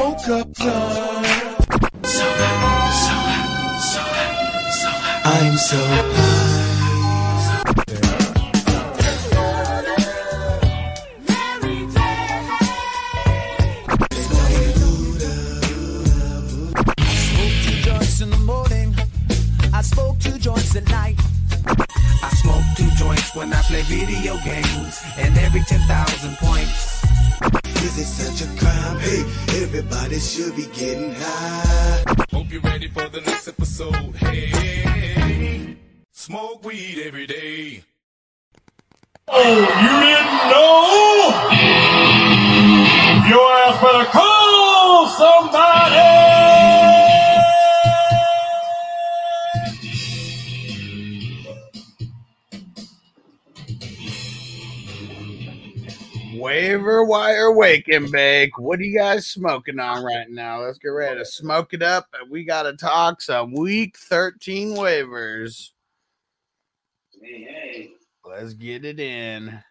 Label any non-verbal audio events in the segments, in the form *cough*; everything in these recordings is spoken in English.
Smoke up time? So high, so high, so high, so high. I'm so high. Smoke two joints in the morning. I smoke two joints at night. I smoke two joints when I play video games, and every 10,000 points. Is it such a crime? Hey, everybody should be getting high. Hope you're ready for the next episode. Hey, smoke weed every day. Oh, you didn't know? Your ass better call somebody! Waiver wire wake and bake. What are you guys smoking on right now? Let's get ready to smoke it up. We got to talk some week 13 waivers. Hey, hey. Let's get it in.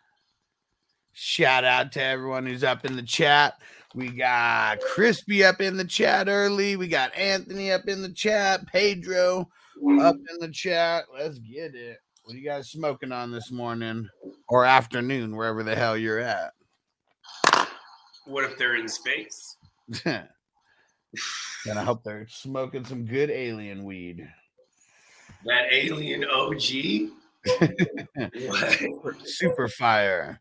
Shout out to everyone who's up in the chat. We got Crispy up in the chat early. We got Anthony up in the chat. Pedro up in the chat. Let's get it. What are you guys smoking on this morning or afternoon, wherever the hell you're at? What if they're in space? *laughs* and I hope they're smoking some good alien weed. That alien OG? What? *laughs* Super fire.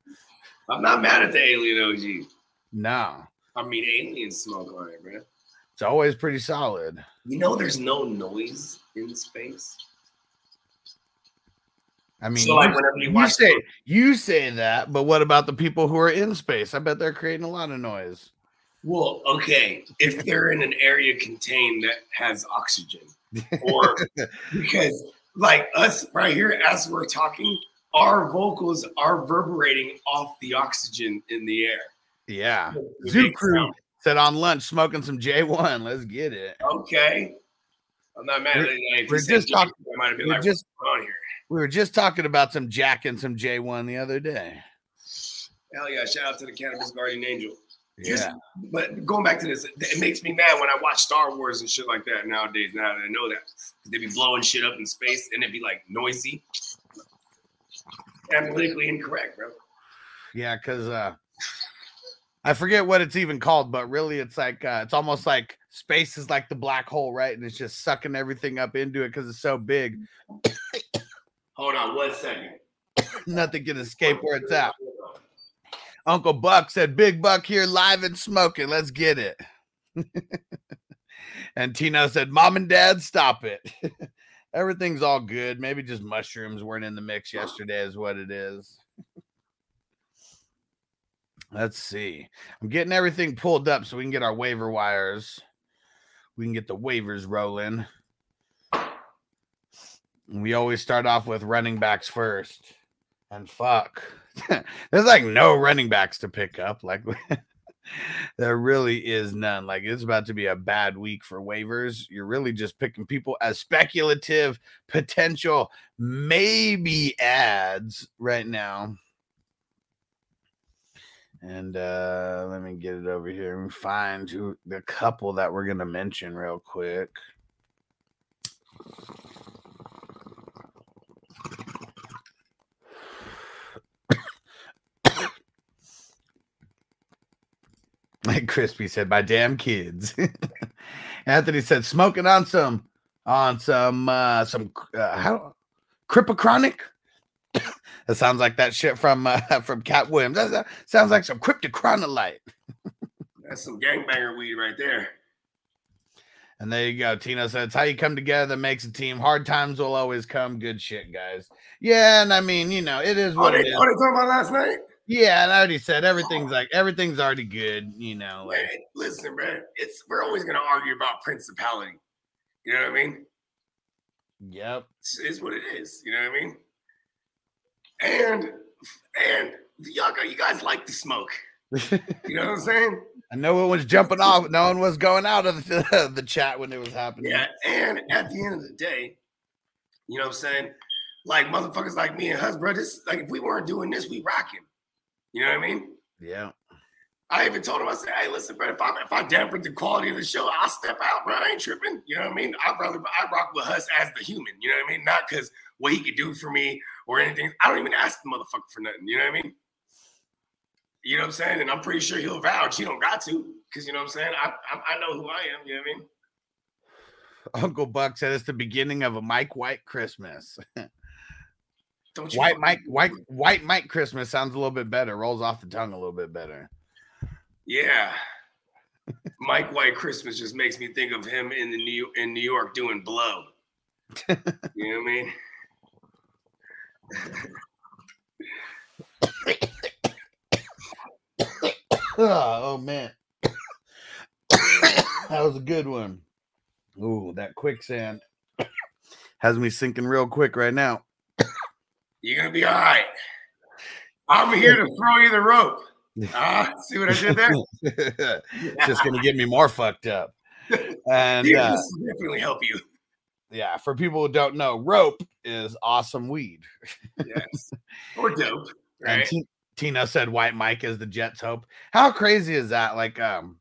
I'm not mad at the alien OG. No, I mean, aliens smoke on it, bro. it's always pretty solid. You know, there's no noise in space. I mean, So, like, you- whenever you you watch- say you say that, but what about the people who are in space? I bet they're creating a lot of noise. Well, okay, if they're in an area contained that has oxygen, or *laughs* because like us right here, as we're talking, our vocals are reverberating off the oxygen in the air. Yeah. The Zoo crew sound. said on lunch smoking some J1. Let's get it. Okay. I'm not mad at We're- it. We're just talking- I might have been like, just- on here? We were just talking about some Jack and some J1 the other day. Hell yeah! Shout out to the cannabis guardian angel. Just- Yeah. But going back to this, it- makes me mad when I watch Star Wars and shit like that nowadays. Now that I know that, they be blowing shit up in space and it'd be like noisy, analytically incorrect, bro. Yeah, because uh I forget what it's even called, but really it's like uh it's almost like space is like the black hole, right? And it's just sucking everything up into it because it's so big. Hold on one second. *laughs* Nothing can escape where it's at. Uncle Buck said, Big Buck here live and smoking. Let's get it. *laughs* and Tino said, Mom and Dad, stop it. *laughs* Everything's all good. Maybe just mushrooms weren't in the mix yesterday, is what it is. Let's see. I'm getting everything pulled up so we can get our waiver wires. We can get the waivers rolling. We always start off with running backs first. And fuck. *laughs* There's like no running backs to pick up. Like *laughs* there really is none. Like it's about to be a bad week for waivers. You're really just picking people as speculative potential maybe ads right now. And uh let me get it over here and find who the couple that we're gonna mention real quick. Crispy said, "My damn kids." *laughs* Anthony said, "Smoking on some, on some, uh, some uh, how, Cryptochronic." *coughs* that sounds like that shit from uh, *laughs* from Katt Williams. That, that sounds like some Cryptochronolite. *laughs* That's some gangbanger weed right there. And there you go. Tina said, It's how you come together that makes a team. Hard times will always come. Good shit, guys. Yeah. And I mean, you know, it is Oh, what they, it is. oh, they talking about last night? Yeah. And I already said everything's like, everything's already good, you know. Like, Man, listen, man, it's we're always gonna argue about principality. You know what I mean? yep. It's, it's what it is. You know what I mean? And and y'all, got- you guys like to smoke. You know what I'm *laughs* saying? I know one was jumping off. No one was going out of the, *laughs* the chat when it was happening. Yeah. And at the end of the day, you know what I'm saying? Like motherfuckers like me and Hus, bro, this like if we weren't doing this, we rocking. You know what I mean? Yeah. I even told him, I said, hey, listen, bro, if I if I dampen the quality of the show, I'll step out, bro. I ain't tripping. You know what I mean? I'd rather I rock with Hus as the human, you know what I mean? Not because what he could do for me or anything. I don't even ask the motherfucker for nothing, you know what I mean? You know what I'm saying? And I'm pretty sure he'll vouch. He don't got to, because you know what I'm saying? I, I I know who I am, you know what I mean? Uncle Buck said it's the beginning of a Mike White Christmas. *laughs* Don't you White Mike, White, White Mike Christmas sounds a little bit better. Rolls off the tongue a little bit better. Yeah. Mike White Christmas just makes me think of him in the New in New York doing blow. *laughs* you know what I mean? oh man, *coughs* that was a good one. Ooh, that quicksand has me sinking real quick right now. You're gonna be all right. I'm here to *laughs* throw you the rope. *laughs* Ah, see what I did there? *laughs* Just gonna get me more fucked up. And Yeah, uh, this definitely help you. yeah, for people who don't know, rope is awesome weed. Yes. Or dope. And Right? T- Tina said White Mike is the Jets' hope. How crazy is that? Like, um,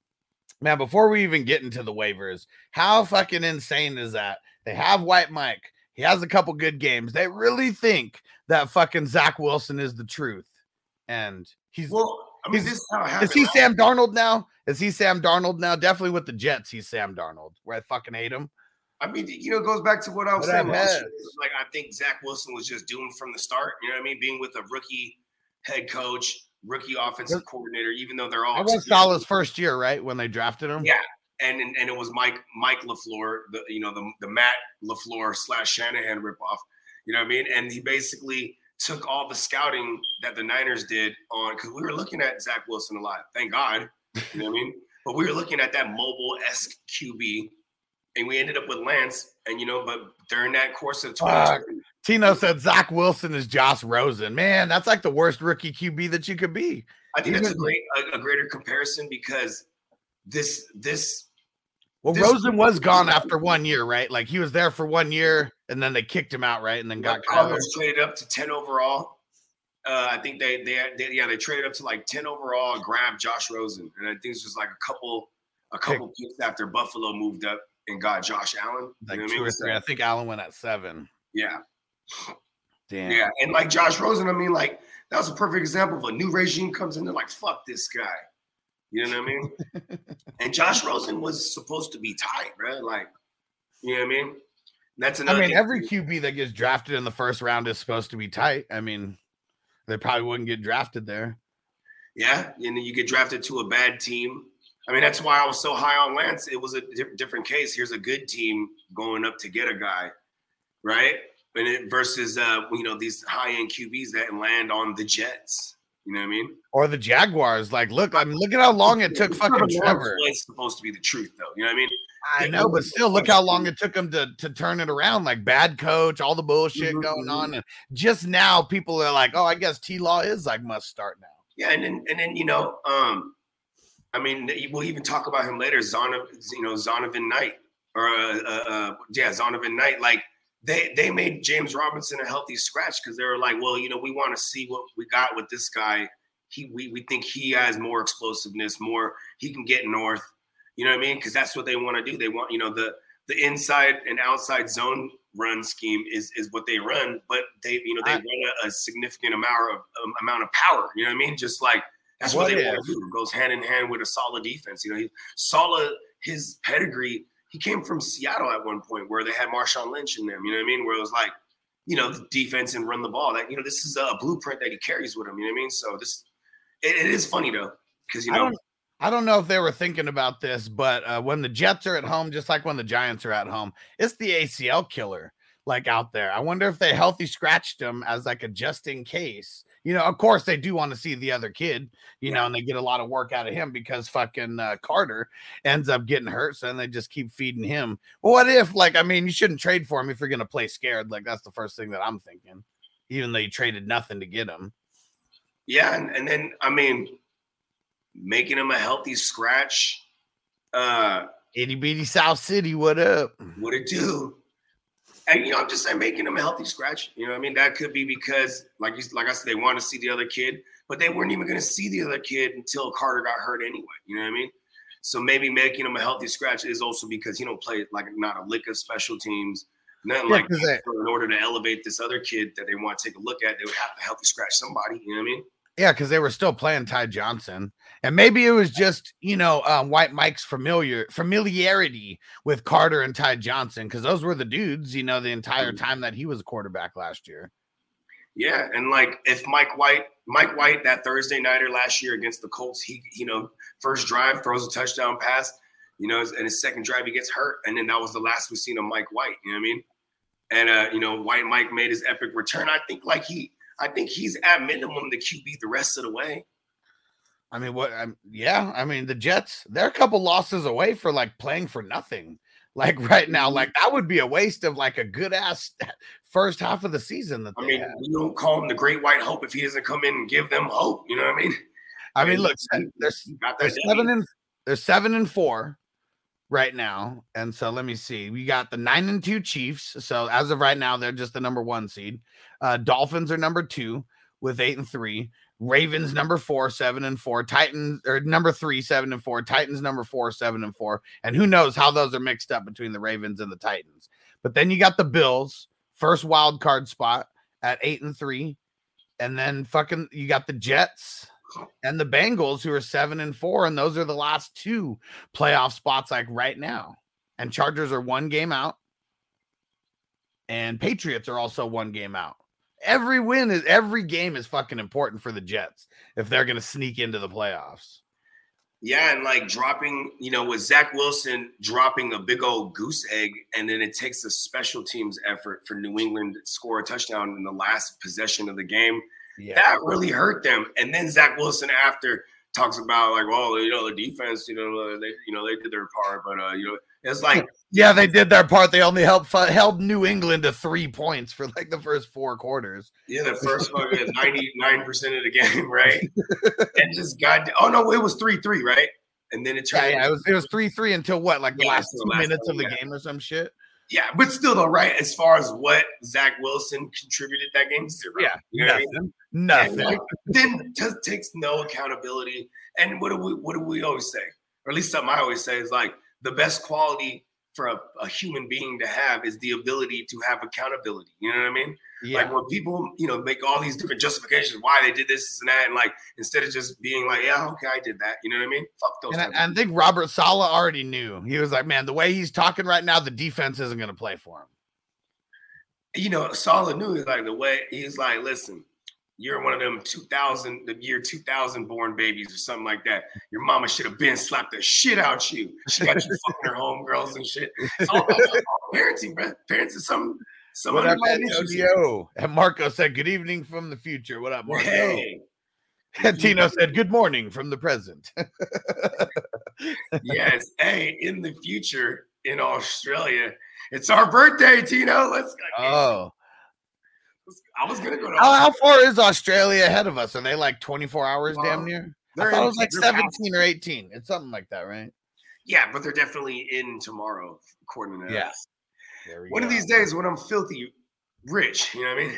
man, before we even get into the waivers, how fucking insane is that? They have White Mike. He has a couple good games. They really think that fucking Zach Wilson is the truth. And he's Well, I mean, Is- this is how it happened. is he Sam Darnold now? Is he Sam Darnold now? Definitely with the Jets, he's Sam Darnold. Where I fucking hate him. I mean, you know, it goes back to what I was But saying. I've last had- year. Like, I think Zach Wilson was just doomed from the start. You know what I mean? Being with a rookie head coach, rookie offensive coordinator, even though they're all I was Saleh's first year, right? When they drafted him. Yeah. and and, and it was Mike Mike Lafleur, the you know the the Matt Lafleur slash Shanahan ripoff. You know what I mean? And he basically took all the scouting that the Niners did on because we were looking at Zach Wilson a lot. Thank God. You know what I mean? *laughs* But we were looking at that mobile esque QB, and we ended up with Lance. And you know, but during that course of. 2020, Tino said Zach Wilson is Josh Rosen. Man, that's like the worst rookie QB that you could be. I think that's a great a, a greater comparison because this this Well, This- Rosen was gone after one year, right? Like he was there for one year and then they kicked him out, right? And then got. Traded up to 10 overall. Uh, I think they, they they yeah they traded up to like 10 overall, grabbed Josh Rosen, and I think this was like a couple a couple picks after Buffalo moved up and got Josh Allen. Like what I two mean? or three. I think Allen went at seven. Yeah, Damn. yeah, and like Josh Rosen, I mean, like that was a perfect example of a new regime comes in. They're like, "Fuck this guy," you know what I mean? *laughs* and Josh Rosen was supposed to be tight, bro. Like, you know what I mean? That's another. I mean, every QB that gets drafted in the first round is supposed to be tight. I mean, they probably wouldn't get drafted there. Yeah, and then you get drafted to a bad team. I mean, that's why I was so high on Lance. It was a di- different case. Here's a good team going up to get a guy, right? And it versus uh, you know these high end QBs that land on the Jets. You know what I mean? Or the Jaguars. Like, look, I mean, look at how long it took fucking Trevor. was supposed to be the truth, though. You know what I mean? I know, but still, look how long it took him to to turn it around. Like bad coach, all the bullshit Mhm, going on, and just now people are like, "Oh, I guess T Law is like must start now." Yeah, and then and then you know, um, I mean, we'll even talk about him later. Zonov, you know, Zonovan Knight, or uh, uh, uh, yeah, Zonovan Knight. Like they they made James Robinson a healthy scratch because they were like, well, you know, we want to see what we got with this guy. He we we think he has more explosiveness, more he can get north. You know what I mean? Because that's what they want to do. They want you know the the inside and outside zone run scheme is is what they run, but they you know they I- run a, a significant amount of um, amount of power. You know what I mean? Just like That's What what, they want to do. It goes hand in hand with a solid defense. You know, he, Saleh, his pedigree, he came from Seattle at one point where they had Marshawn Lynch in them. You know what I mean? Where it was like, you know, the defense and run the ball. That you know, this is a blueprint that he carries with him. You know what I mean? So this, it, it is funny though, because you know, I don't know if they were thinking about this, but uh, when the Jets are at home, just like when the Giants are at home, it's the ACL killer like out there. I wonder if they healthy scratched him as like a just in case. You know, of course they do want to see the other kid, you know, and they get a lot of work out of him because fucking uh, Carter ends up getting hurt, so then they just keep feeding him. Well, what if, like, I mean, you shouldn't trade for him if you're gonna play scared. Like that's the first thing that I'm thinking, even though you traded nothing to get him. yeah, and, and then I mean, making him a healthy scratch. Uh, Itty bitty South City, what up? what it do? And you know, I'm just saying, making him a healthy scratch. You know, what I mean, that could be because, like you, like I said, they want to see the other kid, but they weren't even going to see the other kid until Carter got hurt anyway. You know what I mean? So maybe making him a healthy scratch is also because he don't play like not a lick of special teams, nothing Yeah, like that. So in order to elevate this other kid that they want to take a look at, they would have to healthy scratch somebody. You know what I mean? Yeah, because they were still playing Ty Johnson, and maybe it was just you know um, White Mike's familiar familiarity with Carter and Ty Johnson because those were the dudes you know the entire time that he was a quarterback last year. Yeah, and like if Mike White, Mike White, that Thursday nighter last year against the Colts, he you know first drive throws a touchdown pass, you know, and his second drive he gets hurt, and then that was the last we've seen of Mike White. You know what I mean? And uh, you know, White Mike made his epic return. I think like he, I think he's at minimum the QB the rest of the way. I mean, what? Um, yeah, I mean the Jets they're a couple losses away for like playing for nothing. Like right now, like that would be a waste of like a good ass *laughs* first half of the season that I mean, had. we don't call him the Great White Hope if he doesn't come in and give them hope. You know what I mean? I mean, look, he- they're they're seven and they're seven and four right now. And so let me see. We got the nine and two Chiefs. So as of right now, they're just the number one seed. Uh Dolphins are number two with eight and three. Ravens number four, seven and four. Titans or number three, seven and four. Titans number four, seven and four. And who knows how those are mixed up between the Ravens and the Titans. But then you got the Bills, first wild card spot at eight and three. And then fucking you got the Jets and the Bengals who are seven and four, and those are the last two playoff spots like right now. And Chargers are one game out, and Patriots are also one game out. Every win is every game is fucking important for the Jets if they're gonna sneak into the playoffs. Yeah, and like dropping, you know, with Zach Wilson dropping a big old goose egg, and then it takes a special teams effort for New England to score a touchdown in the last possession of the game. Yeah, That really hurt them. And then Zach Wilson after talks about like, well, you know, the defense, you know, uh, they, you know, they did their part, but uh, you know, it's like, *laughs* yeah, they did their part. They only helped held New England to three points for like the first four quarters. yeah, the first fucking *laughs* ninety nine percent of the game, *laughs* right? and just got, oh no, it was three three, right? And then it Yeah, turned, yeah, it was it was three three until what like the Yeah, last two last minutes of the yeah. game or some shit. Yeah, but still though, right? As far as what Zach Wilson contributed that game, zero. Yeah, you know what I mean? nothing, nothing. like, then just takes no accountability. And what do we what do we always say? Or at least something I always say is like the best quality for a, a human being to have is the ability to have accountability. You know what I mean? Yeah, Like when people, you know, make all these different justifications why they did this and that, and like instead of just being like, yeah, okay, I did that. You know what I mean? Fuck those. and I, type of and I think Robert Saleh already knew. He was like, "Man, the way he's talking right now, the defense isn't going to play for him." you know, Saleh knew like the way he's like, listen, you're one of them 2000, the year 2000 born babies or something like that. Your mama should have been slapped the shit out you. She got you fucking her homegirls and shit. It's *laughs* all about parenting, bro. Parents is some, some What up. Antonio? And Marco said, "Good evening from the future." What up, Marco? Hey, And Tino said, "Good morning from the present." *laughs* yes. Hey, in the future in Australia, it's our birthday, Tino. Let's go. oh, I was gonna go to how, how far is Australia ahead of us? Are they like twenty four hours, damn near? I thought it was like they're past- seventeen or eighteen. It's something like that, right? Yeah, but they're definitely in tomorrow, according to Yeah. us. One of these days when I'm filthy rich, you know what I mean?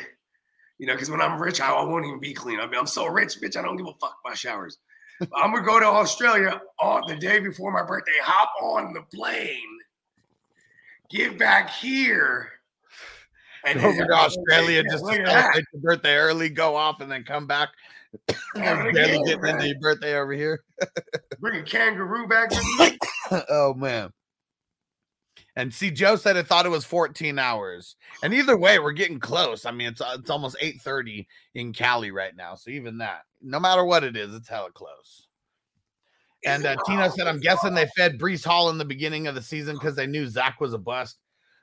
You know, because when I'm rich, I, I won't even be clean. I mean, I'm so rich, bitch, I don't give a fuck about showers. *laughs* I'm gonna go to Australia on the day before my birthday, hop on the plane, get back here, And Go over to Australia just to celebrate your birthday early, go off, and then come back oh, I'm barely getting into your birthday over here. Bring a kangaroo back. with me. *coughs* oh man. And see, Joe said it thought it was 14 hours. And either way, we're getting close. I mean, it's uh, it's almost 8:30 in Cali right now. So even that, no matter what it is, it's hella close. And uh, Tino said, I'm guessing they fed Breece Hall in the beginning of the season because they knew Zach was a bust.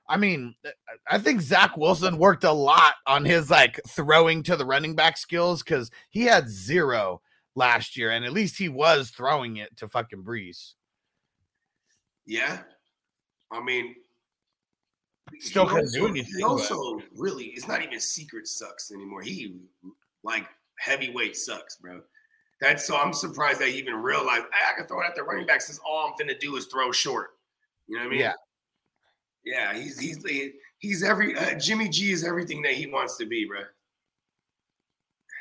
I mean, uh, I think Zach Wilson worked a lot on his like throwing to the running back skills because he had zero last year, and at least he was throwing it to fucking Breece. Yeah. I mean, Still he couldn't do anything, He but- also really, it's not even secret sucks anymore. He like heavyweight sucks, bro. That's so I'm surprised they even realized "Hey, I can throw it at the running back since all I'm finna do is throw short. You know what I mean? Yeah. Yeah, he's he's he's every uh, Jimmy G is everything that he wants to be, bro.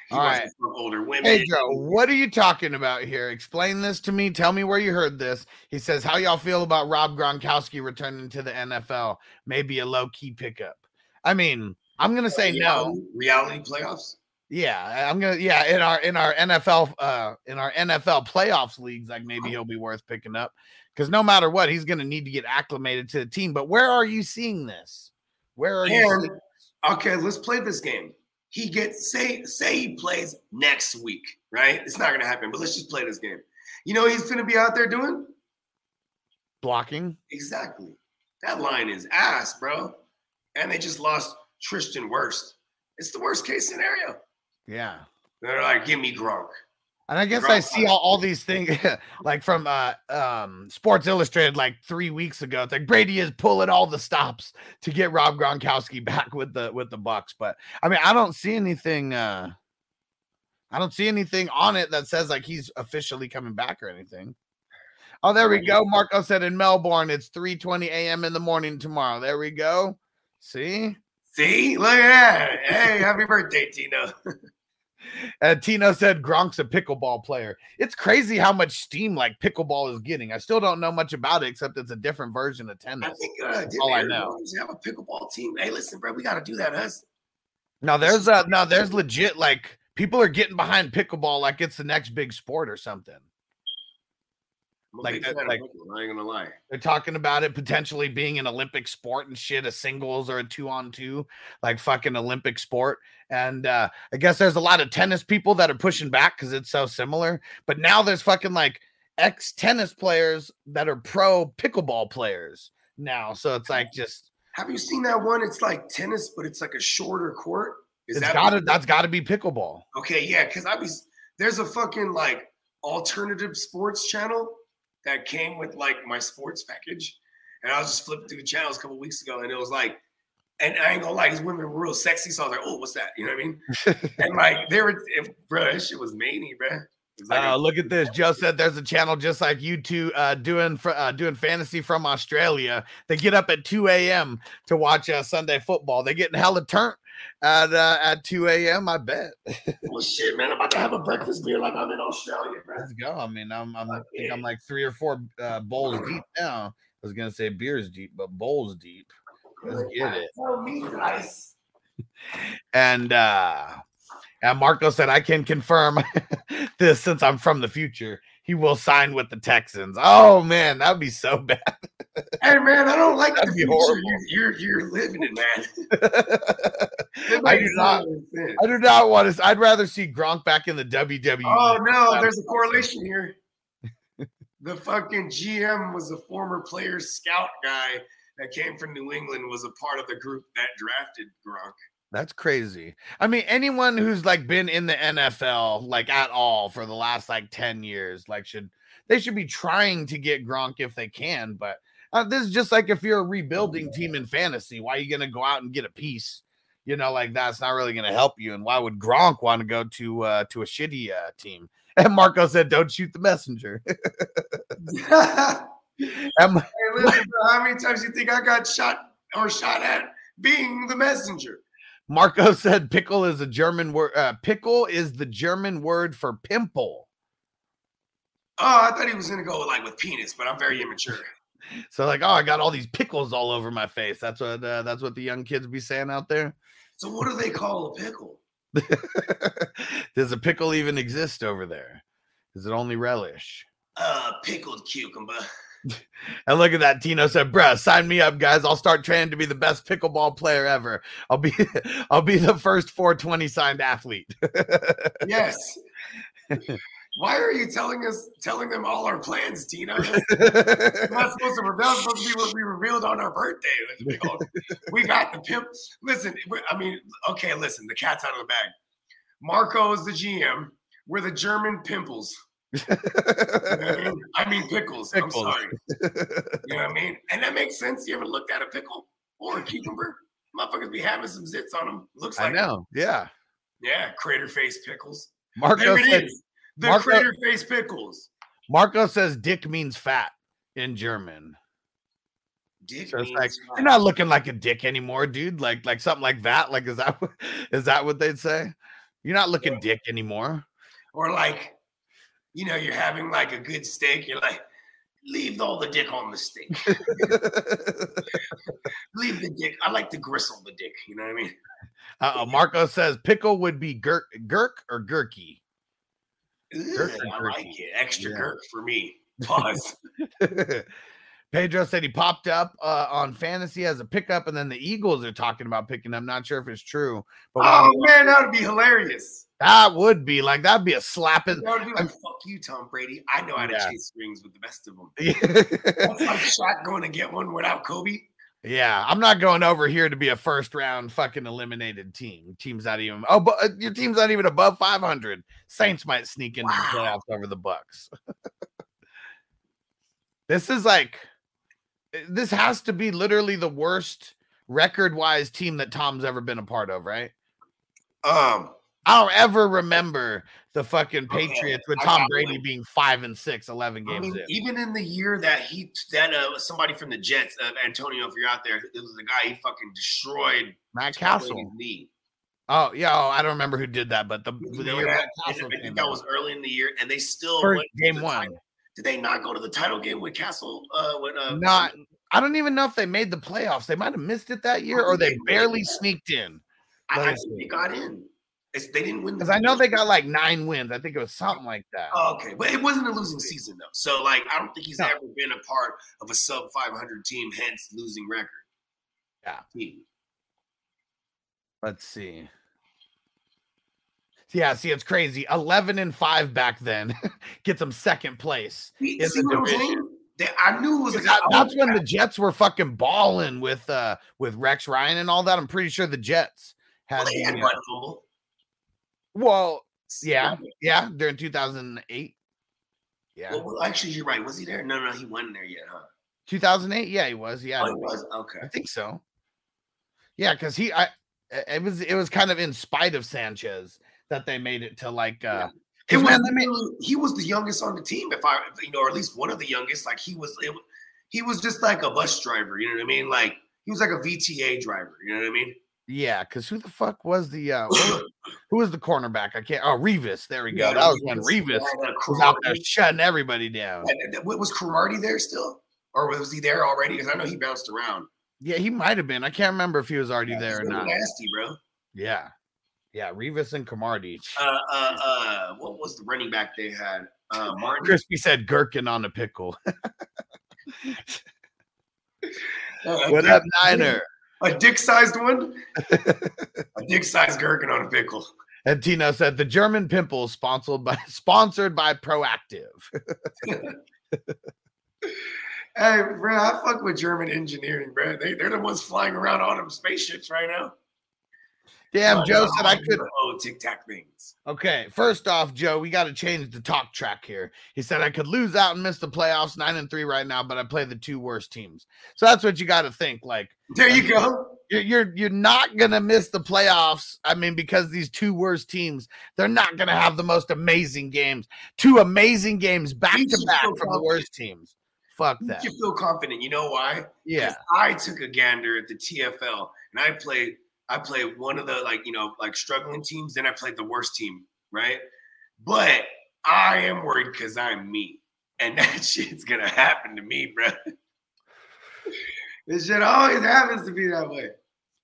He All wants right. to older women. Hey Joe, what are you talking about here? Explain this to me. Tell me where you heard this. He says, "How y'all feel about Rob Gronkowski returning to the NFL? Maybe a low key pickup." I mean, I'm gonna say no. Reality, reality playoffs. Yeah, I'm gonna. Yeah, in our in our NFL uh in our NFL playoffs leagues, like maybe he'll be worth picking up because no matter what, he's gonna need to get acclimated to the team. But where are you seeing this? Where are you? And Seeing okay, let's play this game. He gets say say he plays next week, right? It's not gonna happen, but let's just play this game. You know what he's gonna be out there doing? blocking? Exactly. That line is ass, bro. And they just lost Tristan Wirfs. It's the worst case scenario. Yeah. They're like, give me Gronk. And I guess I see all, all these *laughs* things *laughs* like from uh um Sports Illustrated like three weeks ago. It's like Brady is pulling all the stops to get Rob Gronkowski *laughs* back with the with the Bucs. But I mean, I don't see anything uh I don't see anything on it that says like he's officially coming back or anything. Oh, there we go. Marco said in Melbourne it's 3 20 a.m. in the morning tomorrow. There we go. See? See, look at that. Hey, happy birthday, Tino. And Tino said Gronk's a pickleball player. It's crazy how much steam like pickleball is getting. I still don't know much about it except it's a different version of tennis. I think uh, didn't all I know. Have a pickleball team. Hey, listen, bro, we got to do that, us. Now there's uh now there's legit like people are getting behind pickleball like it's the next big sport or something. Like that- like- I ain't gonna lie. They're talking about it potentially being an Olympic sport and shit, a singles or a two on two, like fucking Olympic sport. And uh I guess there's a lot of tennis people that are pushing back because it's so similar. But now there's fucking like ex tennis players that are pro pickleball players now. So it's like just Have you seen that one? It's like tennis, but it's like a shorter court. Is that gotta that's gotta be pickleball. okay? Yeah, because I was there's a fucking like alternative sports channel that came with like my sports package, and I was just flipping through the channels a couple weeks ago, and it was like, and I ain't gonna lie, these women were real sexy, so I was like, oh, what's that? You know what I mean? *laughs* and like they were, if, bro, that shit was many, bro. Like a- Uh, look at this. Joe said there's a channel just like you two uh, doing fr- uh, doing fantasy from Australia. They get up at 2 a.m. to watch uh, Sunday football. They getting hella turnt at uh, at 2 a.m. I bet. *laughs* well, shit, man, I'm about to have a breakfast beer like I'm in Australia, bro. Let's go. I mean, I'm I'm I think I'm like three or four uh, bowls deep now. I was gonna say beers deep, but bowls deep. Let's get it. Guys. *laughs* And uh and Marco said I can confirm *laughs* this since I'm from the future. He will sign with the Texans. Oh man, that'd be so bad. *laughs* Hey, man, I don't like That'd the be horrible. You're, you're you're living it, man. *laughs* I do not. I do not want to. I'd rather see Gronk back in the WWE. Oh no, there's a correlation here. *laughs* The fucking GM was a former player scout guy that came from New England, was a part of the group that drafted Gronk. That's crazy. I mean, anyone who's like been in the NFL like at all for the last like 10 years, like should they should be trying to get Gronk if they can. But uh, this is just like if you're a rebuilding team in fantasy, why are you gonna go out and get a piece? You know, like that's not really gonna help you. And why would Gronk want to go to uh to a shitty uh team? *laughs* And Marco said, Don't shoot the messenger. *laughs* *laughs* hey, listen, how many times you think I got shot or shot at being the messenger? Marco *laughs* said pickle is a German word. Uh, pickle is the German word for pimple. Oh, I thought he was gonna go like with penis, but I'm very immature. *laughs* So like, oh, I got all these pickles all over my face. That's what uh, that's what the young kids be saying out there. So what do they call a pickle? *laughs* Does a pickle even exist over there? Is it only relish? Uh, pickled cucumber. *laughs* And look at that. Tino said, bruh, sign me up, guys. I'll start training to be the best pickleball player ever. I'll be *laughs* I'll be the first 420 signed athlete. *laughs* Yes. Why are you telling us telling them all our plans, Tino? We're not supposed to reveal. Supposed to be what we revealed on our birthday. We got the pimp. Listen, I mean, okay, listen. The cat's out of the bag. Marco is the GM. We're the German pimples. You know what I mean? Mean pickles. I'm sorry. *laughs* You know what I mean? And that makes sense. You ever looked at a pickle or a cucumber? Motherfuckers be having some zits on them. Looks like I know. Yeah. Yeah, crater face pickles. Marco There it said, is. The Marco- crater face pickles. Marco says dick means fat in German. Dick So it's like fat. you're not looking like a dick anymore, dude. Like like something like that. Like is that what- *laughs* is that what they'd say? You're not looking dick anymore. or like, you know, you're having like a good steak. You're like, leave all the dick on the steak. *laughs* leave the dick. I like to gristle the dick. You know what I mean? Uh, Marco says pickle would be gurk, gurk or gurky. Gurk I like it. Extra Yeah. gurk for me. *laughs* Pause. *laughs* Pedro said he popped up uh, on fantasy as a pickup, and then the Eagles are talking about picking him. Not sure if it's true, but oh man, that would be hilarious. That would be like that'd be a slapping. That would be like, fuck you, Tom Brady. I know how to Yeah. chase rings with the best of them. That's like *laughs* Shaq going to get one without Kobe. Yeah, I'm not going over here to be a first round fucking eliminated team. Team's not even. Oh, but uh, your team's not even above 500. Saints might sneak into the Wow. playoffs over the Bucs. *laughs* this is like, eh, this has to be literally the worst record wise team that Tom's ever been a part of, right? Um, I don't ever remember the fucking Okay, Patriots with Tom Brady being five and six, 11 I games mean, in. even in the year that he that uh somebody from the Jets, uh, Antonio, if you're out there, it was the guy he fucking destroyed Matt Tom Cassel. Oh, yeah. Oh, I don't remember who did that, but the, You the know year that? Matt Cassel I think that out. was early in the year, and they still First game one. title- Did they not go to the title game with Cassel? Uh, when uh, Not, I don't even know if they made the playoffs. They might have missed it that year, or they barely sneaked in. I, I think they got in. It's, they didn't win Because I know they got like nine wins. I think it was something like that. Oh, okay, but it wasn't a losing season though. So like, I don't think he's No. ever been a part of a sub 500 team, hence losing record. Yeah. Team. Let's see. Yeah, see, it's crazy. 11 and 5 back then *laughs* gets them second place. See, In see the division. They- I knew it was That- that's when the Jets were fucking balling with uh with Rex Ryan and all that. I'm pretty sure the Jets had Well, they had the, uh, Fumble. Well, yeah, yeah, during 2008. Yeah, Well, well, actually, you're right. Was he there? No, no, he wasn't there yet, huh? 2008. Yeah, he was. Yeah, Oh, he was. Okay. I think so. Yeah, because he, I, it was, it was kind of in spite of Sanchez that they made it to like, uh, It 'cause, was man, he was the youngest on the team, if I, you know, or at least one of the youngest. Like he was, it, he was just like a bus driver. You know what I mean? Like he was like a VTA driver. You know what I mean? Yeah, because who the fuck was the, uh, *coughs* who was the cornerback? I can't. Oh, Revis. There we go. Yeah, that was when Revis. Yeah, was out there shutting everybody down. And Was Cromartie there still, or was he there already? Because I know he bounced around. Yeah, he might have been. I can't remember if he was already there or not. Nasty, bro. Yeah, yeah, Revis and Cromartie. Uh, uh, uh, what was the running back they had? Uh, Martin. Crispy said gherkin on a pickle. Uh, *laughs* *laughs* what up, Niner? A dick-sized one. *laughs* a dick-sized gherkin on a pickle. And Tina said the German pimple sponsored by *laughs* sponsored by Proactiv. *laughs* Hey, bro, I fuck with German engineering, bro. They, they're the ones flying around on them spaceships right now. Damn, Uh, Joe said I could. Oh, tic tac things. Okay, first off, Joe, we got to change the talk track here. He said I could lose out and miss the playoffs, nine and three right now, but I play the two worst teams. So that's what you got to think. Like There you go. you're, you're you're not gonna miss the playoffs. I mean, because these two worst teams, they're not gonna have the most amazing games. Two amazing games back to back from the worst teams. Fuck that. You feel confident. You know why? Yeah. I took a gander at the TFL and I played I played one of the like you know like struggling teams, then I played the worst team, right? But I am worried because I'm me. And *laughs* that shit's gonna happen to me, bro. this shit always happens to be that way.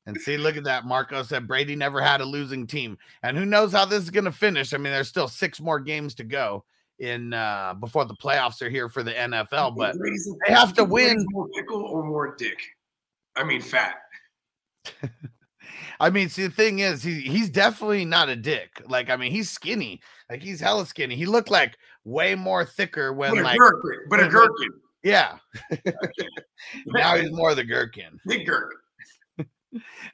And see, look at that. Marco said Brady never had a losing team. And who knows how this is going to finish? I mean, there's still six more games to go in uh before the playoffs are here for the NFL, but they have to win. More pickle or more dick? I mean, fat. *laughs* I mean, see, the thing is, he he's definitely not a dick. Like, I mean, he's skinny. Like, he's hella skinny. He looked like way more thicker when, But a like, gherkin. But a gherkin. yeah. *laughs* now he's more of the gherkin. Big gherkin.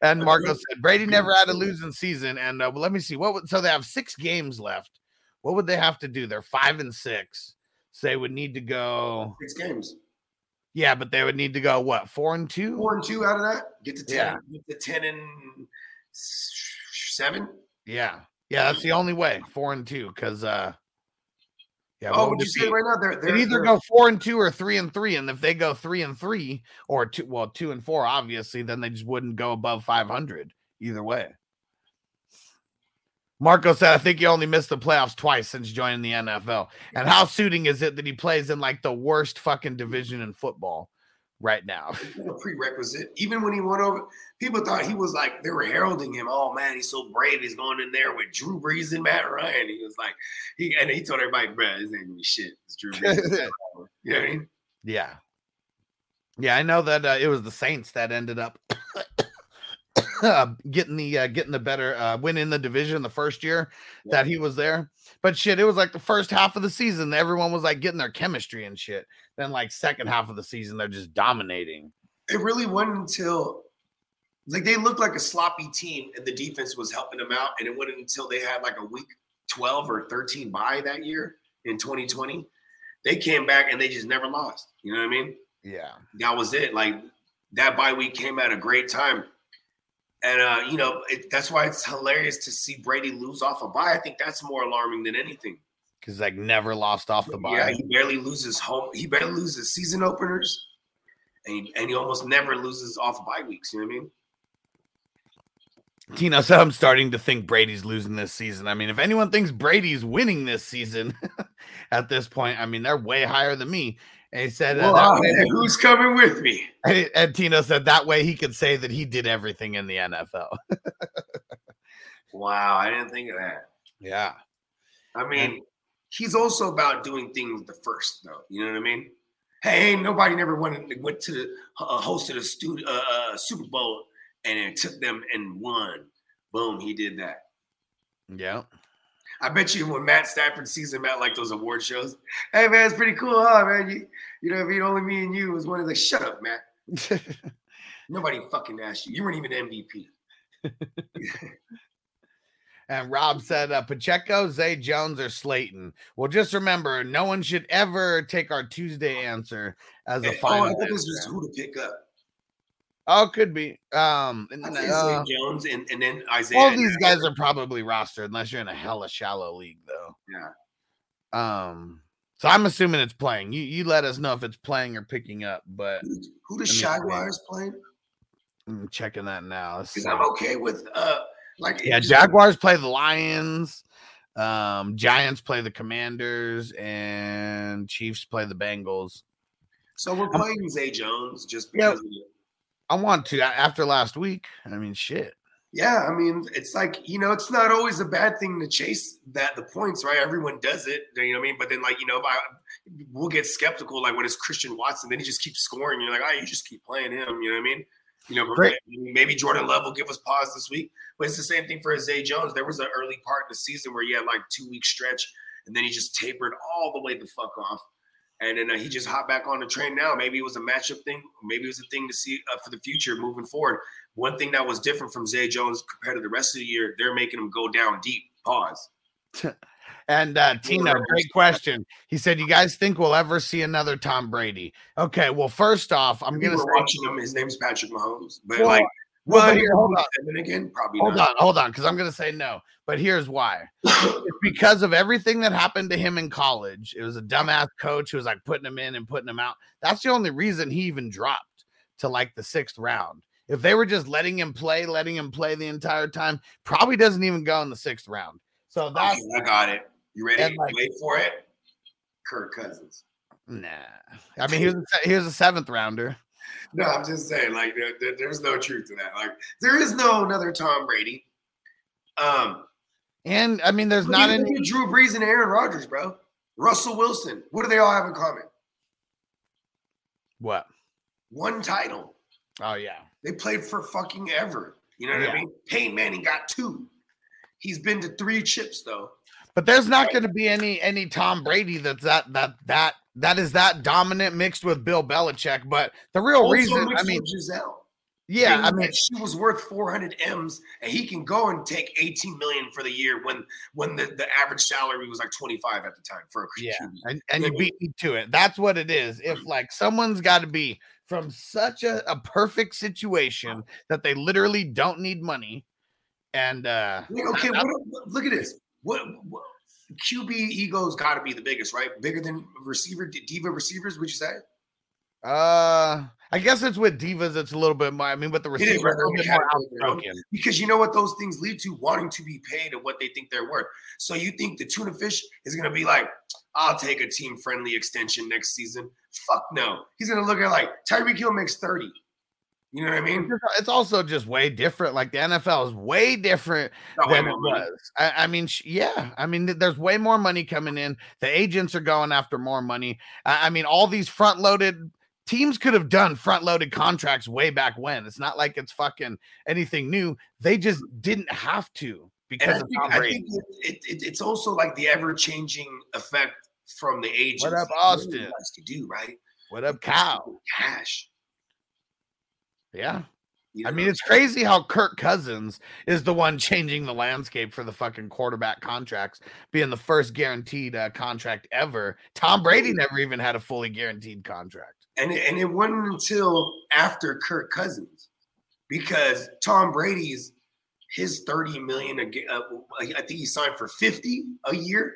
And Marco said Brady never had a losing season. And uh, well, let me see what would so they have six games left. What would they have to do? They're five and six. So they would need to go, Six games. Yeah, but they would need to go what four and two? Four and two out of that. Get to ten. Yeah. Get to ten and seven. Yeah, yeah, that's the only way. Four and two, because uh, yeah. oh, what would you say right now? They're, they're either they're- go four and two or three and three. And if they go three and three or two, well, two and four, obviously, then they just wouldn't go above 500 either way. Marco said, I think he only missed the playoffs twice since joining the NFL. And how suiting is it that he plays in like the worst fucking division in football right now? A prerequisite. Even when he went over, people thought he was like they were heralding him. Oh man, he's so brave. He's going in there with Drew Brees and Matt Ryan. He was like, he and he told everybody, "Bro, this ain't gonna be shit. It's Drew Brees." *laughs* you know what I mean? Yeah. Yeah, I know that uh, it was the Saints that ended up getting the uh, getting the better uh, winning the division the first year that he was there. But shit, it was like the first half of the season, everyone was like getting their chemistry and shit. Then like second half of the season, they're just dominating. It really wasn't until like they looked like a sloppy team, and the defense was helping them out. And it wasn't until they had like a week twelve or thirteen bye that year in 2020, they came back and they just never lost. You know what I mean? Yeah. that was it. Like that bye week came at a great time. And uh, you know, it, that's why it's hilarious to see Brady lose off a bye. I think that's more alarming than anything. Because like never lost off the buy. Yeah, he barely loses home. He barely loses season openers, and he, and he almost never loses off bye weeks. You know what I mean? Tino said I'm starting to think Brady's losing this season. I mean, if anyone thinks Brady's winning this season *laughs* at this point, I mean, they're way higher than me. And he said, uh, Well, that way- *laughs* who's coming with me? And, and Tino said that way he could say that he did everything in the NFL. *laughs* Wow, I didn't think of that. yeah. I mean, he's also about doing things the first, though. You know what I mean? Hey, ain't nobody never went went to the uh, hosted a stu- uh, uh, Super Bowl and it took them and won. Boom, he did that. Yeah. I bet you when Matt Stafford sees him at like those award shows, hey man, it's pretty cool, huh, man? You, you know, if it only me and you was one of like, shut up, Matt. *laughs* Nobody fucking asked you. You weren't even MVP. *laughs* and Rob said uh, Pacheco, Zay Jones, or Slayton. Well, just remember, no one should ever take our Tuesday answer as a oh, I final. thought this was who to pick up. Oh, it could be. Um, and, uh, Jones and, and then Isaiah. all these guys are probably rostered unless you're in a hella shallow league, though. Yeah. Um, so I'm assuming it's playing. You you let us know if it's playing or picking up, but Who, who the Let me- Jaguars playing? I'm checking that now. Because. I'm okay with uh like Yeah, Jaguars play the Lions. Um, Giants play the Commanders, and Chiefs play the Bengals. So we're playing Zay Jones just because. of it. I want to after last week. I mean, shit. Yeah, I mean, it's like you know, it's not always a bad thing to chase that the points, right? Everyone does it, you know what I mean? But then, like you know, I we'll get skeptical, like when it's Christian Watson, then he just keeps scoring. You're like, oh, you just keep playing him, you know what I mean? You know, Great. maybe Jordan Love will give us pause this week, but it's the same thing for Zay Jones. There was an early part in the season where he had like two week stretch, and then he just tapered all the way the fuck off. And then uh, he just hopped back on the train now. Maybe it was a matchup thing. Maybe it was a thing to see uh, for the future moving forward. One thing that was different from Zay Jones compared to the rest of the year, they're making him go down deep. Pause. *laughs* And uh, Tina, great question. He said, "You guys think we'll ever see another Tom Brady?" Okay, well, first off, I'm We gonna were say, watching him. His name's Patrick Mahomes, but Well, like, well, here, hold on. seven again, probably hold not. on, hold on, because I'm gonna say no. But here's why: *laughs* it's because of everything that happened to him in college. It was a dumbass coach who was like putting him in and putting him out. That's the only reason he even dropped to like the sixth round. If they were just letting him play, letting him play the entire time, probably doesn't even go in the sixth round. So that's Okay, I got it. You ready? Like- Wait for it. Kirk Cousins. nah. I mean, he was a, he was a seventh rounder. No, I'm just saying, like, there, there- there's no truth to that. Like, there is no another Tom Brady. Um, And I mean, there's not any. Drew Brees and Aaron Rodgers, bro. Russell Wilson. What do they all have in common? What? One title. Oh yeah. They played for fucking ever. You know what Yeah. I mean? Peyton Manning got two. He's been to three chips though. But there's not Right. going to be any any Tom Brady that's that that that that is that dominant mixed with Bill Belichick. But the real Also reason, I mean, Gisele. yeah, I mean, she was worth 400 m's, and he can go and take 18 million for the year when when the, the average salary was like 25 at the time for a Yeah. QB. and, and you beat me to it. That's what it is. If like someone's got to be from such a, a perfect situation that they literally don't need money, and uh okay, what, look at this. What, what QB ego's got to be the biggest, right? Bigger than receiver diva receivers, would you say? uh I guess it's with divas. It's a little bit more. I mean, with the It is, receiver, a little bit more outspoken. Because you know what those things lead to? Wanting to be paid and what they think they're worth. So you think the tuna fish is going to be like, I'll take a team friendly extension next season? Fuck no. He's going to look at like Tyreek Hill makes 30. You know what I mean? It's also just way different. Like the NFL is way different Not way than it was. I, I mean, sh- yeah. I mean, there's way more money coming in. The agents are going after more money. I, I mean, all these front loaded teams could have done front loaded contracts way back when. It's not like it's fucking anything new. They just didn't have to And because I of think, I think it, it, it- it's also like the ever changing effect from the agents. What up, Austin? likes to do, right? What up, Cow? Cash. Yeah. you I mean, it's crazy how Kirk Cousins is the one *laughs* changing the landscape for the fucking quarterback contracts, being the first guaranteed uh, contract ever. Tom Brady never even had a fully guaranteed contract. and it, and it wasn't until after Kirk Cousins, because Tom Brady's his thirty million a uh, I think he signed for fifty a year.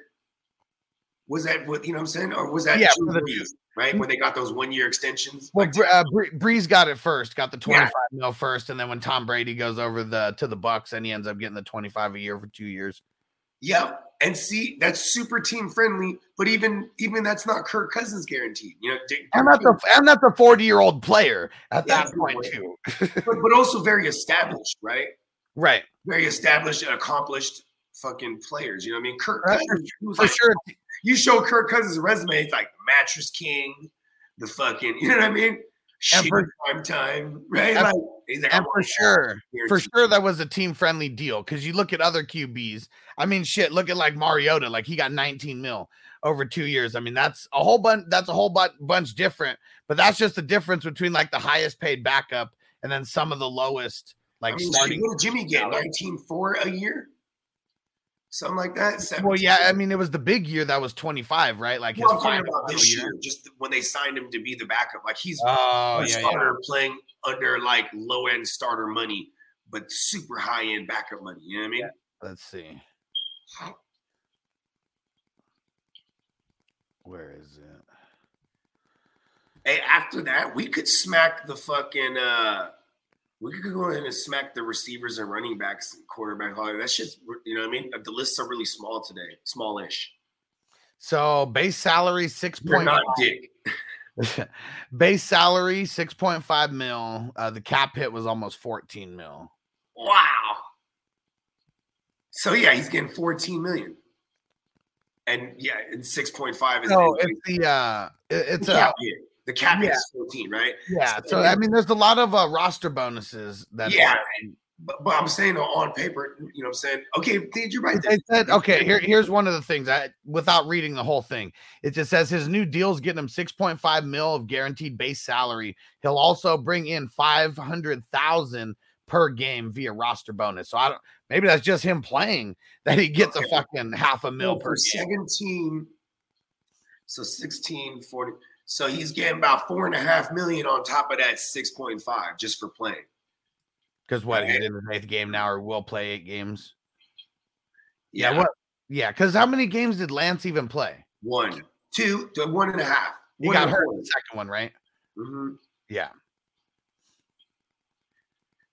Was that what you know? what I'm saying, or was that Yeah, Brees, right when they got those one year extensions? Well, Like, uh, got it first, got the Yeah. 25 mil first, and then when Tom Brady goes over the to the Bucs, and he ends up getting the 25 a year for two years. Yep. And see, that's super team friendly, but even even that's not Kirk Cousins guaranteed. You know, Dick- And that's a and that's a 40 year old player at Yeah, that point too. *laughs* but, but also very established, right? Right. Very established and accomplished fucking players. You know what I mean? Kirk Cousins, For like- sure. You show Kirk Cousins' resume, it's like the mattress king, the fucking, you know what I mean? Shit for- prime time, right? and- like he's like, And for sure, for sure, that was a team friendly deal. Because you look at other QBs. I mean, shit. Look at like Mariota. Like he got 19 mil over two years. I mean, that's a whole bunch. That's a whole bu- bunch different. But that's just the difference between like the highest paid backup and then some of the lowest like I mean, starting. what did Jimmy get? salary. 19 4 a year? Something like that? Well, yeah. I mean, it was the big year that was 25, right? Like his Well, I'm final, about this year. year, just when they signed him to be the backup. Like he's Oh yeah, yeah. playing under like low end starter money, but super high end backup money. You know what I mean? Let's see. Where is it? Hey, after that, we could smack the fucking uh we could go ahead and smack the receivers and running backs and quarterback. That's just you know what I mean? The lists are really small today, smallish. So base salary six You're point not dick. *laughs* base salary 6.5 mil. Uh, the cap hit was almost 14 mil. Wow. So yeah, he's getting 14 million. And yeah, and 6.5 is So the, it's the uh it- it's the a. The cap yeah. is 14, right? yeah. So I mean, there's a lot of uh, roster bonuses that Yeah. But, but I'm saying on paper, you know what I'm saying? Okay, did you're right. They said okay. Here, here's one of the things. I without reading the whole thing, it just says his new deal's getting him 6.5 mil of guaranteed base salary. He'll also bring in 500,000 per game via roster bonus. So I don't. Maybe that's just him playing *laughs* that he gets a fucking half a mil So per for game. 17, so 16, 40. So he's getting about four and a half million on top of that 6.5 just for playing. Because what he's in his eighth game now, or will play eight games. Yeah, Yeah. What? Yeah. Because how many games did Lance even play? one, two, one and a half. He One got hurt in the second one, right? Mhm. Yeah.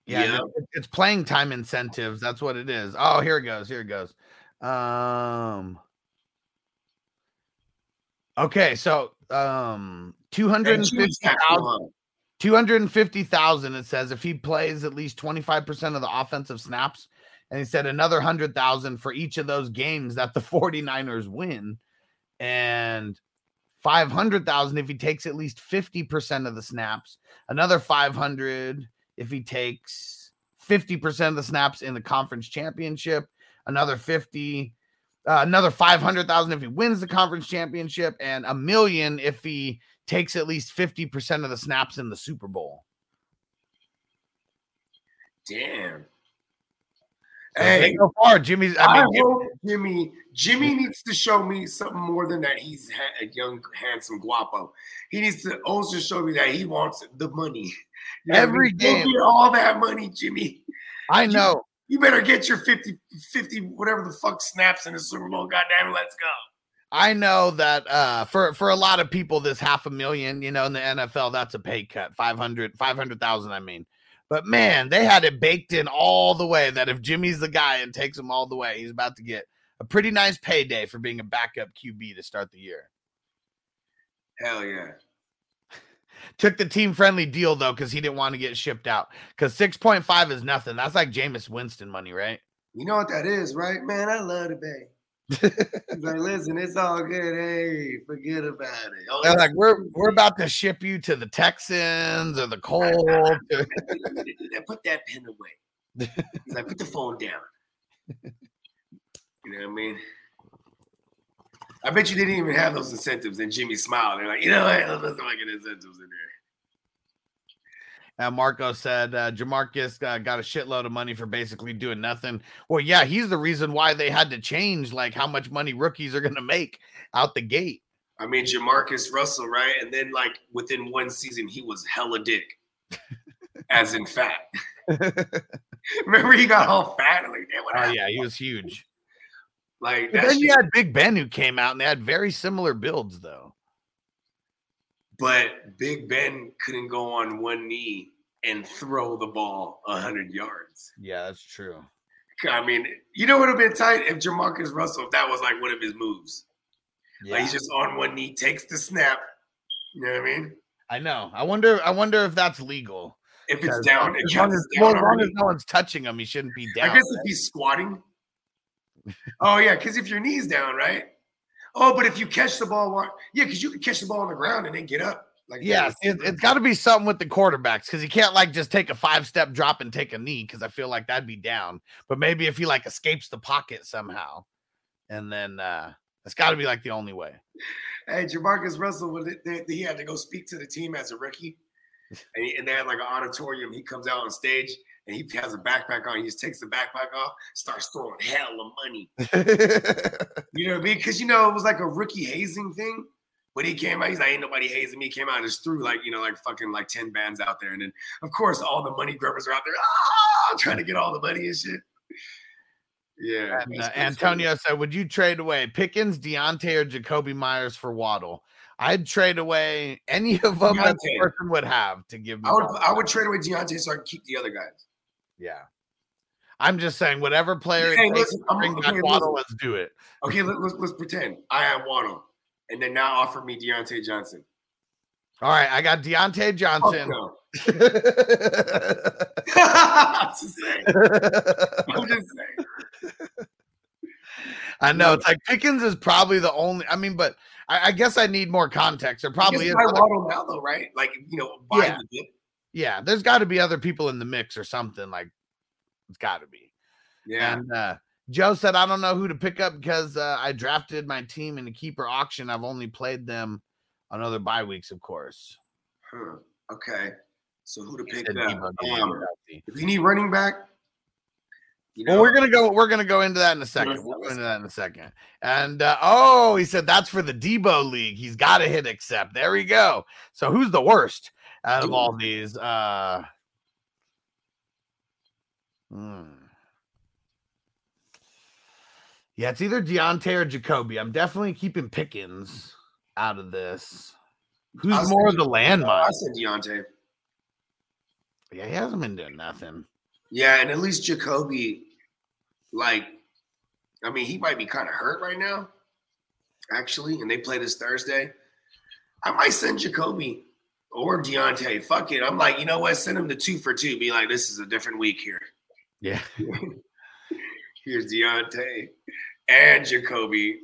Yeah, Yeah. it- it's playing time incentives. That's what it is. Oh, here it goes. Here it goes. Um Okay, so um And Jimmy's 250,000 tackle on. 250,000 it says if he plays at least 25% of the offensive snaps and he said another 100,000 for each of those games that the *laughs* 49ers win and 500,000 if he takes at least 50% of the snaps, another 500 if he takes 50% of the snaps in the conference championship, another 50 uh, another 500,000 if he wins the conference championship and a million if he takes at least 50% of the snaps in the Super Bowl. Damn. Hey, so far, Jimmy's. I I mean, hope Jimmy Jimmy needs to show me something more than that. He's a young, handsome guapo. He needs to also show me that he wants the money. You know I Every? Game. all that money, Jimmy. I know. You better get your 50, 50, whatever the fuck snaps in the Super Bowl. Goddamn, it, let's go. I know that uh, for for a lot of people, this half a million, you know, in the NFL, that's a pay cut. 500, 500,000, I mean. But man, they had it baked in all the way that if Jimmy's the guy and takes him all the way, he's about to get a pretty nice payday for being a backup QB to start the year. Hell yeah. Took the team friendly deal though, because he didn't want to get shipped out. Because 6.5 is nothing. That's like Jameis Winston money, right? You know what that is, right? Man, I love the bay. *laughs* Like, listen, it's all good. Hey, forget about it. Oh, They're like, we're we're about to ship you to the Texans or the Colts. Put that pen away. *laughs* He's like, put the phone down. *laughs* You know what I mean? I bet you didn't even have those incentives. And Jimmy smiled. They're like, you know what? *laughs* Let's not get incentives in there. Uh, Marco said uh, Jamarcus uh, got a shitload of money for basically doing nothing. Well, yeah, he's the reason why they had to change like how much money rookies are going to make out the gate. I mean, Jamarcus Russell, right? And then, like, within one season, he was hella dick, *laughs* as in fat. *laughs* Remember, he got all fat. Like, Oh yeah, he was huge. Like, then you had Big Ben who came out and they had very similar builds though. but Big Ben couldn't go on one knee and throw the ball 100 yards. Yeah, that's true. I mean, you know what would have been tight if Jamarcus Russell, if that was like one of his moves. Yeah, Like he's just on one knee, takes the snap. You know what I mean? I know. I wonder. I wonder if that's legal. If it's down, it As long as, down as long as no one's touching him, he shouldn't be down. I guess right? if he's squatting. Oh yeah, because if your knee's down, right? Oh, but if you catch the ball, yeah, because you can catch the ball on the ground and then get up. Like Yes, it, it's got to be something with the quarterbacks because he can't like just take a five step drop and take a knee because I feel like that'd be down. But maybe if he like escapes the pocket somehow, and then uh it's got to be like the only way. Hey, Jamarcus Russell, when he had to go speak to the team as a rookie, *laughs* and, he, and they had like an auditorium. He comes out on stage and he has a backpack on. He just takes the backpack off, starts throwing hell of money. *laughs* You know what I mean? Because you know it was like a rookie hazing thing. But he came out, he's like, ain't nobody hazing me. He came out and just threw like, you know, like fucking like 10 bands out there. And then of course all the money grubbers are out there, ah, trying to get all the money and shit. Yeah. and, that's uh, pretty Antonio said, "Would you trade away Pickens, Diontae, or Jakobi Meyers for Waddle?" I'd trade away any of them that the person would have to give me. I would I would trade away Diontae so I can keep the other guys. Yeah. I'm just saying, whatever player it Hey, listen, bring back okay, Waddle, let's do it. Okay, let, let's let's pretend I have Waddle, and then now offer me Diontae Johnson. All right, I got Diontae Johnson. no. *laughs* *laughs* I'm just saying. I'm just saying. I know it's like Pickens is probably the only. I mean, but I, I guess I need more context. There probably is. Waddle now though, right? Like you know, buy Yeah. the dip. Yeah, there's got to be other people in the mix or something. Like it's got to be. Yeah. And uh, Joe said, I don't know who to pick up because uh, I drafted my team in the keeper auction. I've only played them on other bye weeks, of course. Huh. Okay. So who to He pick up? Um, if you need running back, you know, Well, we're gonna go. We're gonna go into that in a second. We'll go into that in a second. And uh, oh, he said that's for the Debo League. He's got to hit accept. There we go. So who's the worst out of all these? Uh, hmm. Yeah, it's either Diontae or Jakobi. I'm definitely keeping Pickens out of this. Who's I'll more of the landmine? I said Diontae. Yeah, he hasn't been doing nothing. Yeah, and at least Jakobi, like, I mean, he might be kind of hurt right now, actually, and they play this Thursday. I might send Jakobi or Diontae. Fuck it. I'm like, you know what? Send him the two for two. Be like, this is a different week here. Yeah. *laughs* Here's Diontae and Jakobi.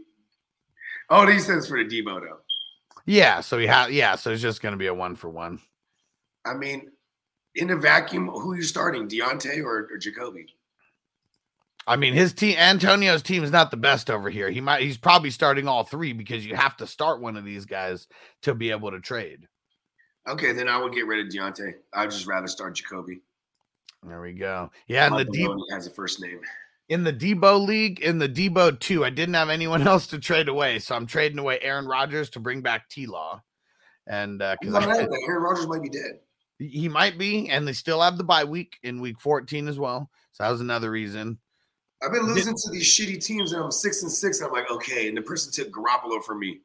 Oh, he says for the Debo though. Yeah. So he had yeah, so it's just gonna be a one for one. I mean, in a vacuum, who are you starting, Diontae or, or Jakobi? I mean, his team, Antonio's team is not the best over here. He might, he's probably starting all three because you have to start one of these guys to be able to trade. Okay, then I would get rid of Diontae. I'd just rather start Jakobi. There we go. Yeah, and the Debo, has a first name. in the Debo league, in the Debo two, I didn't have anyone *laughs* else to trade away, so I'm trading away Aaron Rodgers to bring back T Law, and because not dead. Aaron Rodgers might be dead. he might be, and they still have the bye week in week 14 as well. So that was another reason. I've been losing to these shitty teams, and I'm six and six. And I'm like, okay, and the person took Garoppolo from me.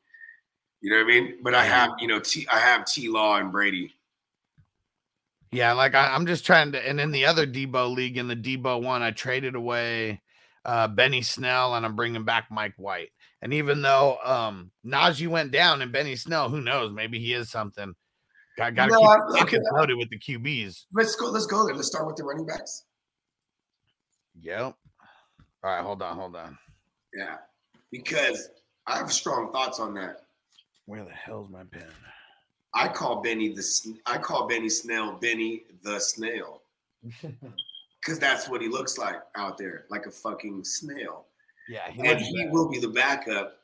You know what I mean? But I have, you know, T. I have T. Law and Brady. Yeah, like I, I'm just trying to. And in the other Debo league, in the Debo one, I traded away uh, Benny Snell, and I'm bringing back Mike White. And even though um, Najee went down and Benny Snell, who knows? Maybe he is something. Got got to No, keep I- the buckets okay. loaded with the QBs. Let's go. Let's go there. Let's start with the running backs. Yep. All right, hold on, hold on. Yeah, because I have strong thoughts on that. Where the hell's my pen? I call Benny the. I call Benny Snell Benny the Snail *laughs* because that's what he looks like out there, like a fucking snail. Yeah, he and he bad. will be the backup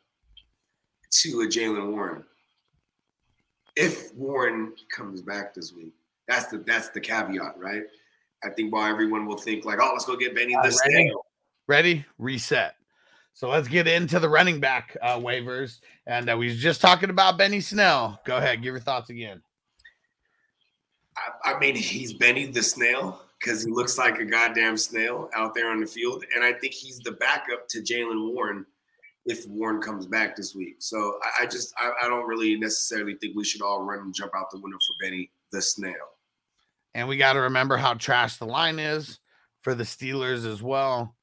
to a Jaylen Warren if Warren comes back this week. That's the that's the caveat, right? I think while everyone will think like, oh, let's go get Benny Uh, the ready? Snail. Ready? Reset. So let's get into the running back uh, waivers. And uh, we was just talking about Benny Snell. Go ahead, give your thoughts again. I, I mean, he's Benny the Snail because he looks like a goddamn snail out there on the field, and I think he's the backup to Jaylen Warren if Warren comes back this week. So I, I just I, I don't really necessarily think we should all run and jump out the window for Benny the Snail. And we got to remember how trash the line is for the Steelers as well.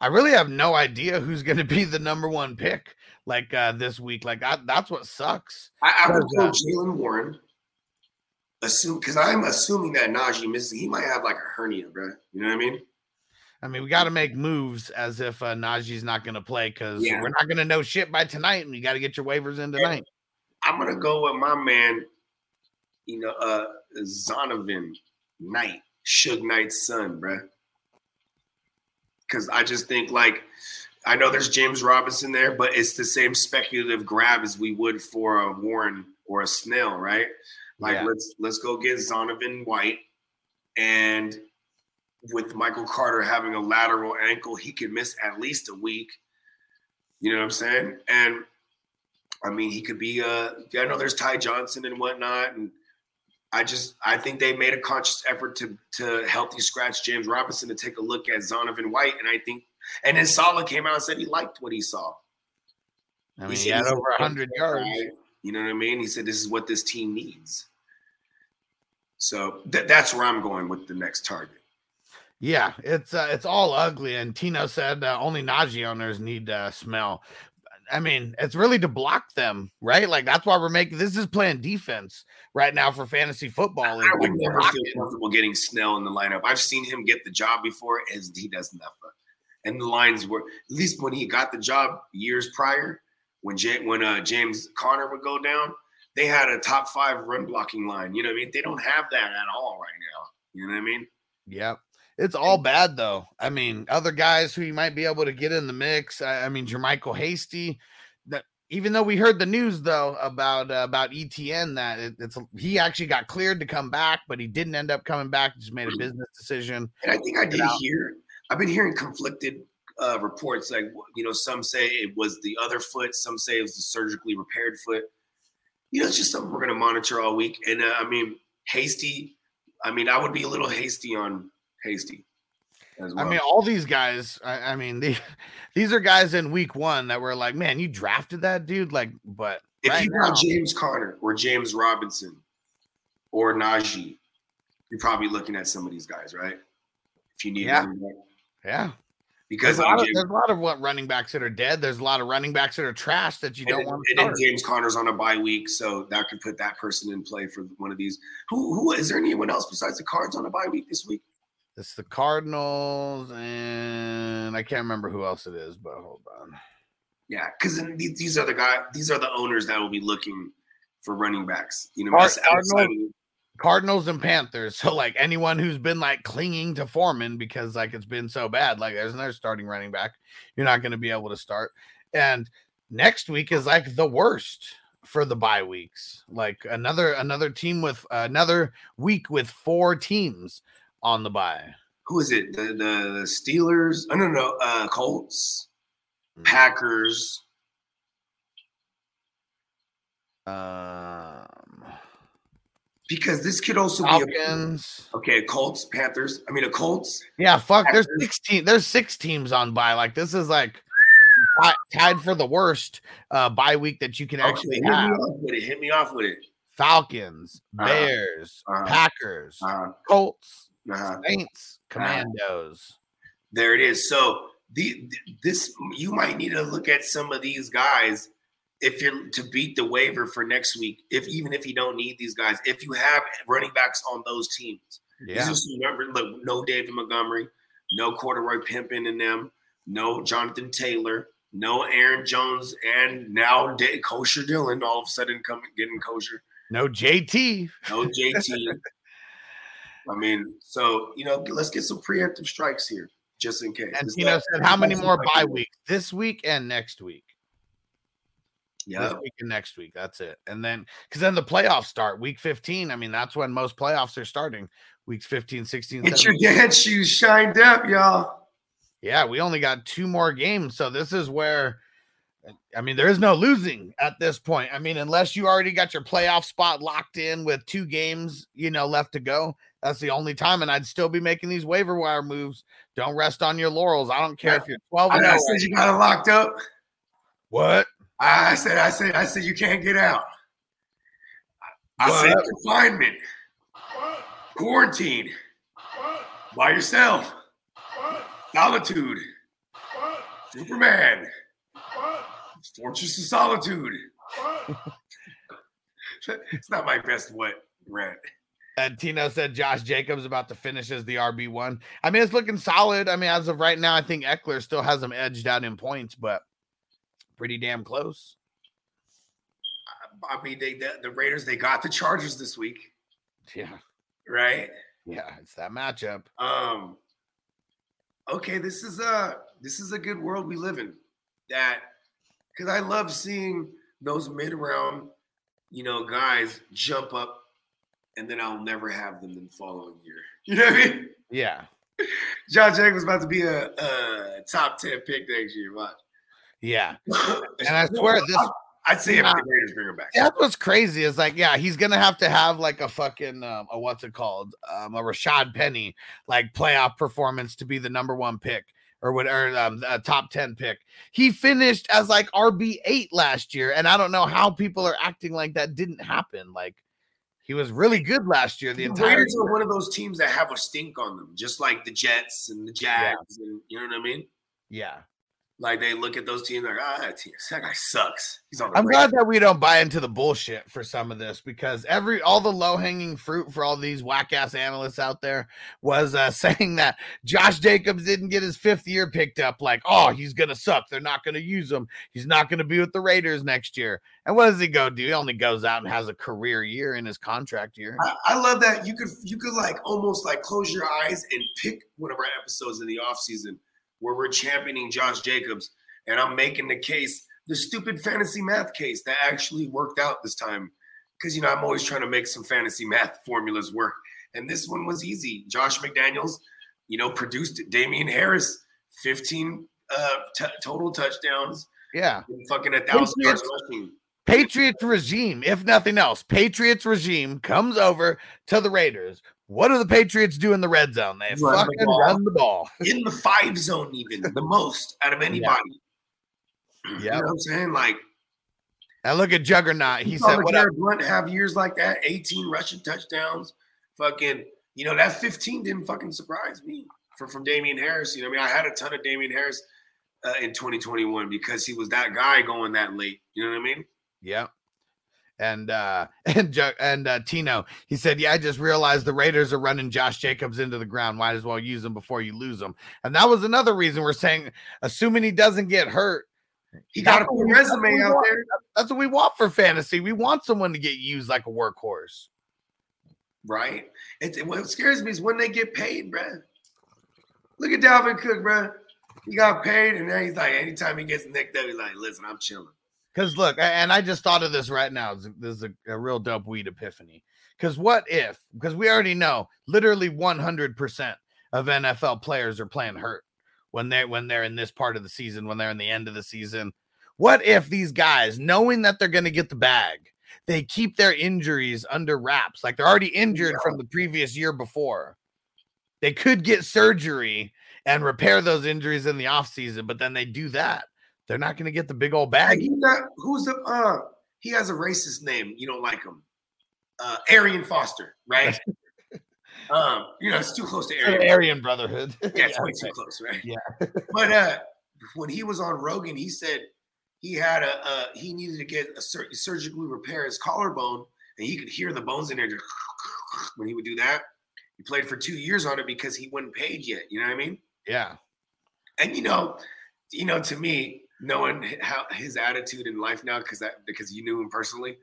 I really have no idea who's going to be the number one pick like uh, this week. Like I, that's what sucks. I, I would go Jaylen Warren. Assume because I'm assuming that Najee misses. He might have like a hernia, bro. You know what I mean? I mean, we got to make moves as if uh, Najee's not going to play because Yeah. we're not going to know shit by tonight, and you got to get your waivers in tonight. I'm gonna go with my man. You know, uh, Zonovan Knight, Suge Knight's son, bro. Because I just think like I know there's James Robinson there, but it's the same speculative grab as we would for a Warren or a Snell, right? Like Yeah. let's let's go get Zonovan White, and with Michael Carter having a lateral ankle, he could miss at least a week. You know what I'm saying? And I mean, he could be. Uh, I know there's Ty Johnson and whatnot, and I just I think they made a conscious effort to to healthy scratch James Robinson to take a look at Zonovan White, and I think, and then Saleh came out and said he liked what he saw. I mean, he said had over 100 yards. You know what I mean? He said this is what this team needs. So th- that's where I'm going with the next target. Yeah, it's uh, it's all ugly. And Tino said uh, only Najee owners need uh, Snell. I mean, it's really to block them, right? Like that's why we're making this is playing defense right now for fantasy football. I would never feel comfortable getting Snell in the lineup. I've seen him get the job before, as he does nothing. And the lines were at least when he got the job years prior, when J- when uh, James Conner would go down, they had a top five run blocking line. You know what I mean? They don't have that at all right now. You know what I mean? Yep. It's all bad though. I mean, other guys who you might be able to get in the mix. I, I mean, JaMycal Hasty. That even though we heard the news though about uh, about ETN that it, it's he actually got cleared to come back, but he didn't end up coming back. Just made a business decision. And I think I did hear. I've been hearing conflicted uh, reports. Like you know, some say it was the other foot, some say it was the surgically repaired foot. You know, it's just something we're going to monitor all week. And uh, I mean, hasty. I mean, I would be a little hasty on hasty. As well. I mean, all these guys. I, I mean, *laughs* the, these are guys in week one that were like, man, you drafted that dude. Like, but if right you now, got James Conner or James Robinson or Najee, you're probably looking at some of these guys, right? If you need, Yeah. yeah, because There's a, lot of, James- there's a lot of what running backs that are dead. There's a lot of running backs that are trash that you don't then, want to and then. James Conner's on a bye week, so that could put that person in play for one of these. Who who is there anyone else besides the Cards on a bye week this week? It's the Cardinals, and I can't remember who else it is, but hold on. Yeah, because these, are the guy, these are the owners that will be looking for running backs. You know, Card- Cardinals- Cardinals and Panthers. So like anyone who's been like clinging to Foreman because like it's been so bad, like there's another starting running back, you're not going to be able to start. And next week is like the worst for the bye weeks. Like another another team with another week with four teams on the bye. who is it? The the, Steelers? Oh no, no, uh, Colts, Mm. Packers. Um, Because this could also be a, Falcons. okay. Colts, Panthers. I mean, a Colts. Yeah, fuck. There's 16. There's six teams on bye. Like this is like tied for the worst uh bye week that you can Okay, actually hit me have. off with it. Hit me off with it. Falcons, Uh-huh. Bears, Uh-huh. Packers, Uh, Colts, uh, Saints, Commandos. there it is. So the this you might need to look at some of these guys if you're to beat the waiver for next week. If even if you don't need these guys, if you have running backs on those teams, Yeah. Just remember, look, no David Montgomery, no Corduroy Pimpin in them, no Jonathan Taylor, no Aaron Jones, and now Da- Kosher Dillon all of a sudden coming getting kosher. No JT. No JT. *laughs* I mean, so you know, let's get some preemptive strikes here, just in case. And Tino said, how many more bye weeks? This week and next week. Yeah. This week and next week. That's it. And then because then the playoffs start week 15. I mean, that's when most playoffs are starting. Weeks 15, 16, Get your dance shoes shined up, y'all. Yeah, we only got two more games. So this is where I mean, there is no losing at this point. I mean, unless you already got your playoff spot locked in with two games, you know, left to go. That's the only time. And I'd still be making these waiver wire moves. Don't rest on your laurels. I don't care if you're 12 I, I said you got it locked up. What? I said, I said, I said you can't get out. I said What? confinement, quarantine, by yourself, solitude, Superman, Fortress of Solitude. *laughs* it's not my best what rant. And Tino said Josh Jacobs about to finish as the RB1. I mean, it's looking solid. I mean, as of right now, I think Ekeler still has him edged out in points, but pretty damn close. I mean, they the, the Raiders they got the Chargers this week, Yeah. right? Yeah. It's that matchup. Um. Okay, this is a this is a good world we live in. That because I love seeing those mid round, you know, guys jump up, and then I'll never have them in the following year. *laughs* You know what I mean? Yeah. John Jacobs was about to be a, a top ten pick next year. Watch. Yeah. *laughs* And I swear this I'd if Yeah. the Raiders bring him back. that's what's crazy is like, yeah, he's gonna have to have like a fucking um, a what's it called? Um, a Rashad Penny like playoff performance to be the number one pick or whatever um a top 10 pick. He finished as like RB8 last year, and I don't know how people are acting like that didn't happen. Like he was really good last year, the The entire Raiders are one of those teams that have a stink on them, just like the Jets and the Jags, and you know what I mean. yeah. Like they look at those teams like, ah, that, team, that guy sucks. He's on the I'm glad that we don't buy into the bullshit for some of this because every all the low hanging fruit for all these whack ass analysts out there was uh, *laughs* saying that Josh Jacobs didn't get his fifth year picked up. Like, oh, he's gonna suck. They're not gonna use him. He's not gonna be with the Raiders next year. And what does he go do? He only goes out and has a career year in his contract year. I, I love that you could you could like almost like close your eyes and pick one of our episodes in the off season where we're championing Josh Jacobs, and I'm making the case, the stupid fantasy math case that actually worked out this time. Because you know I'm always trying to make some fantasy math formulas work, and this one was easy. Josh McDaniels, you know, produced Damien Harris, 15 uh, t- total touchdowns, Yeah. fucking a thousand yards rushing. Patriots regime, if nothing else, Patriots regime comes over to the Raiders. What do the Patriots do in the red zone? They Run fucking ball. run the ball. *laughs* in the five zone, even the most out of *laughs* anybody. *clears throat* You Yeah. know what I'm saying? Like, And look at Juggernaut. He said, "What up?" Jared Blount have years like that, 18 rushing touchdowns. Fucking, you know, that 15 didn't fucking surprise me. from from Damien Harris. You know, what I mean, I had a ton of Damien Harris uh, in 2021 because he was that guy going that late. You know what I mean? Yeah. And uh *laughs* and and uh Tino, he said, "Yeah, I just realized the Raiders are running Josh Jacobs into the ground. Might as well use him before you lose him." And that was another reason we're saying, assuming he doesn't get hurt, He got a That's what we- resume out want. there. That's what we want for fantasy. We want someone to get used like a workhorse. Right? It's, what scares me is when they get paid, bruh. Look at Dalvin Cook, bruh. He got paid, and now he's like, anytime he gets nicked up, he's like, listen, I'm chilling. Because look, and I just thought of this right now. This is a, a real dope weed epiphany. Because what if? Because we already know literally 100% of NFL players are playing hurt when they're, when they're in this part of the season, when they're in the end of the season. What if these guys, knowing that they're going to get the bag, they keep their injuries under wraps, like they're already injured from the previous year before. They could get surgery and repair those injuries in the offseason, but then they do that. They're not going to get the big old bag. who's the, uh, he has a racist name. You don't like him. Uh, Arian Foster, right? *laughs* um, you know, it's too close to Arian. Aryan Brotherhood. *laughs* Yeah, it's way okay. too close, right? Yeah. *laughs* but uh, when he was on Rogan, he said he had a uh, he needed to get a sur- surgically repair his collarbone, and he could hear the bones in there just when he would do that. He played for two years on it because he wasn't paid yet. You know what I mean? Yeah. And you know, you know, to me, knowing how his attitude in life now, because that because you knew him personally,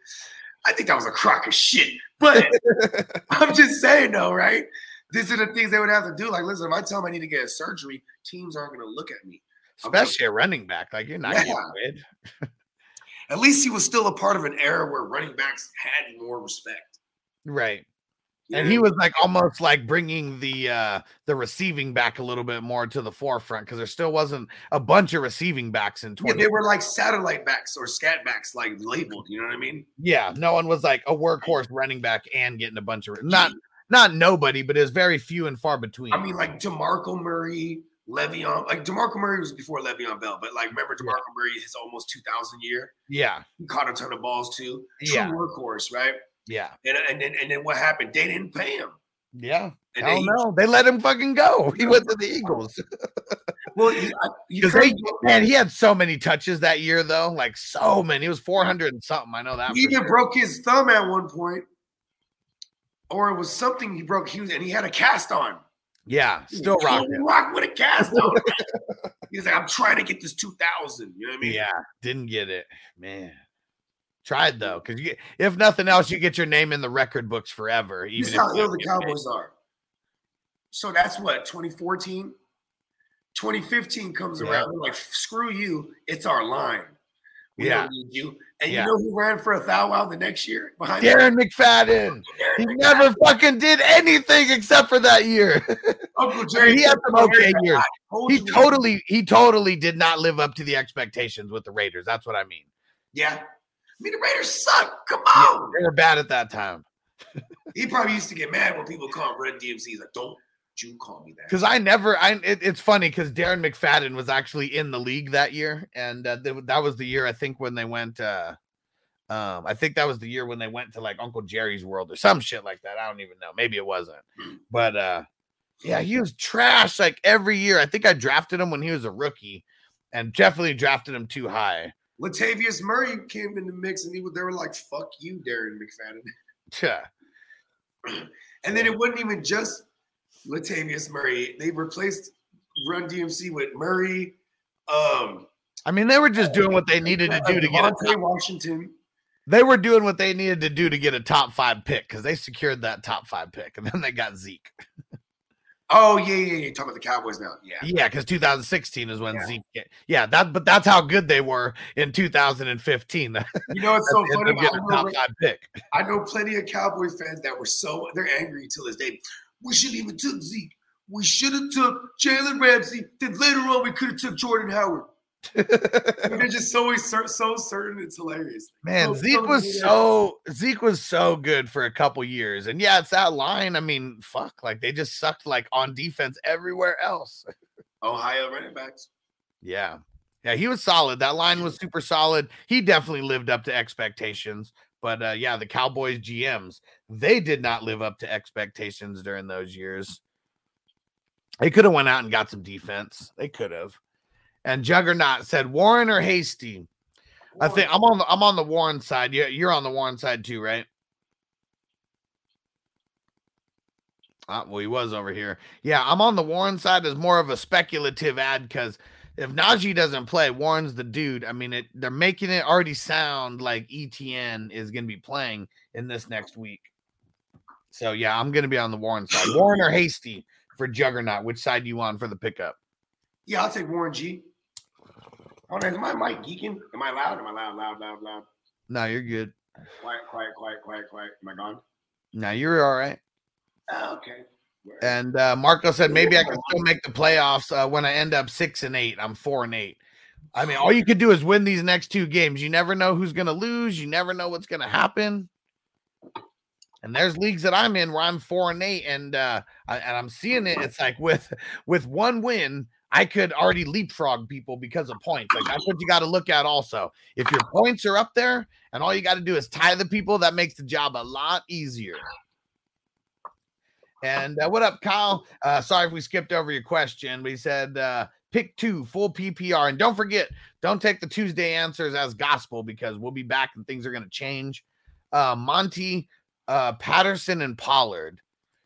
I think that was a crock of shit. But *laughs* I'm just saying, though, right? These are the things they would have to do. Like, listen, if I tell them I need to get a surgery, teams aren't going to look at me. Especially a running back. Like you're not Yeah. At least he was still a part of an era where running backs had more respect. Right. And he was like almost like bringing the uh the receiving back a little bit more to the forefront because there still wasn't a bunch of receiving backs in I mean? yeah, 20. they were like satellite backs or scat backs, like labeled. You know what I mean? Yeah, no one was like a workhorse running back and getting a bunch of not not nobody, but it was very few and far between. I mean, like Demarco Murray, Le'Veon. Like Demarco Murray was before Le'Veon Bell, but like remember Demarco Murray, his almost 2,000 year. yeah, He caught a ton of balls too. True Yeah. workhorse, right? Yeah, And and then and then what happened? They didn't pay him. yeah. And then he- no, they let him fucking go. He went to the *laughs* Eagles. Well, Because they, man, he had so many touches that year, though. Like so many. It was 400 and something. I know that. he even sure. broke his thumb at one point, or it was something he broke. He was and he had a cast on. Yeah, still rocking. *laughs* rock with a cast on. *laughs* He's like, I'm trying to get this 2,000. You know what I mean? Yeah, didn't get it, man. Tried though, because if nothing else, you get your name in the record books forever. This Even is how ill the paid. Cowboys are. So that's what 2014, 2015 comes Yeah. around. Like, screw you, it's our line. We Yeah. don't need you. And Yeah. you know who ran for a thou wow the next year behind Darren McFadden. *laughs* He never fucking did anything except for that year. *laughs* Uncle Jerry. he had some okay years. He totally, he totally did not live up to the expectations with the Raiders. That's what I mean. Yeah. I mean, the Raiders suck. Come Yeah, on. they were bad at that time. He probably used to get mad when people call him Red DMC. He's like, don't you call me that. Because I never, I it, it's funny because Darren McFadden was actually in the league that year, and uh, th- that was the year I think when they went. uh um, I think that was the year when they went to like Uncle Jerry's World or some shit like that. I don't even know. Maybe it wasn't, but uh yeah, he was trash like every year. I think I drafted him when he was a rookie, and definitely drafted him too high. Latavius Murray came in the mix and he, was- they were like, fuck you, Darren McFadden. *laughs* Yeah, And then it wasn't even just Latavius Murray. They replaced Run DMC with Murray. Um, I mean they were just doing what they needed to do to get. A top, Washington. they were doing what they needed to do to get a top five pick because they secured that top five pick, and then they got Zeke. *laughs* Oh yeah, yeah, yeah. You're talking about the Cowboys now. Yeah. Yeah, because 2016 is when Yeah. Zeke. Yeah, that. But that's how good they were in 2015. *laughs* You know what's so funny? I know, pick. I know plenty of Cowboys fans that were so they're angry till this day. We shouldn't even took Zeke. We should have took Jalen Ramsey. Then later on we could have took Jordan Howard. They're just so so certain. It's hilarious. Man, So Zeke was to do that. so Zeke was so good for a couple years, and yeah, it's that line. I mean, fuck, like they just sucked like on defense everywhere else. Ohio running backs. Yeah, yeah, he was solid. That line was super solid. He definitely lived up to expectations. But uh, yeah, the Cowboys GMs they did not live up to expectations during those years. They could have went out and got some defense. They could have. And Juggernaut said Warren or Hasty. I think I'm on the I'm on the Warren side. Yeah, you're on the Warren side too, right? Uh, well, he was over here. Yeah, I'm on the Warren side as more of a speculative ad because if Najee doesn't play, Warren's the dude. I mean, it they're making it already sound like ETN is going to be playing in this next week. So yeah, I'm going to be on the Warren side. Warren or Hasty for Juggernaut. Which side do you want for the pickup? Yeah, I'll take Warren G. Hold on, is my mic geeking? Am I loud? Am I loud, loud, loud, loud? No, you're good. Quiet, quiet, quiet, quiet, quiet. Am I gone? No, you're all right. Ah, okay. And uh, Marco said maybe I can still make the playoffs uh, when I end up six and eight. I'm four and eight. I mean, all you could do is win these next two games. You never know who's going to lose. You never know what's going to happen. And there's leagues that I'm in where I'm four and eight, and uh, I, and I'm seeing it. It's like with with one win, I could already leapfrog people because of points. Like that's what you got to look at. Also, if your points are up there, and all you got to do is tie the people, that makes the job a lot easier. And uh, what up, Kyle? Uh, sorry if we skipped over your question, he said uh, pick two, full PPR. And don't forget, don't take the Tuesday answers as gospel because we'll be back and things are going to change. Uh, Monty, uh, Patterson, and Pollard.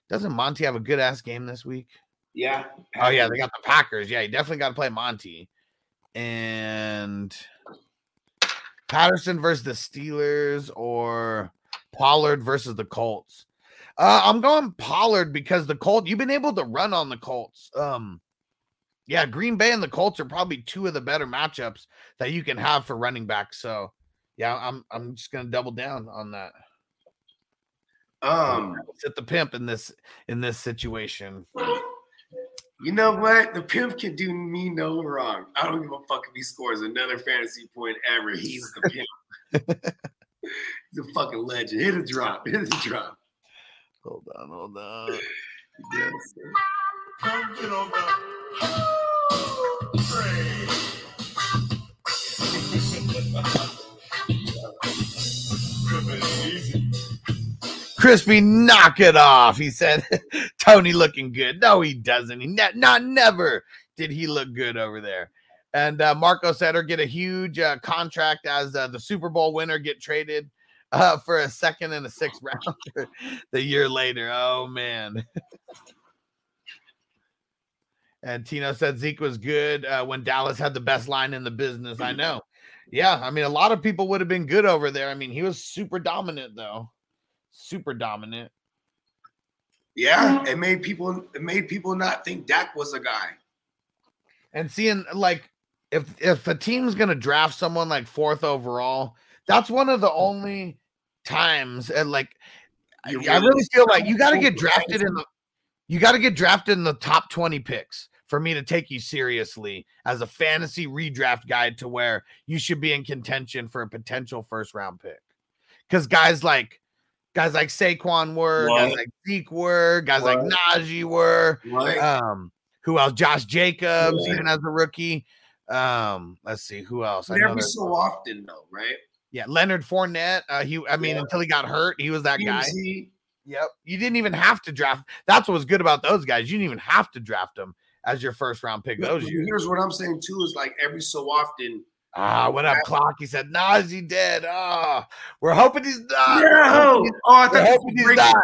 Doesn't Monty have a good ass game this week? Yeah. Oh, yeah, they got the Packers. Yeah, you definitely got to play Monty. And Patterson versus the Steelers or Pollard versus the Colts. Uh, I'm going Pollard because the Colts, you've been able to run on the Colts. Um, yeah, Green Bay and the Colts are probably two of the better matchups that you can have for running back. So, yeah, I'm I'm just gonna double down on that. Um, Sit the pimp in this in this situation. You know what? The pimp can do me no wrong. I don't give a fuck if he scores another fantasy point ever. He's the pimp. *laughs* He's a fucking legend. Hit a drop. Hit a drop. Hold on, hold on. Yes. Come get on the Crispy, knock it off. He said, *laughs* Tony looking good. No, he doesn't. He ne- not never did he look good over there. And uh, Marco Setter get a huge uh, contract as uh, the Super Bowl winner, get traded uh, for a second and a sixth *laughs* round the year later. Oh, man. *laughs* and Tino said Zeke was good uh, when Dallas had the best line in the business. I know. Yeah. I mean, a lot of people would have been good over there. I mean, he was super dominant, though. Super dominant. Yeah, it made people it made people not think Dak was a guy. and seeing like if if a team's gonna draft someone like fourth overall, that's one of the only times and like I, I really- really feel like you got to get drafted in the you got to get drafted in the top 20 picks for me to take you seriously as a fantasy redraft guide to where you should be in contention for a potential first round pick. Because guys like guys like Saquon were, guys like Zeke were, guys like What? Najee were, Right? um, who else? Josh Jacobs, Yeah. even as a rookie. Um, let's see who else. I But know every so often though, right? yeah, Leonard Fournette. Uh, he, I mean, Yeah. until he got hurt, he was that guy. PMC, Yep. You didn't even have to draft. That's what was good about those guys. You didn't even have to draft them as your first round pick but those years. Here's what I'm saying too: is like every so often. Ah, what up, clock? He said, "Nah, is he dead? Ah, we're hoping he's not. No! Oh, I thought, this was he's breaking, not.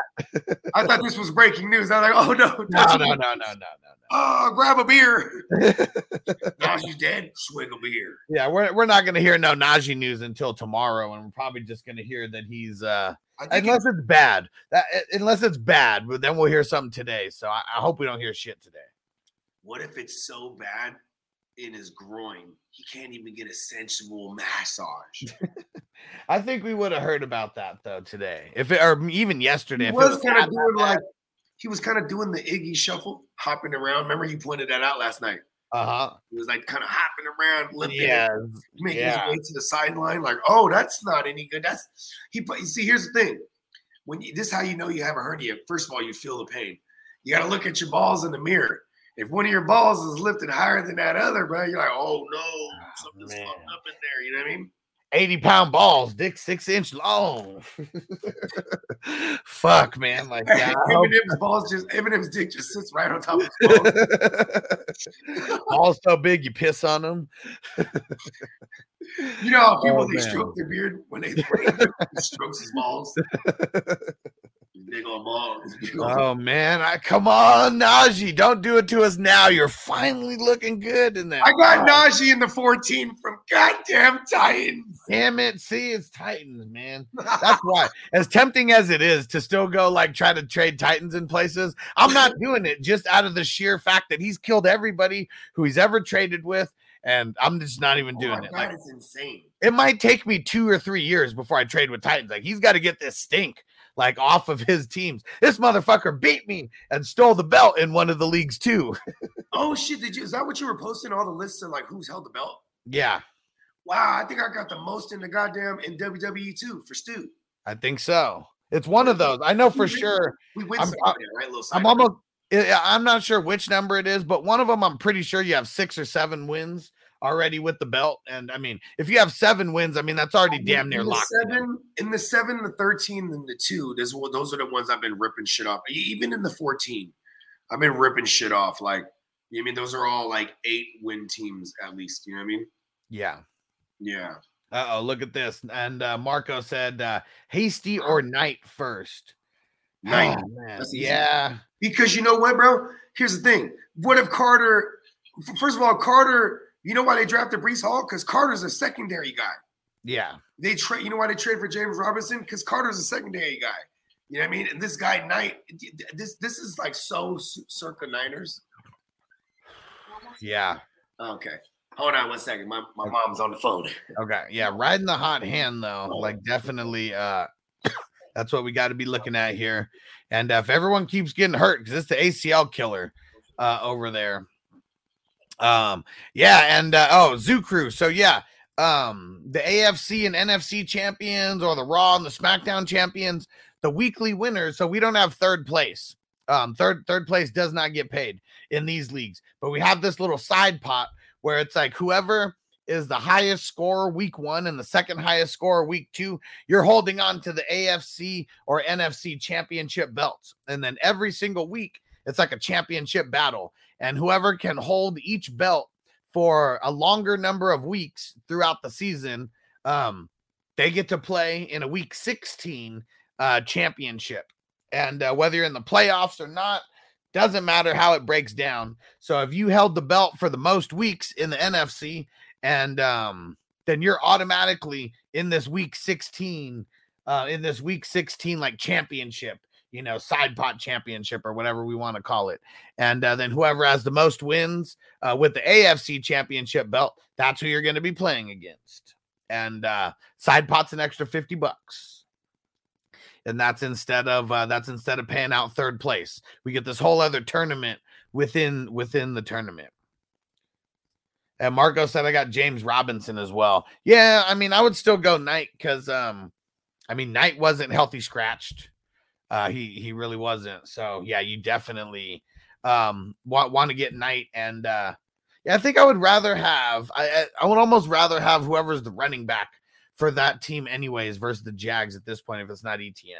I thought this was breaking news. I was like, oh no, *laughs* No, no, no, no, no, no, *laughs* Oh, grab a beer. *laughs* she's dead. Swig a beer. yeah, we're we're not gonna hear no Najee news until tomorrow, and we're probably just gonna hear that he's uh unless it's bad. That unless it's bad, but then we'll hear something today. So I, I hope we don't hear shit today. What if it's so bad in his groin he can't even get a sensual massage? *laughs* I think we would have heard about that though today, if it or even yesterday. He if was kind of doing like he was kind of doing the Ickey shuffle, hopping around. Remember you pointed that out last night. uh-huh. He was like kind of hopping around, limping, Yeah, making yeah. his way to the sideline. Like, oh, that's not any good. That's he. put- You see, here's the thing: when you, this is how you know you have a hernia. First of all, you feel the pain. You got to look at your balls in the mirror. If one of your balls is lifted higher than that other, bro, you're like, oh no, ah, something's man. fucked up in there. You know what I mean? 80 pound balls, dick six inch long. *laughs* Fuck, man. Like, yeah, Eminem's balls just Eminem's dick just sits right on top of his balls. *laughs* balls so big you piss on them. *laughs* You know how people Oh, they stroke their beard when they, *laughs* strokes his balls. His big old balls. Big old- Oh man, I come on, Najee. Don't do it to us now. You're finally looking good in that. I got ball. Najee in the 14 from goddamn Titans. Damn it. See, it's Titans, man. That's why. *laughs* As tempting as it is to still go like try to trade Titans in places, I'm not *laughs* doing it just out of the sheer fact that he's killed everybody who he's ever traded with. And I'm just not even Oh doing my it. Like, it's insane. it might take me two or three years before I trade with Titans. Like he's got to get this stink like off of his teams. This motherfucker beat me and stole the belt in one of the leagues too. Oh shit! Did you? Is that what you were posting? All the lists of like who's held the belt? yeah, Wow, I think I got the most in the goddamn in WWE too for Stu. I think so. It's one of those. I know for sure. We win I'm- uh, there, right? I'm almost. I'm not sure which number it is, but one of them I'm pretty sure you have six or seven wins already with the belt. And I mean, if you have seven wins, I mean that's already In- damn near in locked. Seven in the seven, the thirteen, and the two. Those those are the ones I've been ripping shit off. Even in the fourteen, I've been ripping shit off. Like you know I mean, those are all like eight win teams at least. You know what I mean? Yeah. Yeah. Uh oh, look at this. And uh, Marco said, uh, "Hasty or Knight first. Knight. Oh, man. That's. Yeah. Because you know what, bro? Here's the thing. What if Carter? First of all, Carter. You know why they drafted Breece Hall? Because Carter's a secondary guy. Yeah. They trade. You know why they trade for James Robinson? Because Carter's a secondary guy. You know what I mean? And this guy Knight. This this is like so circa Niners. Yeah. Okay. Hold on one second. My, my mom's on the phone. Okay. Yeah. Riding the hot hand though, like definitely uh that's what we got to be looking at here. And uh, if everyone keeps getting hurt, because it's the ACL killer uh over there. Um, yeah, and uh oh, Zoo Crew. So yeah, um, the AFC and NFC champions or the Raw and the SmackDown champions, the weekly winners. So we don't have third place. Um, third third place does not get paid in these leagues, but we have this little side pot where it's like whoever is the highest scorer week one and the second highest scorer week two, you're holding on to the AFC or NFC championship belts. And then every single week, it's like a championship battle. And whoever can hold each belt for a longer number of weeks throughout the season, um, they get to play in a week 16 uh, championship. And uh, whether you're in the playoffs or not, doesn't matter how it breaks down. So if you held the belt for the most weeks in the NFC, and um, then you're automatically in this week 16, uh, in this week 16 like championship, you know, side pot championship or whatever we want to call it. And uh, then whoever has the most wins uh, with the AFC championship belt, that's who you're going to be playing against. And uh, side pot's an extra 50 bucks. And that's instead of uh, that's instead of paying out third place. We get this whole other tournament within within the tournament. And Marco said I got James Robinson as well. Yeah, I mean, I would still go Knight because um I mean Knight wasn't healthy scratched. Uh he he really wasn't. So yeah, you definitely um want want to get Knight and uh yeah, I think I would rather have I I- would almost rather have whoever's the running back for that team anyways versus the Jags at this point if it's not ETN.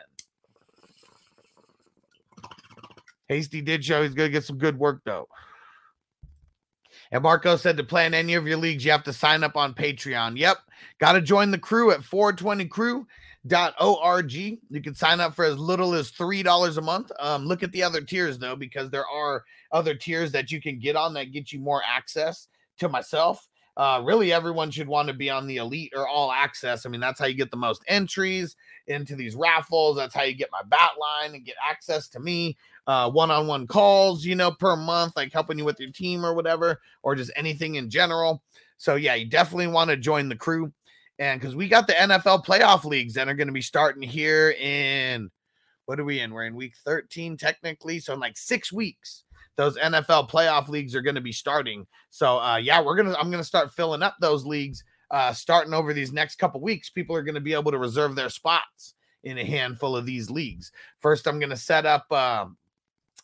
Hasty did show he's gonna get some good work though. And Marco said to play in any of your leagues, you have to sign up on Patreon. Yep. Got to join the crew at 420crew.org. You can sign up for as little as $3 a month. Um, look at the other tiers, though, because there are other tiers that you can get on that get you more access to myself. Uh, really, everyone should want to be on the elite or all access. I mean, that's how you get the most entries into these raffles. That's how you get my bat line and get access to me uh one-on-one calls you know per month like helping you with your team or whatever or just anything in general. So yeah you definitely want to join the crew. And because we got the nfl playoff leagues that are going to be starting here in what are we in? We're in week 13 technically so in like six weeks those nfl playoff leagues are going to be starting. So uh yeah we're gonna i'm gonna start filling up those leagues uh starting over these next couple weeks. People are going to be able to reserve their spots in a handful of these leagues. First i'm going to set up um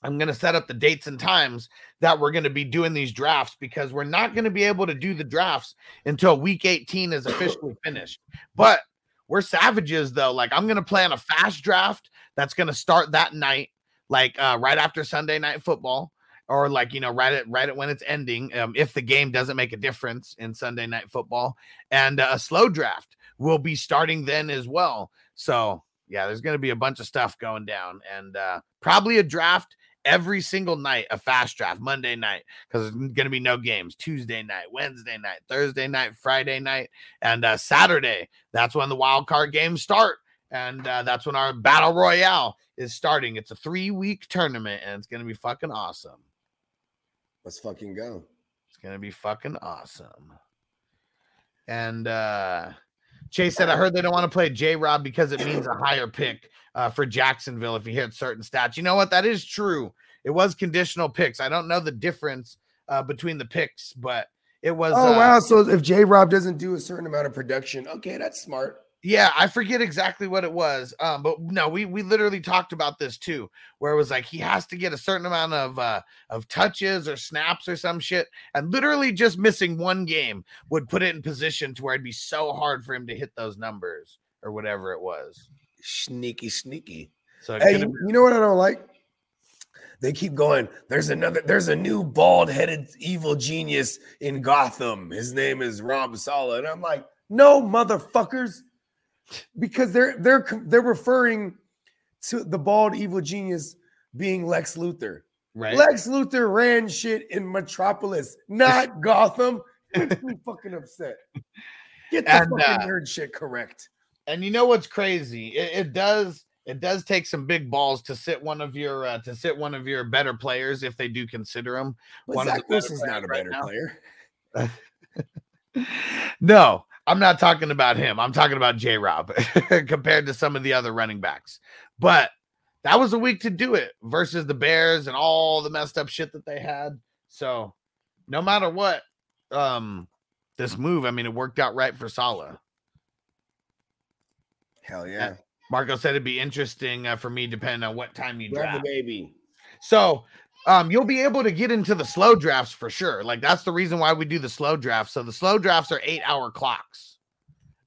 I'm going to set up the dates and times that we're going to be doing these drafts because we're not going to be able to do the drafts until week 18 is *coughs* officially finished. But we're savages though. Like I'm going to plan a fast draft that's going to start that night, like uh, right after Sunday night football or like you know right at right at when it's ending um, if the game doesn't make a difference in sunday night football and uh, a slow draft will be starting then as well so yeah there's going to be a bunch of stuff going down and uh, probably a draft every single night a fast draft monday night because there's going to be no games tuesday night wednesday night thursday night friday night and uh, saturday that's when the wild card games start and uh, that's when our battle royale is starting it's a three week tournament and it's going to be fucking awesome Let's fucking go. It's gonna be fucking awesome. And uh Chase said, I heard they don't want to play J Rob because it means a higher pick uh, for Jacksonville if he hit certain stats. You know what? That is true. It was conditional picks. I don't know the difference uh, between the picks, but it was. Oh uh, wow! So if J Rob doesn't do a certain amount of production, okay, that's smart. Yeah, I forget exactly what it was. Um, but no, we we literally talked about this too, where it was like he has to get a certain amount of uh of touches or snaps or some shit, and literally just missing one game would put it in position to where it'd be so hard for him to hit those numbers or whatever it was. Sneaky, sneaky. So hey, you, you know what I don't like? They keep going. There's another. There's a new bald-headed evil genius in Gotham. His name is Rob Saleh, and I'm like, no, motherfuckers because they're they're they're referring to the bald evil genius being Lex Luthor. Right. Lex Luthor ran shit in Metropolis, not *laughs* Gotham. *laughs* Makes me fucking upset. Get the And, fucking uh, nerd shit correct. And you know what's crazy? It, it does it does take some big balls to sit one of your uh, to sit one of your better players if they do consider him. But one of Zach the better Wilson's not a better right player. *laughs* No, I'm not talking about him. I'm talking about J Rob *laughs* compared to some of the other running backs. But that was a week to do it versus the Bears and all the messed up shit that they had. So no matter what, um, this move, I mean, it worked out right for Saleh. Hell yeah. Marco said it'd be interesting uh, for me depending on what time you Grab draft. the baby. So um, you'll be able to get into the slow drafts for sure. Like that's the reason why we do the slow drafts. So the slow drafts are eight hour clocks.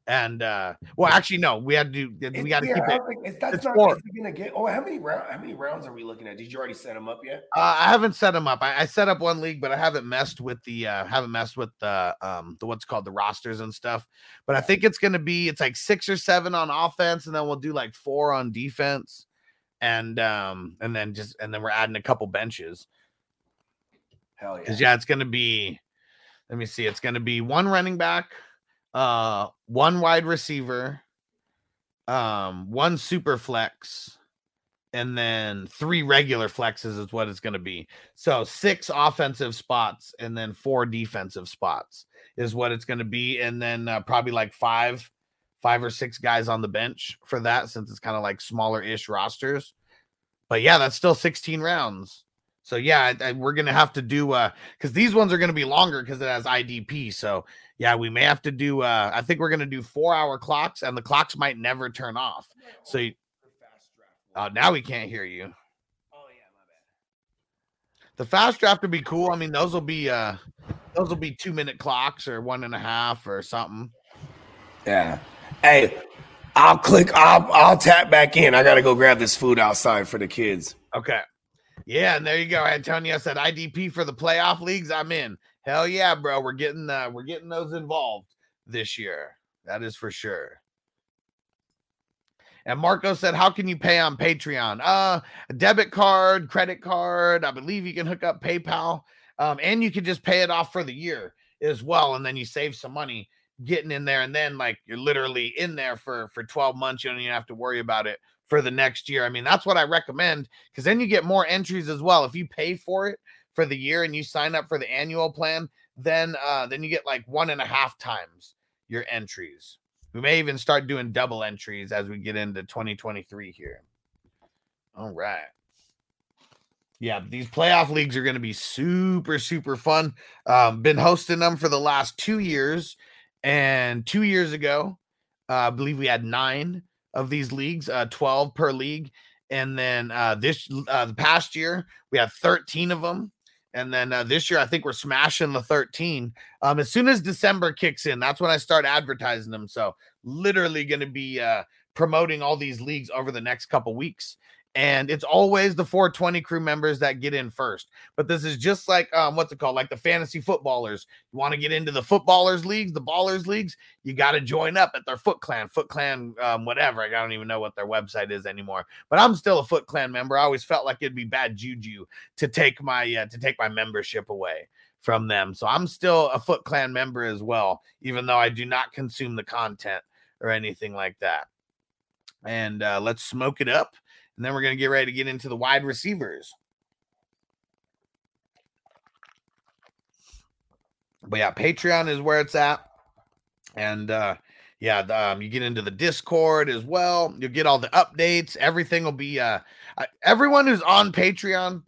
And uh, well, actually, no, we had to do we got to Yeah, keep it. was like, that it's not four. is gonna get? Oh, how many round? How many rounds are we looking at? Did you already set them up yet? Uh, I haven't set them up. I, I set up one league, but I haven't messed with the uh haven't messed with the um the what's called the rosters and stuff. But I think it's gonna be it's like six or seven on offense, and then we'll do like four on defense, and um and then just and then we're adding a couple benches. Hell yeah. Because yeah, it's gonna be. Let me see. It's gonna be one running back, uh, one wide receiver, um, one super flex, and then three regular flexes is what it's gonna be. So six offensive spots and then four defensive spots is what it's gonna be, and then uh, probably like five, five or six guys on the bench for that since it's kind of like smaller ish rosters. But yeah, that's still 16 rounds. So yeah, I, I- we're gonna have to do uh because these ones are gonna be longer because it has IDP. So yeah, we may have to do uh I think we're gonna do four hour clocks and the clocks might never turn off. So you, oh now we can't hear you. Oh yeah, my bad. The fast draft would be cool. I mean, those will be uh those will be two minute clocks or one and a half or something. Yeah. Hey, I'll click. I'll I'll tap back in. I gotta go grab this food outside for the kids. Okay. Yeah, and there you go. Antonio said IDP for the playoff leagues. I'm in. Hell yeah, bro. We're getting uh we're getting those involved this year. That is for sure. And Marco said, How can you pay on Patreon? Uh debit card, credit card. I believe you can hook up PayPal. Um, and you can just pay it off for the year as well. And then you save some money getting in there. And then like you're literally in there for for 12 months. You don't even have to worry about it for the next year. I mean, that's what I recommend because then you get more entries as well. If you pay for it for the year and you sign up for the annual plan, then uh then you get like one and a half times your entries. We may even start doing double entries as we get into 2023 here. All right. Yeah, these playoff leagues are going to be super, super fun. Um, been hosting them for the last two years. And two years ago, uh, I believe we had nine of these leagues, uh, 12 per league. And then uh, this uh, the past year we had 13 of them. And then uh, this year, I think we're smashing the 13. Um, as soon as December kicks in, that's when I start advertising them. So literally going to be uh, promoting all these leagues over the next couple weeks and it's always the 420 crew members that get in first. But this is just like um, what's it called? Like the fantasy footballers. You want to get into the footballers leagues, the ballers leagues, you got to join up at their Foot Clan, Foot Clan, um, whatever. I don't even know what their website is anymore. But I'm still a Foot Clan member. I always felt like it'd be bad juju to take my uh, to take my membership away from them. So I'm still a Foot Clan member as well, even though I do not consume the content or anything like that. And uh, let's smoke it up and then we're going to get ready to get into the wide receivers. But yeah, Patreon is where it's at. And uh yeah, um, you get into the Discord as well. You'll get all the updates. Everything will be uh everyone who's on Patreon,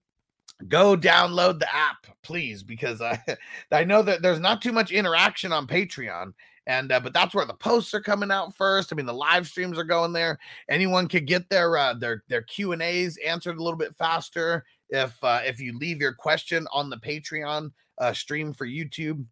go download the app, please, because I *laughs* I know that there's not too much interaction on Patreon and uh, but that's where the posts are coming out first. I mean, the live streams are going there. Anyone could get their uh, their their Q and A's answered a little bit faster if uh, if you leave your question on the Patreon uh, stream for YouTube.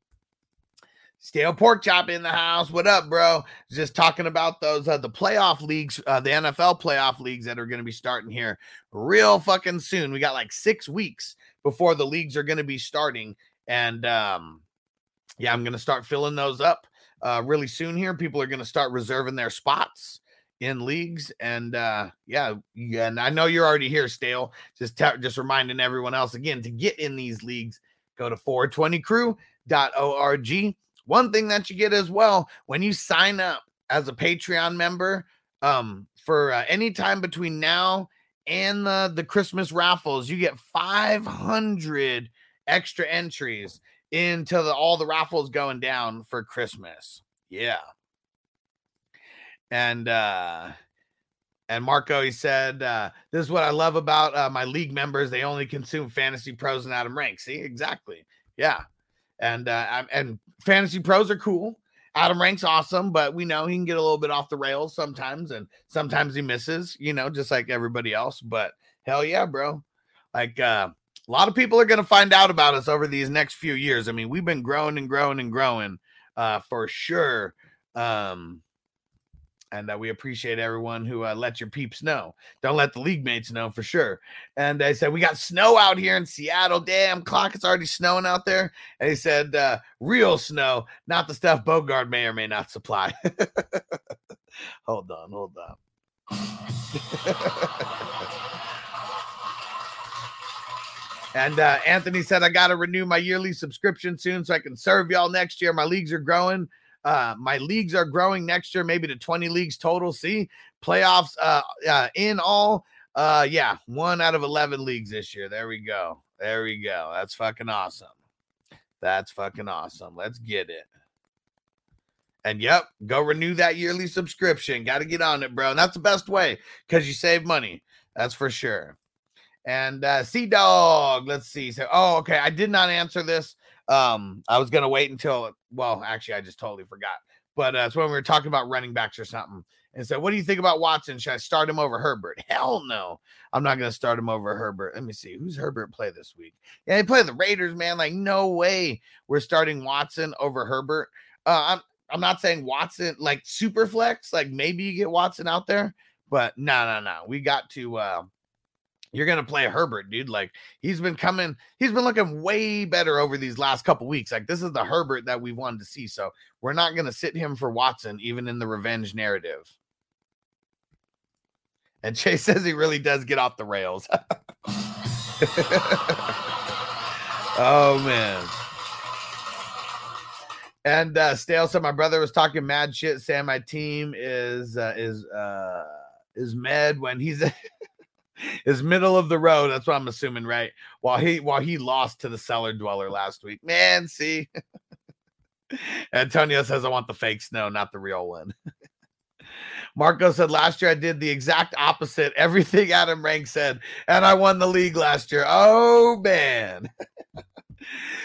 Stale pork chop in the house. What up, bro? Just talking about those uh, the playoff leagues, uh, the NFL playoff leagues that are going to be starting here real fucking soon. We got like six weeks before the leagues are going to be starting, and um, yeah, I'm going to start filling those up uh, really soon here. People are going to start reserving their spots in leagues, and uh, yeah, yeah, and I know you're already here, Stale. Just just reminding everyone else again to get in these leagues. Go to 420crew.org. One thing that you get as well when you sign up as a Patreon member um, for uh, any time between now and the, the Christmas raffles, you get 500 extra entries into the, all the raffles going down for Christmas. Yeah. And uh and Marco, he said, uh, this is what I love about uh, my league members. They only consume fantasy pros and Adam Rank. See, exactly. Yeah. And uh, and fantasy pros are cool. Adam Rank's awesome, but we know he can get a little bit off the rails sometimes, and sometimes he misses, you know, just like everybody else. But hell yeah, bro. Like uh a lot of people are going to find out about us over these next few years. I mean, we've been growing and growing and growing uh, for sure. Um, and uh, we appreciate everyone who uh, let your peeps know. Don't let the league mates know for sure. And I said, We got snow out here in Seattle. Damn, clock, it's already snowing out there. And he said, uh, Real snow, not the stuff Bogard may or may not supply. *laughs* hold on, hold on. *laughs* *laughs* And uh, Anthony said, I got to renew my yearly subscription soon so I can serve y'all next year. My leagues are growing. Uh, my leagues are growing next year, maybe to 20 leagues total. See, playoffs uh, uh, in all. Uh, yeah, one out of 11 leagues this year. There we go. There we go. That's fucking awesome. That's fucking awesome. Let's get it. And yep, go renew that yearly subscription. Got to get on it, bro. And that's the best way because you save money. That's for sure. And uh Sea Dog, let's see. So oh okay, I did not answer this. Um, I was gonna wait until well, actually, I just totally forgot. But uh, it's when we were talking about running backs or something. And so, what do you think about Watson? Should I start him over Herbert? *laughs* Hell no. I'm not going to start him over Herbert. Let me see. Who's Herbert play this week? Yeah, they play the Raiders, man. Like, no way we're starting Watson over Herbert. Uh, I'm, I'm not saying Watson, like super flex, like maybe you get Watson out there, but no, no, no. We got to, uh, you're gonna play Herbert, dude. Like he's been coming, he's been looking way better over these last couple weeks. Like this is the Herbert that we wanted to see. So we're not gonna sit him for Watson, even in the revenge narrative. And Chase says he really does get off the rails. *laughs* oh man. And uh Stale said my brother was talking mad shit, saying my team is uh is uh is med when he's *laughs* is middle of the road. That's what I'm assuming, right? While he while he lost to the cellar dweller last week. Man, see. *laughs* Antonio says I want the fake snow, not the real one. *laughs* Marco said last year I did the exact opposite. *laughs* Everything Adam Rank said, and I won the league last year. Oh man.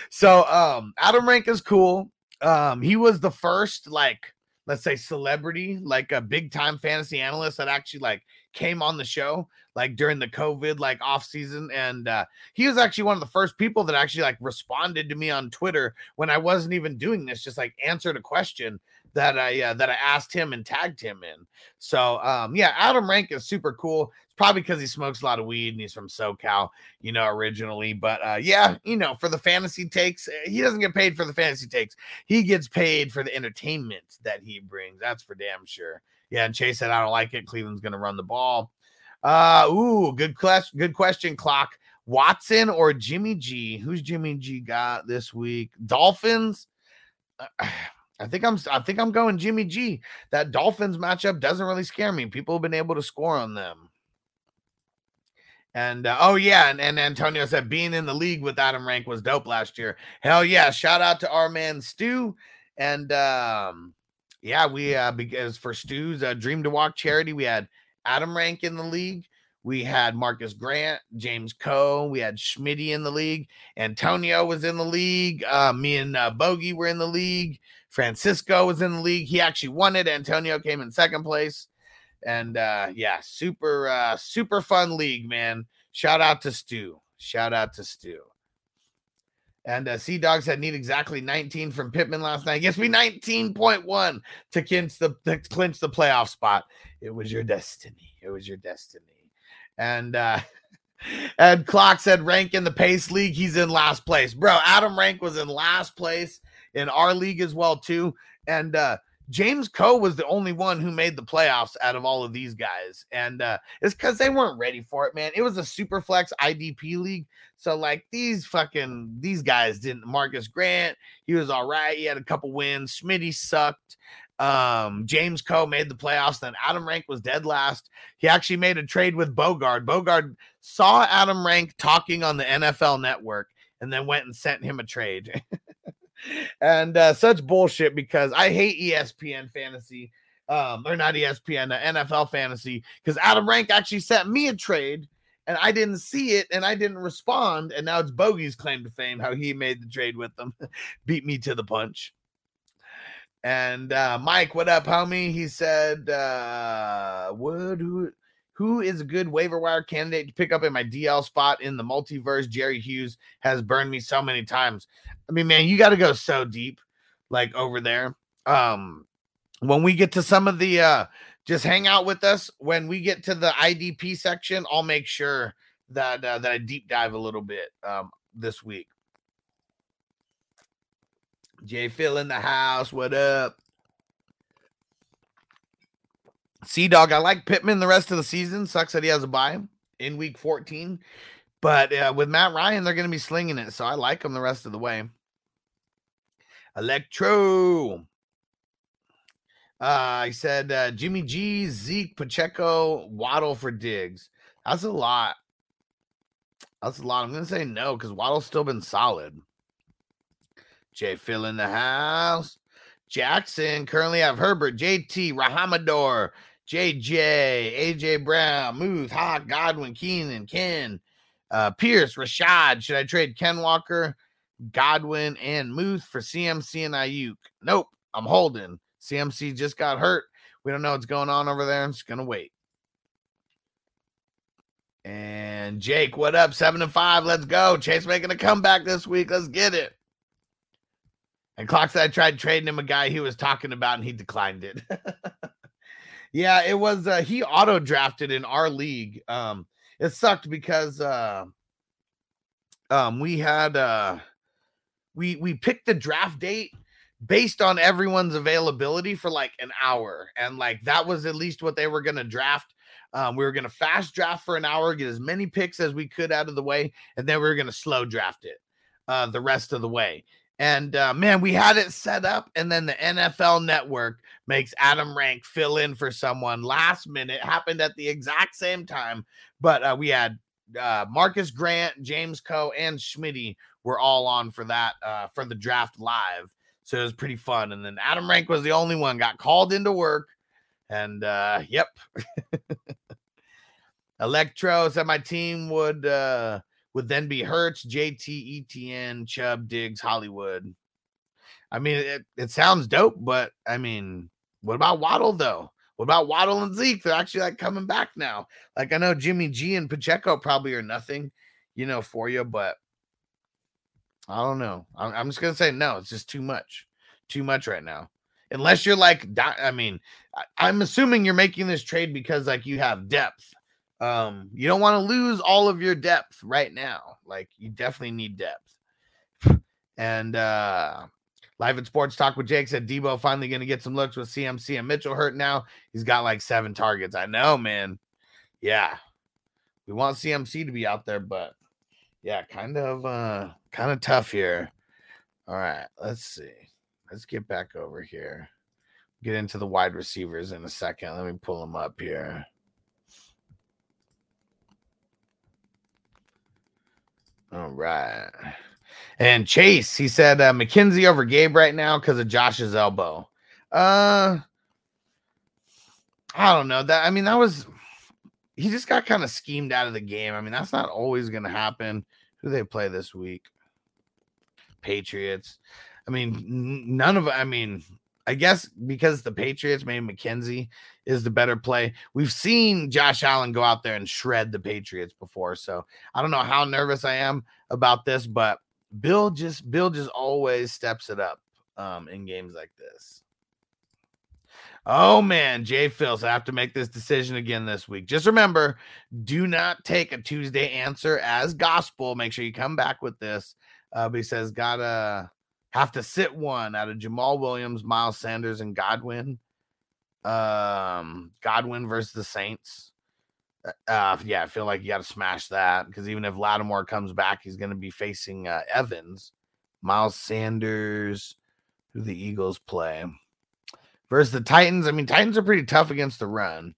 so um Adam Rank is cool. Um, he was the first like let's say celebrity, like a big time fantasy analyst that actually like came on the show like during the COVID like off season, and uh, he was actually one of the first people that actually like responded to me on Twitter when I wasn't even doing this, just like answered a question that I uh, that I asked him and tagged him in. So um, yeah, Adam Rank is super cool. It's probably because he smokes a lot of weed and he's from SoCal, you know, originally. But uh, yeah, you know, for the fantasy takes, eh, he doesn't get paid for the fantasy takes. He gets paid for the entertainment that he brings. That's for damn sure. Yeah, and Chase said I don't like it. Cleveland's going to run the ball. Uh, ooh, good question. Good question, clock. Watson or Jimmy G? Who's Jimmy G got this week? Dolphins. *sighs* I think I'm. I think I'm going Jimmy G. That Dolphins matchup doesn't really scare me. People have been able to score on them. And uh, oh yeah, and, and Antonio said being in the league with Adam Rank was dope last year. Hell yeah! Shout out to our man Stu. And um, yeah, we uh because for Stu's uh, Dream to Walk charity, we had Adam Rank in the league. We had Marcas Grant, James Koh. We had Schmitty in the league. Antonio was in the league. Uh, me and uh, Bogey were in the league. Francisco was in the league. He actually won it. Antonio came in second place. And uh, yeah, super, uh, super fun league, man. Shout out to Stu. Shout out to Stu. And uh, Sea Dog said need exactly 19 from Pittman last night. Gets me 19.1 to clinch the to clinch the playoff spot. It was your destiny. It was your destiny. And uh *laughs* and Clock said rank in the pace league. He's in last place. Bro, Adam Rank was in last place in our league as well, too. And uh James Koh was the only one who made the playoffs out of all of these guys. And uh, it's because they weren't ready for it, man. It was a super flex IDP league. So, like, these fucking these guys didn't. Marcas Grant, he was all right. He had a couple wins. Smitty sucked. Um, James Koh made the playoffs. Then Adam Rank was dead last. He actually made a trade with Bogard. Bogard saw Adam Rank talking on the NFL network and then went and sent him a trade. *laughs* and uh, such bullshit because I hate ESPN fantasy, um, or not ESPN, uh, NFL fantasy, because Adam Rank actually sent me a trade and I didn't see it and I didn't respond. And now it's Bogey's claim to fame how he made the trade with them, *laughs* beat me to the punch. And uh, Mike, what up, homie? He said, uh, "Would who who is a good waiver wire candidate to pick up in my DL spot in the multiverse? Jerry Hughes has burned me so many times. I mean, man, you got to go so deep, like over there. Um, when we get to some of the, uh, just hang out with us. When we get to the IDP section, I'll make sure that uh, that I deep dive a little bit um this week. Jay Phil in the house. What up? Sea Dog, I like Pittman the rest of the season. Sucks that he has a bye in week 14. But uh, with Matt Ryan, they're going to be slinging it. So I like him the rest of the way. Electro. Uh, said uh, Jimmy G, Zeke, Pacheco, Waddle for Diggs. That's a lot. That's a lot. I'm going to say no because Waddle's still been solid. Jay Phil in the house. Jackson currently have Herbert, JT, Rahamador, JJ, AJ Brown, Muth, Hawk, Godwin, Keenan, Ken, uh, Pierce, Rashad. Should I trade Ken Walker, Godwin, and Muth for CMC and Aiyuk? Nope, I'm holding. CMC just got hurt. We don't know what's going on over there. I'm just gonna wait. And Jake, what up? Seven and five. Let's go. Chase making a comeback this week. Let's get it. And Clock said I tried trading him a guy he was talking about and he declined it. *laughs* yeah, it was uh he auto drafted in our league. Um it sucked because uh um we had uh we we picked the draft date based on everyone's availability for like an hour and like that was at least what they were to draft um, we were to fast draft for an hour get as many picks as we could out of the way and then we were to slow draft it uh, the rest of the way and uh, man we had it set up and then the nfl network makes adam rank fill in for someone last minute happened at the exact same time but uh, we had uh, marcas grant james koh and schmitty were all on for that uh, for the draft live so it was pretty fun. And then Adam Rank was the only one got called into work. And uh yep. *laughs* Electro said my team would uh would then be Hertz, JT, ETN, Chubb, Diggs, Hollywood. I mean, it, it sounds dope, but I mean, what about Waddle though? What about Waddle and Zeke? They're actually like coming back now. Like I know Jimmy G and Pacheco probably are nothing, you know, for you, but I don't know. I'm, I'm just gonna say no. It's just too much, too much right now. Unless you're like, I mean, I, I'm assuming you're making this trade because like you have depth. Um, you don't want to lose all of your depth right now. Like you definitely need depth. And uh Live at Sports Talk with Jake said Deebo finally going to get some looks with CMC and Mitchell hurt now. He's got like seven targets. I know, man. Yeah. We want CMC to be out there, but yeah, kind of uh kind of tough here. All right, let's see. Let's get back over here. Get into the wide receivers in a second. Let me pull them up here. All right. And Chase, he said uh, McKenzie over Gabe right now because of Josh's elbow. Uh, I don't know that. I mean, that was he just got kind of schemed out of the game. I mean, that's not always going to happen. Who they play this week? Patriots. I mean, none of. I mean, I guess because the Patriots made McKenzie is the better play. We've seen Josh Allen go out there and shred the Patriots before, so I don't know how nervous I am about this, but Bill just Bill just always steps it up um, in games like this. Oh man, Jay Phils, I have to make this decision again this week. Just remember, do not take a Tuesday answer as gospel. Make sure you come back with this. Uh, but he says, gotta have to sit one out of Jamaal Williams, Miles Sanders, and Godwin. Um, Godwin versus the Saints. Uh, yeah, I feel like you got to smash that because even if Lattimore comes back, he's going to be facing uh, Evans, Miles Sanders, who the Eagles play versus the Titans. I mean, Titans are pretty tough against the run,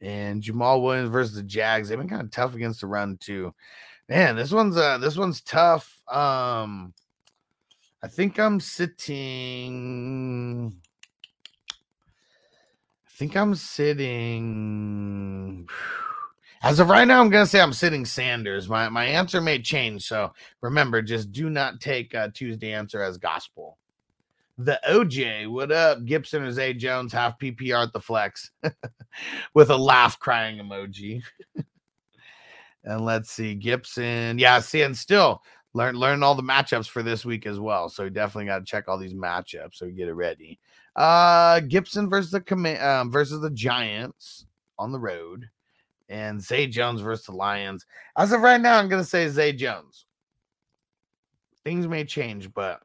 and Jamaal Williams versus the Jags. They've been kind of tough against the run too. Man, this one's uh this one's tough. Um, I think I'm sitting. I think I'm sitting. As of right now, I'm gonna say I'm sitting Sanders. My my answer may change, so remember, just do not take uh, Tuesday answer as gospel. The OJ, what up? Gibson or Zay Jones, half PPR at the flex, *laughs* with a laugh crying emoji. *laughs* and let's see, Gibson, yeah, see, and still learn learn all the matchups for this week as well. So definitely got to check all these matchups so you get it ready. Uh, Gibson versus the command um, versus the Giants on the road and Zay Jones versus the Lions. As of right now, I'm going to say Zay Jones. Things may change, but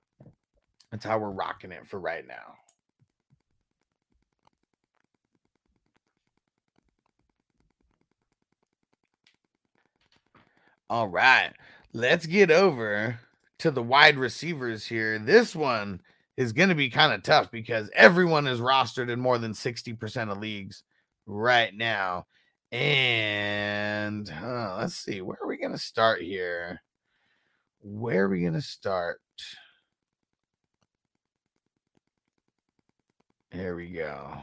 that's how we're rocking it for right now. All right, let's get over to the wide receivers here. This one is going to be kind of tough because everyone is rostered in more than 60% of leagues right now. And uh, let's see, where are we going to start here? Where are we going to start? Here we go.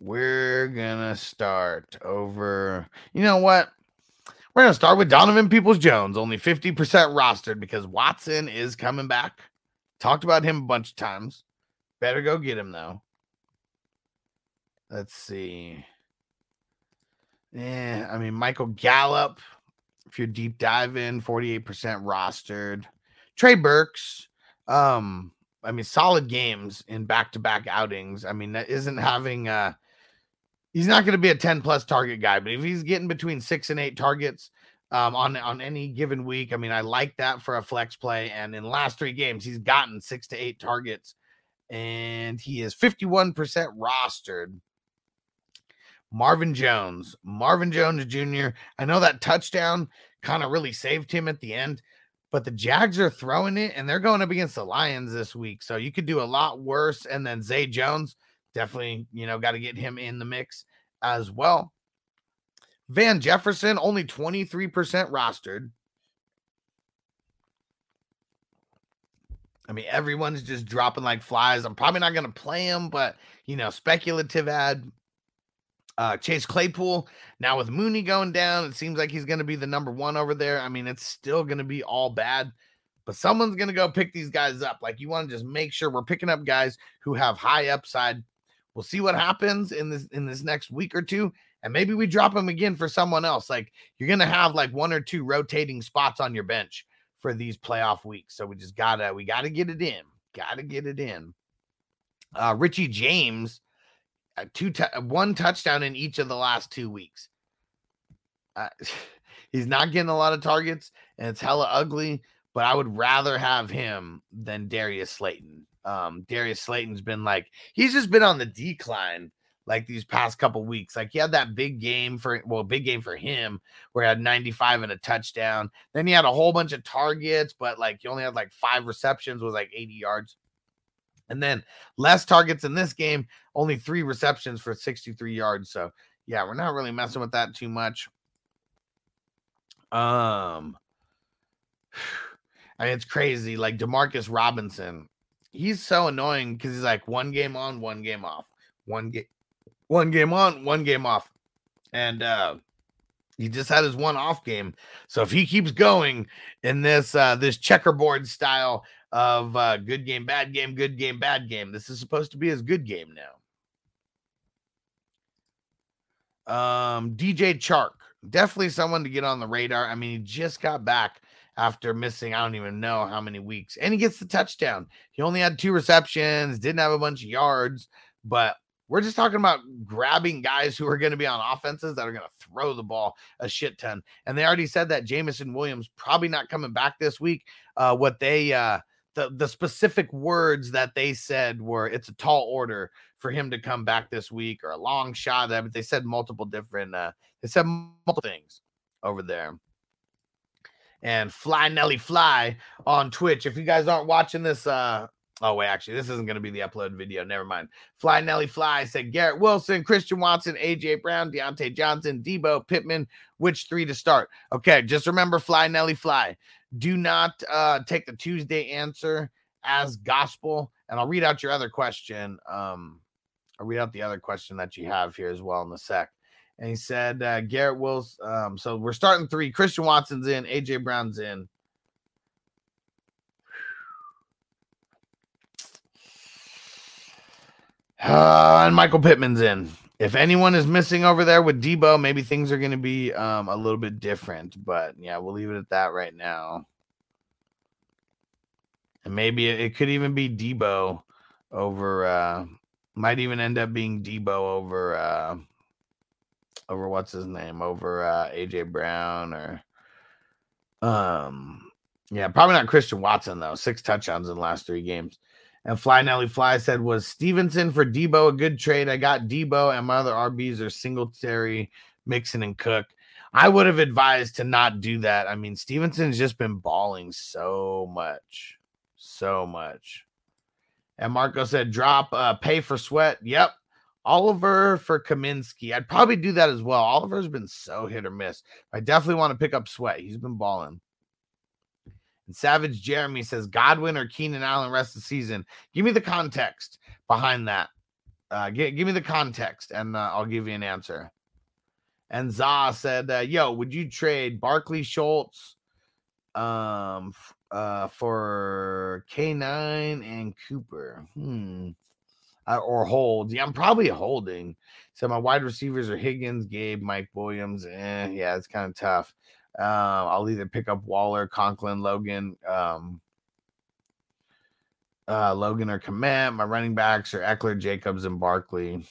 We're going to start over. You know what? We're going to start with Donovan Peoples Jones, only 50% rostered because Watson is coming back. Talked about him a bunch of times. Better go get him, though. Let's see. Yeah, I mean Michael Gallup. If you're deep diving, 48% rostered. Trey Burks. Um, I mean, solid games in back-to-back outings. I mean, that isn't having uh he's not going to be a 10 plus target guy, but if he's getting between six and eight targets um, on on any given week, I mean, I like that for a flex play. And in last three games, he's gotten six to eight targets, and he is 51% rostered. Marvin Jones, Marvin Jones Jr. I know that touchdown kind of really saved him at the end, but the Jags are throwing it and they're going up against the Lions this week. So you could do a lot worse. And then Zay Jones, definitely, you know, got to get him in the mix as well. Van Jefferson, only 23% rostered. I mean, everyone's just dropping like flies. I'm probably not going to play him, but, you know, speculative ad. Uh, Chase Claypool, now with Mooney going down, it seems like he's going to be the number one over there. I mean, it's still going to be all bad, but someone's going to go pick these guys up. Like, you want to just make sure we're picking up guys who have high upside We'll see what happens in this in this next week or two, and maybe we drop him again for someone else. Like you're gonna have like one or two rotating spots on your bench for these playoff weeks. So we just gotta we gotta get it in. Gotta get it in. Uh, Richie James, two t- one touchdown in each of the last two weeks. Uh, *laughs* he's not getting a lot of targets, and it's hella ugly. But I would rather have him than Darius Slayton. Um, Darius Slayton's been like he's just been on the decline like these past couple weeks. Like he had that big game for well, big game for him where he had 95 and a touchdown. Then he had a whole bunch of targets, but like he only had like five receptions, was like 80 yards. And then less targets in this game, only three receptions for 63 yards. So yeah, we're not really messing with that too much. Um *sighs* I mean, it's crazy. Like Demarcus Robinson, he's so annoying because he's like one game on, one game off, one game, one game on, one game off, and uh, he just had his one off game. So if he keeps going in this uh, this checkerboard style of uh, good game, bad game, good game, bad game, this is supposed to be his good game now. Um, DJ Chark, definitely someone to get on the radar. I mean, he just got back after missing, I don't even know how many weeks, and he gets the touchdown. He only had two receptions, didn't have a bunch of yards, but we're just talking about grabbing guys who are going to be on offenses that are going to throw the ball a shit ton. And they already said that Jameson Williams probably not coming back this week. Uh, what they, uh, the, the specific words that they said were it's a tall order for him to come back this week or a long shot. That But they said multiple different, uh, they said multiple things over there and Fly Nelly Fly on Twitch. If you guys aren't watching this, uh, oh wait, actually, this isn't going to be the upload video. Never mind. Fly Nelly Fly said Garrett Wilson, Christian Watson, AJ Brown, Diontae Johnson, Deebo Pittman. Which three to start? Okay, just remember Fly Nelly Fly. Do not uh, take the Tuesday answer as gospel. And I'll read out your other question. Um, I'll read out the other question that you have here as well in a sec and he said uh, Garrett Wills. Um, so we're starting three. Christian Watson's in. AJ Brown's in. *sighs* Uh, and Michael Pittman's in. If anyone is missing over there with Deebo, maybe things are going to be um, a little bit different. But yeah, we'll leave it at that right now. And maybe it, it could even be Deebo over. Uh, might even end up being Deebo over. Uh, over what's his name over uh, AJ Brown or um yeah, probably not Christian Watson though. Six touchdowns in the last three games. And Fly Nelly Fly said, Was Stevenson for Deebo a good trade? I got Deebo, and my other RBs are Singletary, Mixon, and Cook. I would have advised to not do that. I mean, Stevenson's just been balling so much. So much. And Marco said, drop uh, pay for sweat. Yep. Oliver for Kaminsky. I'd probably do that as well. Oliver's been so hit or miss. I definitely want to pick up Sweat. He's been balling. And Savage Jeremy says Godwin or Keenan Allen rest of the season. Give me the context behind that. Uh, give, give me the context and uh, I'll give you an answer. And Za said, uh, "Yo, would you trade Barkley Schultz um, uh, for K9 and Cooper? Hmm uh, or hold. Yeah, I'm probably holding. So my wide receivers are Higgins, Gabe, Mike Williams. Eh, yeah, it's kind of tough. Um, I'll either pick up Waller, Conklin, Logan, um, uh, Logan or Kmet. My running backs are Ekeler, Jacobs, and Barkley.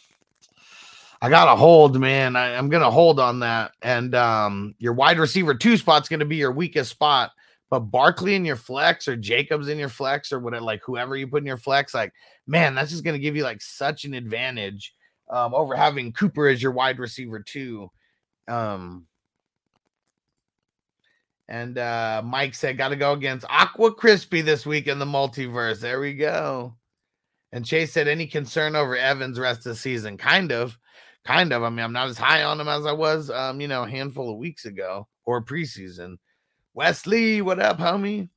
I got to hold, man. I, am gonna hold on that. And um, your wide receiver two spot's gonna be your weakest spot. But Barkley in your flex or Jacobs in your flex or whatever, like whoever you put in your flex, like man, that's just going to give you like such an advantage um, over having Cooper as your wide receiver too. Um, and uh, Mike said, got to go against Aqua Crispy this week in the multiverse. There we go. And Chase said, any concern over Evans rest of the season? Kind of, kind of. I mean, I'm not as high on him as I was, um, you know, a handful of weeks ago or preseason. Wesley, what up, homie?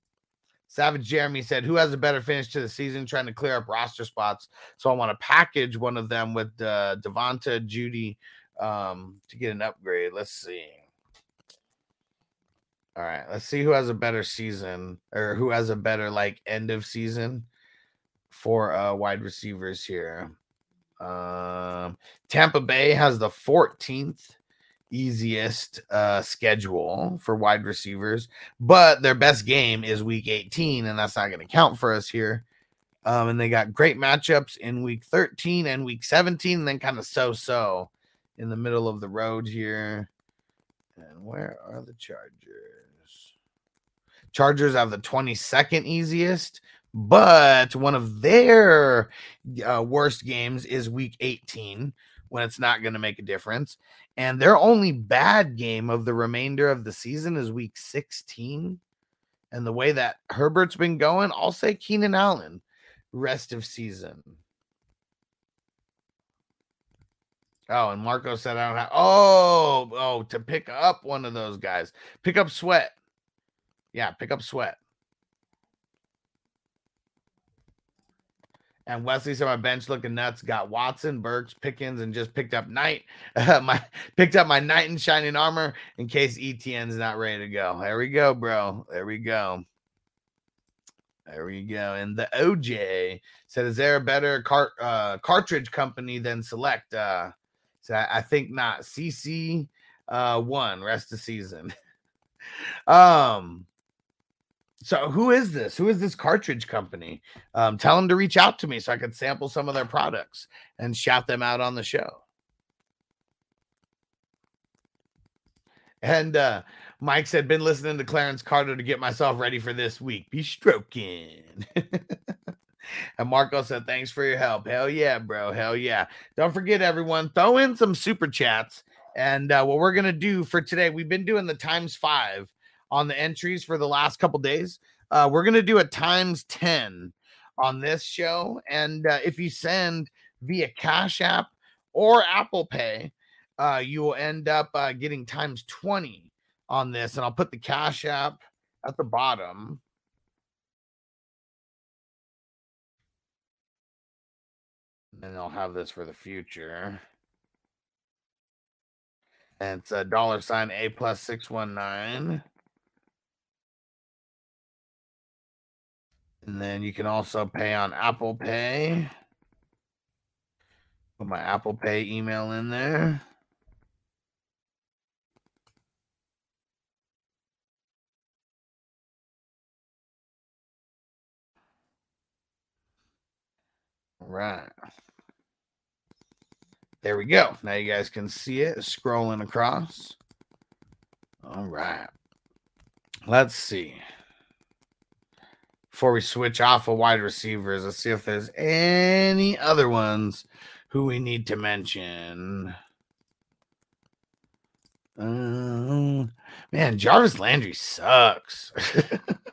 Savage Jeremy said, Who has a better finish to the season trying to clear up roster spots? So I want to package one of them with uh, Devonta, Jeudy um, to get an upgrade. Let's see. All right, let's see who has a better season or who has a better like end of season for uh wide receivers here. Um, Tampa Bay has the 14th easiest uh, schedule for wide receivers, but their best game is week 18, and that's not going to count for us here. Um, and they got great matchups in week 13 and week 17, and then kind of so so in the middle of the road here. And where are the Chargers? Chargers have the 22nd easiest, but one of their uh, worst games is week 18 when it's not going to make a difference. And their only bad game of the remainder of the season is week 16. And the way that Herbert's been going, I'll say Keenan Allen rest of season. Oh, and Marco said, I don't have, oh, oh, to pick up one of those guys, pick up Sweat. Yeah, pick up Sweat. And Wesley said my bench looking nuts. Got Watson, Burks, Pickens, and just picked up Knight. *laughs* Uh, my picked up my Knight in Shining Armor in case Etienne's not ready to go. There we go, bro. There we go. There we go. And the OJ said, "Is there a better cart uh, cartridge company than Select?" Uh, so I, I think not. CC uh, one rest of season. *laughs* um, so who is this? Who is this cartridge company? Um, tell them to reach out to me so I can sample some of their products and shout them out on the show. And uh, Mike said, been listening to Clarence Carter to get myself ready for this week. Be stroking. *laughs* and Marco said, thanks for your help. Hell yeah, bro. Hell yeah. Don't forget, everyone, throw in some super chats. And uh, what we're going to do for today, we've been doing the times five on the entries for the last couple days. Uh, we're going to do a times 10 on this show. And uh, if you send via Cash App or Apple Pay, uh, you will end up uh, getting times 20 on this. And I'll put the Cash App at the bottom. And I'll have this for the future. And it's a dollar sign A plus 619. And then you can also pay on Apple Pay. Put my Apple Pay email in there. All right. There we go. Now you guys can see it scrolling across. All right. Let's see. Before we switch off of wide receivers, let's see if there's any other ones who we need to mention. Um, man, Jarvis Landry sucks.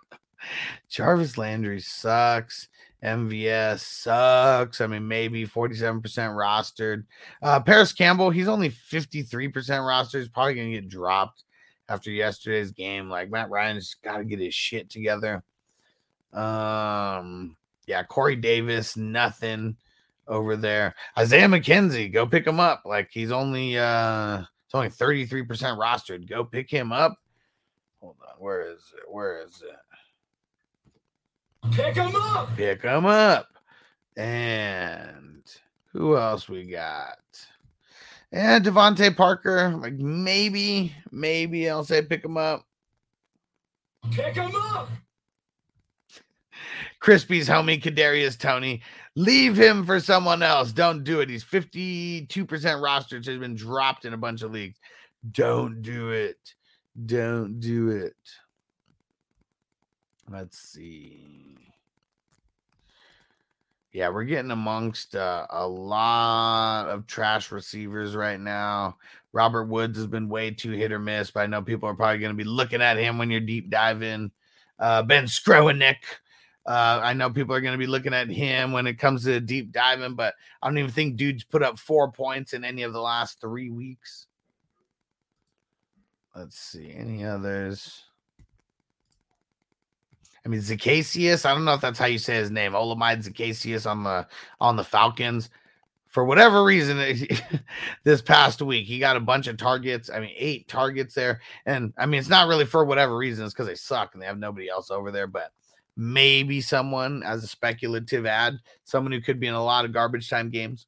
*laughs* Jarvis Landry sucks. MVS sucks. I mean, maybe 47% rostered. Uh, Parris Campbell, he's only 53% rostered. He's probably going to get dropped after yesterday's game. Like, Matt Ryan's got to get his shit together. Um, yeah, Corey Davis, nothing over there. Isaiah McKenzie, go pick him up. Like, he's only, uh, it's only 33% rostered. Go pick him up. Hold on. Where is it? Where is it? Pick him up. Pick him up. And who else we got? And DeVante Parker, like maybe, maybe I'll say pick him up. Pick him up. Crispy's homie, Kadarius Toney. Leave him for someone else. Don't do it. He's 52% rostered. Has been dropped in a bunch of leagues. Don't do it. Don't do it. Let's see. Yeah, we're getting amongst uh, a lot of trash receivers right now. Robert Woods has been way too hit or miss, but I know people are probably going to be looking at him when you're deep diving. Uh, ben Skowronek. Uh, I know people are going to be looking at him when it comes to deep diving, but I don't even think dude's put up four points in any of the last three weeks. Let's see. Any others? I mean, Zaccheaus. I don't know if that's how you say his name. Olamide Zaccheaus on the on the Falcons. For whatever reason, *laughs* this past week he got a bunch of targets. I mean, eight targets there, and I mean it's not really for whatever reason. It's because they suck and they have nobody else over there. But maybe someone as a speculative ad, someone who could be in a lot of garbage time games.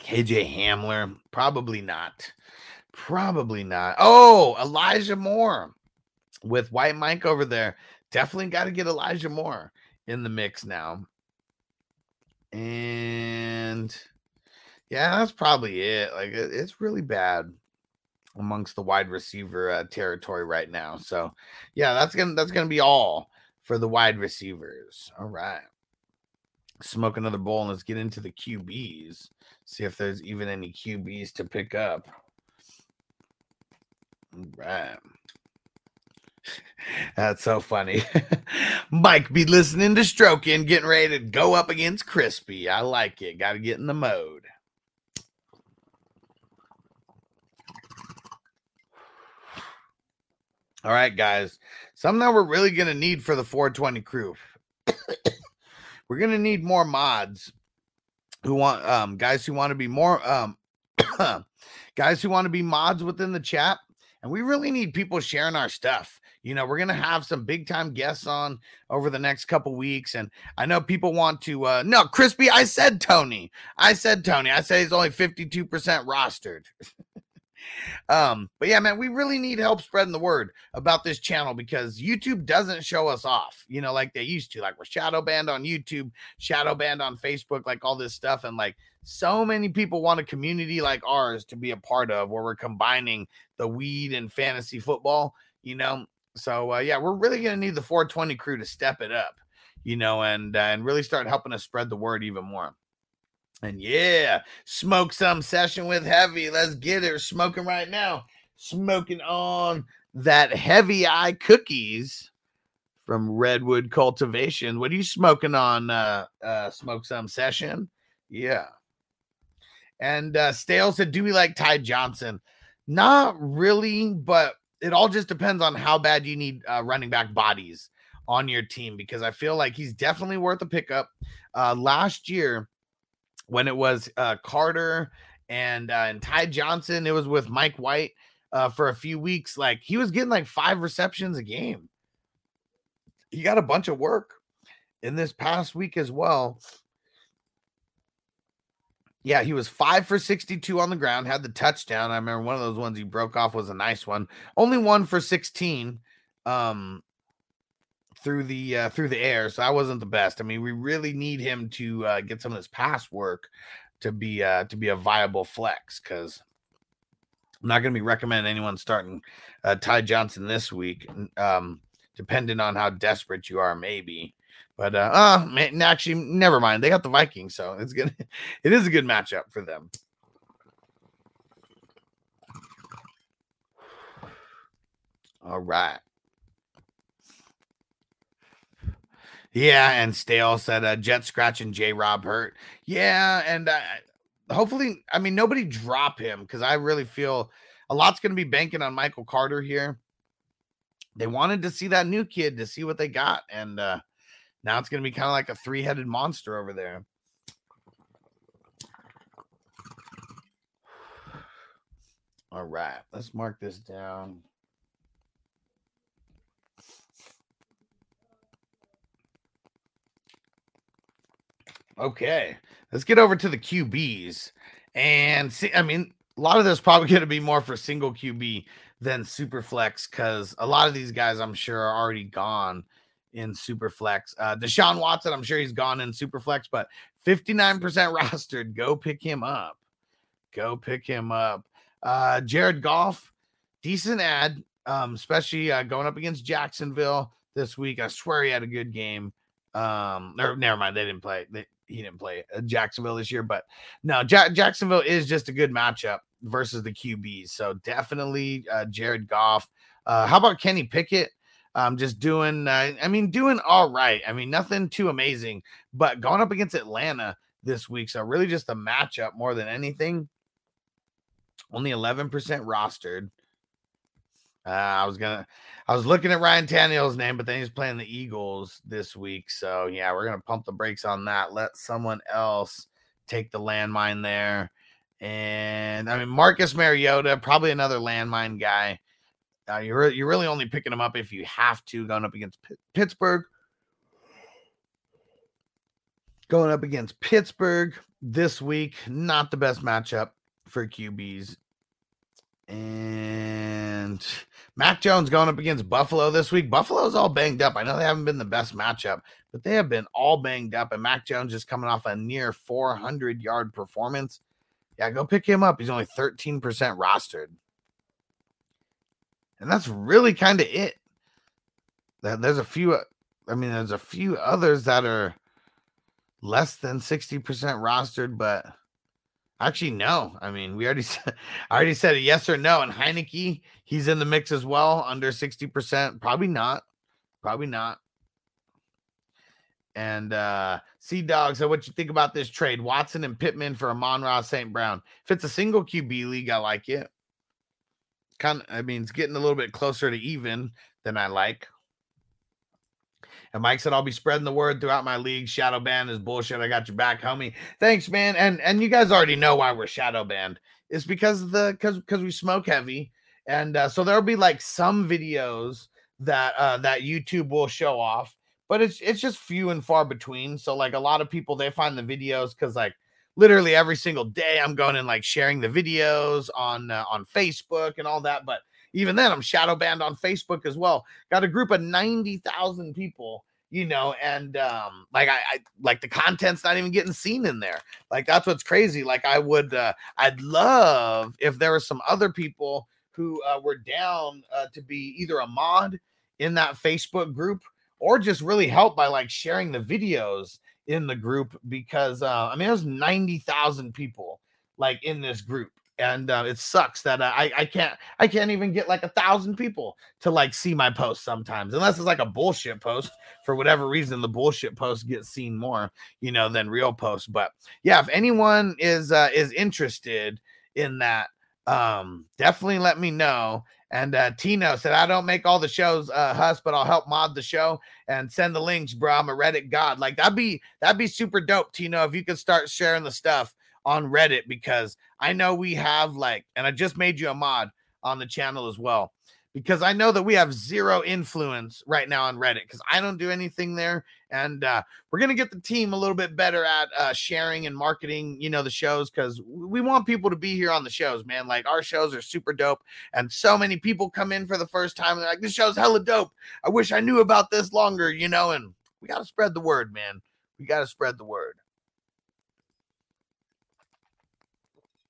KJ Hamler, probably not. Probably not. Oh, Elijah Moore with White Mike over there. Definitely got to get Elijah Moore in the mix now. And yeah, that's probably it. Like, it's really bad amongst the wide receiver uh, territory right now. So yeah, that's gonna that's gonna be all for the wide receivers. All right. Smoke another bowl and let's get into the QBs. See if there's even any QBs to pick up. All right. *laughs* That's so funny. *laughs* Mike be listening to Stroking, getting ready to go up against Crispy. I like it. Got to get in the mode. All right, guys. Something that we're really going to need for the 420 crew. *coughs* we're going to need more mods who want um guys who want to be more um *coughs* guys who want to be mods within the chat and we really need people sharing our stuff you know we're gonna have some big time guests on over the next couple weeks and i know people want to uh no crispy i said tony i said tony i said he's only 52% rostered *laughs* um but yeah man we really need help spreading the word about this channel because youtube doesn't show us off you know like they used to like we're shadow banned on youtube shadow banned on facebook like all this stuff and like so many people want a community like ours to be a part of where we're combining the weed and fantasy football you know? So uh, yeah we're really gonna need the 420 crew to step it up you know and uh, and really start helping us spread the word even more and yeah, smoke some session with heavy. Let's get it. smoking right now. Smoking on that heavy eye cookies from Redwood Cultivation. What are you smoking on? Uh, uh, smoke some session. Yeah. And uh, Stale said, Do we like Ty Johnson? Not really, but it all just depends on how bad you need uh, running back bodies on your team because I feel like he's definitely worth a pickup. Uh, last year, when it was uh, Carter and uh, and Ty Johnson. It was with Mike White uh, for a few weeks. Like he was getting like five receptions a game. He got a bunch of work in this past week as well. Yeah, he was five for 62 on the ground, had the touchdown. I remember one of those ones he broke off was a nice one. Only one for 16. Um, through the uh, through the air, so that wasn't the best. I mean, we really need him to uh, get some of this pass work to be uh, to be a viable flex because I'm not going to be recommending anyone starting uh, Ty Johnson this week, um, depending on how desperate you are, maybe. But uh, uh man, actually, never mind. They got the Vikings, so it's gonna *laughs* it is a good matchup for them. All right. Yeah, and Stale said uh, Jet Scratch and J Rob hurt. Yeah, and uh, hopefully, I mean, nobody drop him because I really feel a lot's going to be banking on Michael Carter here. They wanted to see that new kid to see what they got, and uh, now it's going to be kind of like a three headed monster over there. *sighs* All right, let's mark this down. Okay, let's get over to the QBs and see. I mean, a lot of this probably *laughs* going to be more for single QB than super flex because a lot of these guys I'm sure are already gone in super flex. Uh, Deshaun Watson, I'm sure he's gone in super flex, but 59% *laughs* rostered. Go pick him up. Go pick him up. Uh, Jared Goff, decent ad, um, especially uh, going up against Jacksonville this week. I swear he had a good game. Um, or never mind, they didn't play. They, he didn't play uh, Jacksonville this year, but no, Jacksonville is just a good matchup versus the QBs. So definitely uh, Jared Goff. Uh, how about Kenny Pickett? Um, just doing, uh, I mean, doing all right. I mean, nothing too amazing, but going up against Atlanta this week. So really just a matchup more than anything. Only 11% rostered. Uh, I was gonna, I was looking at Ryan Tannehill's name, but then he's playing the Eagles this week. So yeah, we're gonna pump the brakes on that. Let someone else take the landmine there. And I mean Marcus Mariota, probably another landmine guy. Uh, you're you're really only picking him up if you have to going up against P- Pittsburgh. Going up against Pittsburgh, this week, not the best matchup for QBs. And Mac Jones going up against Buffalo this week. Buffalo's all banged up. I know they haven't been the best matchup, but they have been all banged up. And Mac Jones is coming off a near 400 yard performance. Yeah, go pick him up. He's only 13% rostered. And that's really kind of it. There- There's a few, uh, I mean, there's a few others that are less than 60% rostered, but actually, no. I mean, we already *laughs* said, I already said a yes or no. And Heinicke, he's in the mix as well, under 60%. Probably not. Probably not. And uh Sea Dog said, What you think about this trade? Watson and Pittman for Amon-Ra St. Brown. If it's a single QB league, I like it. Kind of, I mean, it's getting a little bit closer to even than I like. And Mike said, I'll be spreading the word throughout my league. Shadow ban is bullshit. I got your back, homie. Thanks, man. And and you guys already know why we're shadow banned. It's because the because because we smoke heavy. And uh, so there'll be like some videos that uh that YouTube will show off, but it's it's just few and far between. So like a lot of people they find the videos because like literally every single day I'm going and like sharing the videos on uh, on Facebook and all that. But even then, I'm shadow banned on Facebook as well. Got a group of ninety thousand people, you know, and um, like I, I like the content's not even getting seen in there. Like that's what's crazy. Like I would, uh, I'd love if there were some other people who uh, were down uh, to be either a mod in that Facebook group or just really help by like sharing the videos in the group because uh, I mean there's ninety thousand people like in this group, and uh, it sucks that I I can't I can't even get like a thousand people to like see my post sometimes unless it's like a bullshit post for whatever reason the bullshit post gets seen more you know than real posts. But yeah, if anyone is uh, is interested in that, um, definitely let me know. And uh, Tino said, I don't make all the shows, uh, Huss, but I'll help mod the show and send the links, bro. I'm a Reddit god. Like that'd be that'd be super dope, Tino, if you could start sharing the stuff on Reddit because I know we have like, and I just made you a mod on the channel as well. Because I know that we have zero influence right now on Reddit because I don't do anything there. And uh, we're gonna get the team a little bit better at uh, sharing and marketing, you know, the shows because we want people to be here on the shows, man. Like our shows are super dope, and so many people come in for the first time and they're like, "This show's hella dope. I wish I knew about this longer," you know. And we got to spread the word, man. We got to spread the word.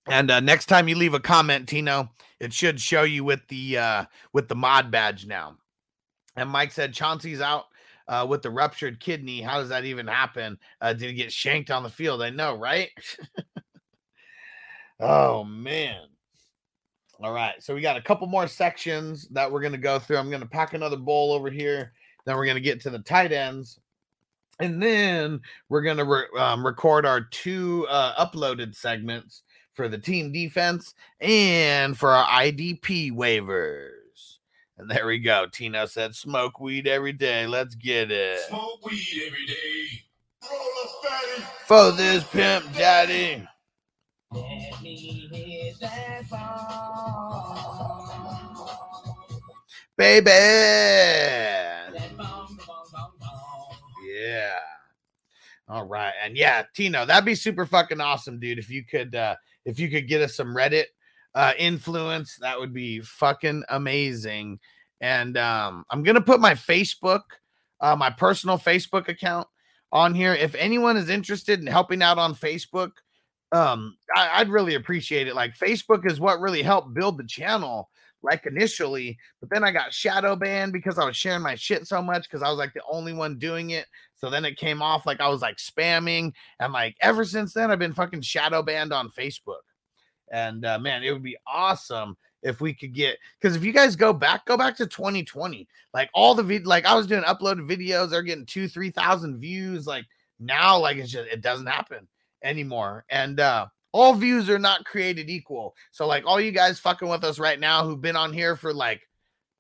And uh, next time you leave a comment, Tino, it should show you with the uh, with the mod badge now. And Mike said Chauncey's out uh, with the ruptured kidney. How does that even happen? Uh, did he get shanked on the field? I know, right? *laughs* oh man. All right, so we got a couple more sections that we're gonna go through. I'm gonna pack another bowl over here. Then we're gonna get to the tight ends, and then we're gonna re- um, record our two uh, uploaded segments for the team defense and for our IDP waivers. And there we go. Tino said, "Smoke weed every day. Let's get it Smoke weed every day. Fatty. for this pimp daddy." Let me hear that bong. Baby. Yeah. All right. And yeah, Tino, that'd be super fucking awesome, dude. If you could uh if you could get us some Reddit uh influence, that would be fucking amazing. And um I'm gonna put my Facebook, uh my personal Facebook account on here. If anyone is interested in helping out on Facebook, um I, I'd really appreciate it. Like Facebook is what really helped build the channel like initially, but then I got shadow banned because I was sharing my shit so much because I was like the only one doing it. So then it came off like I was like spamming, and like ever since then I've been fucking shadow banned on Facebook. And uh, man, it would be awesome if we could get because if you guys go back, go back to 2020, like all the vid, like I was doing uploaded videos, they're getting two, three thousand views. Like now, like it's just it doesn't happen anymore. And uh all views are not created equal. So like all you guys fucking with us right now who've been on here for like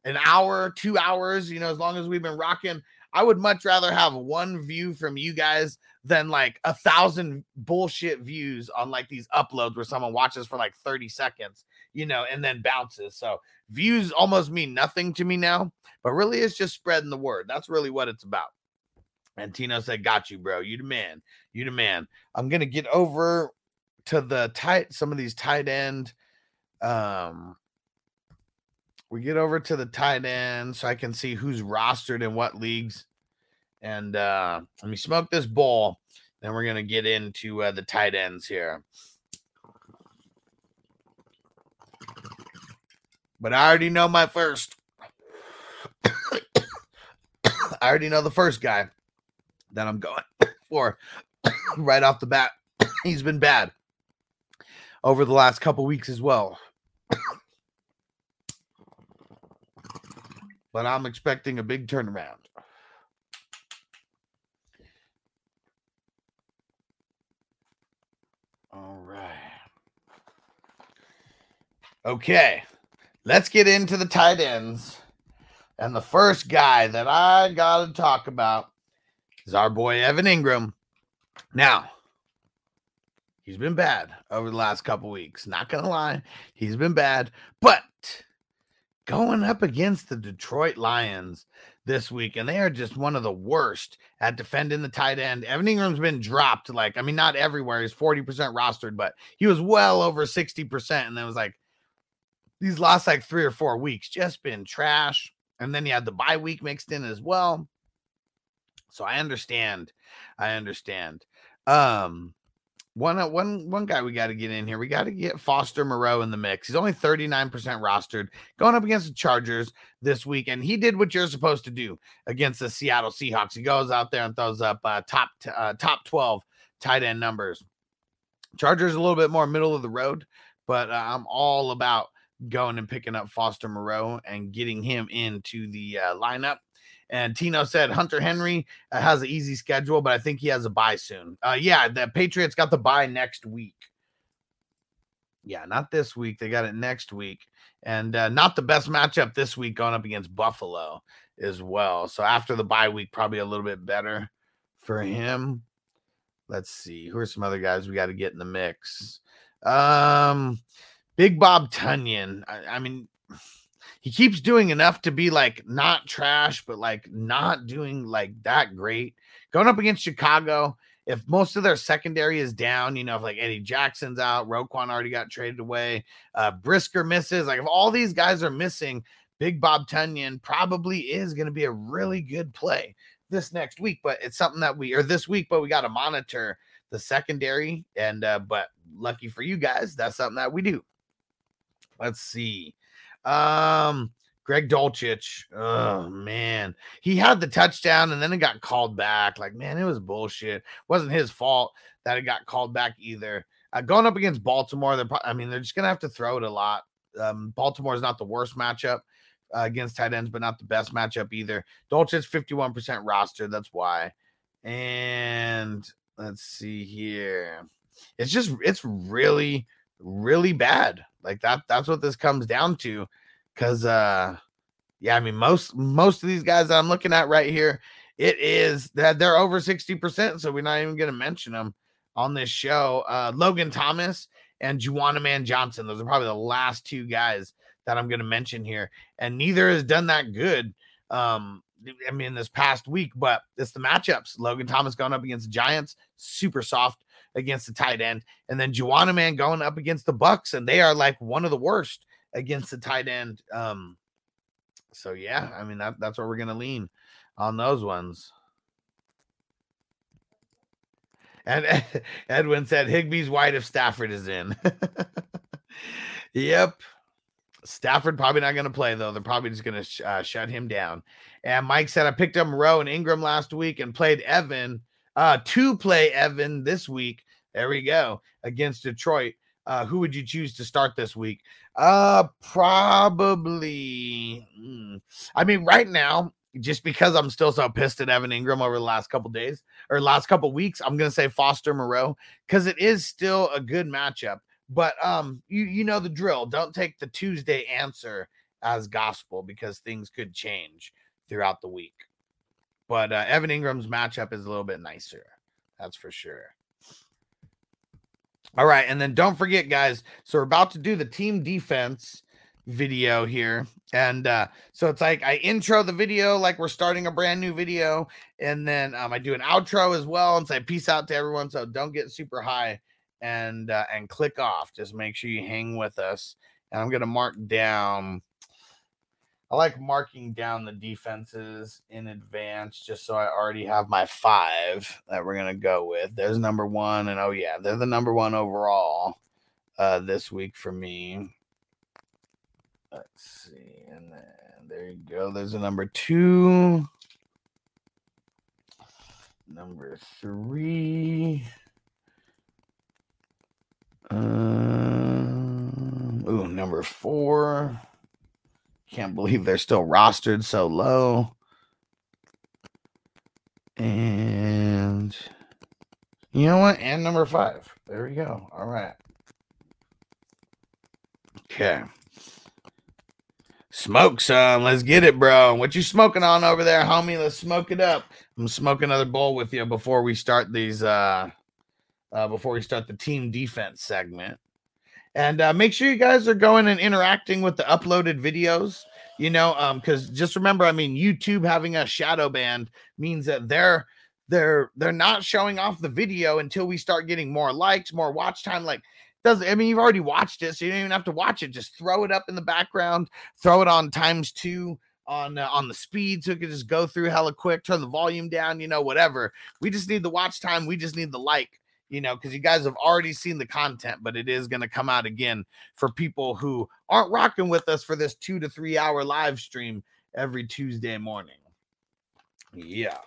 an hour, two hours, you know, as long as we've been rocking, I would much rather have one view from you guys than like a thousand bullshit views on like these uploads where someone watches for like 30 seconds, you know, and then bounces. So views almost mean nothing to me now, but really it's just spreading the word. That's really what it's about. And Tino said, Got you, bro. You the man. You the man. I'm gonna get over to the tight some of these tight end. Um we get over to the tight end so I can see who's rostered in what leagues. And uh let me smoke this bowl. Then we're gonna get into uh, the tight ends here. But I already know my first. *coughs* I already know the first guy that I'm going *coughs* for *coughs* right off the bat. He's been bad over the last couple weeks as well. but I'm expecting a big turnaround. All right. Okay. Let's get into the tight ends. And the first guy that I got to talk about is our boy Evan Engram. Now, he's been bad over the last couple weeks. Not going to lie, he's been bad. But going up against the Detroit Lions this week, and they are just one of the worst at defending the tight end. Evan Engram's been dropped, like, I mean, not everywhere. He's 40% rostered, but he was well over 60%. And then was like, these last like three or four weeks just been trash. And then you had the bye week mixed in as well. So I understand. I understand. Um, one uh, one one guy we got to get in here. We got to get Foster Moreau in the mix. He's only 39% rostered going up against the Chargers this week and he did what you're supposed to do against the Seattle Seahawks. He goes out there and throws up uh, top t- uh, top 12 tight end numbers. Chargers a little bit more middle of the road, but uh, I'm all about going and picking up Foster Moreau and getting him into the uh, lineup. And Tino said Hunter Henry uh, has an easy schedule, but I think he has a bye soon. Uh, yeah, the Patriots got the bye next week. Yeah, not this week. They got it next week. And uh, not the best matchup this week going up against Buffalo as well. So after the bye week, probably a little bit better for him. Let's see. Who are some other guys we got to get in the mix? Um, Big Bob Tonyan. I, I, mean, he keeps doing enough to be like not trash, but like not doing like that great. Going up against Chicago, if most of their secondary is down, you know, if like Eddie Jackson's out, Roquan already got traded away, uh, Brisker misses, like if all these guys are missing, Big Bob Tonyan probably is going to be a really good play this next week. But it's something that we, or this week, but we got to monitor the secondary. And, uh, but lucky for you guys, that's something that we do. Let's see. Um, Greg Dulcich. Oh man, he had the touchdown and then it got called back. Like, man, it was bullshit. It wasn't his fault that it got called back either. Uh, going up against Baltimore, they're I mean, they're just gonna have to throw it a lot. Um, Baltimore is not the worst matchup uh, against tight ends, but not the best matchup either. Dulcich 51% roster. That's why. And let's see here. It's just it's really, really bad. Like that that's what this comes down to. Cause uh yeah, I mean most most of these guys that I'm looking at right here, it is that they're over 60%. So we're not even gonna mention them on this show. Uh Logan Thomas and Juwanna Mann Johnson. Those are probably the last two guys that I'm gonna mention here. And neither has done that good. Um I mean, this past week, but it's the matchups. Logan Thomas going up against Giants, super soft against the tight end, and then Juwanna Man going up against the Bucs, and they are like one of the worst against the tight end. Um, so yeah, I mean that that's where we're gonna lean on those ones. And *laughs* Edwin said Higbee's wide if Stafford is in. *laughs* yep. Stafford probably not going to play though. They're probably just going to sh- uh, shut him down. And Mike said I picked up Moreau and Engram last week and played Evan uh, to play Evan this week. There we go against Detroit. Uh, who would you choose to start this week? Uh, probably. Mm, I mean, right now, just because I'm still so pissed at Evan Engram over the last couple days or last couple weeks, I'm gonna say Foster Moreau because it is still a good matchup. But um, you you know the drill. Don't take the Tuesday answer as gospel because things could change throughout the week. But uh, Evan Engram's matchup is a little bit nicer. That's for sure. All right, and then don't forget, guys. So we're about to do the team defense video here. And uh, so it's like I intro the video like we're starting a brand new video, and then um, I do an outro as well and say peace out to everyone. So don't get super high and uh, and click off. Just make sure you hang with us. And I'm gonna mark down. I like marking down the defenses in advance just so I already have my five that we're gonna go with. There's number one, and oh yeah, they're the number one overall uh this week for me. Let's see, and then there you go. There's a number two, number three. Um, ooh, number four. Can't believe they're still rostered so low. And you know what? And number five. There we go. All right. Okay. Smoke some. Let's get it, bro. What you smoking on over there, homie? Let's smoke it up. I'm smoking another bowl with you before we start these uh uh before we start the team defense segment. And uh, make sure you guys are going and interacting with the uploaded videos. You know, um, because just remember, I mean, YouTube having a shadow band means that they're they're they're not showing off the video until we start getting more likes, more watch time. Like doesn't I mean you've already watched it, so you don't even have to watch it. Just throw it up in the background, throw it on times two on uh, on the speed so it can just go through hella quick, turn the volume down, you know, whatever. We just need the watch time, we just need the like you know, because you guys have already seen the content, but it is going to come out again for people who aren't rocking with us for this two to three hour live stream every Tuesday morning. Yeah.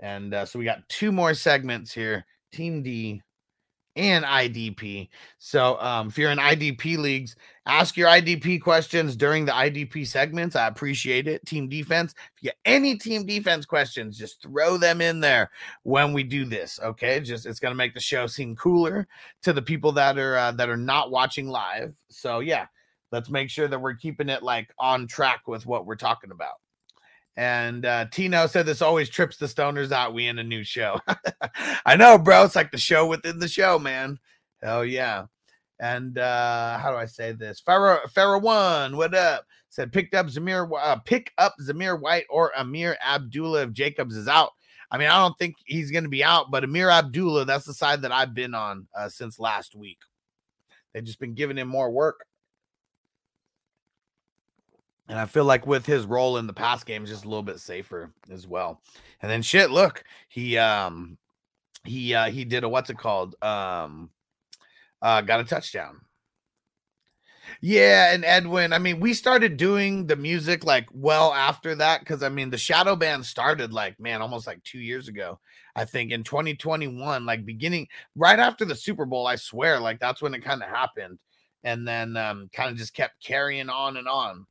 And uh, so we got two more segments here Team D and IDP. So um, if you're in IDP leagues, ask your IDP questions during the IDP segments. I appreciate it. Team defense. If you get any team defense questions, just throw them in there when we do this. Okay, just it's gonna make the show seem cooler to the people that are uh, that are not watching live. So yeah, let's make sure that we're keeping it like on track with what we're talking about. And uh, Tino said this always trips the stoners out. We in a new show. *laughs* I know, bro. It's like the show within the show, man. Hell yeah. And uh, how do I say this? Pharaoh Pharaoh one, what up? Said picked up Zamir, uh, pick up Zamir White or Ameer Abdullah if Jacobs is out. I mean, I don't think he's going to be out, but Ameer Abdullah, that's the side that I've been on uh, since last week. They've just been giving him more work. And I feel like with his role in the pass game, just a little bit safer as well. And then shit, look, he um he uh he did a what's it called? Um uh got a touchdown. Yeah, and Edwin, I mean, we started doing the music like well after that because I mean, the shadow band started like man, almost like two years ago. I think in 2021, like beginning right after the Super Bowl, I swear, like that's when it kind of happened, and then um, kind of just kept carrying on and on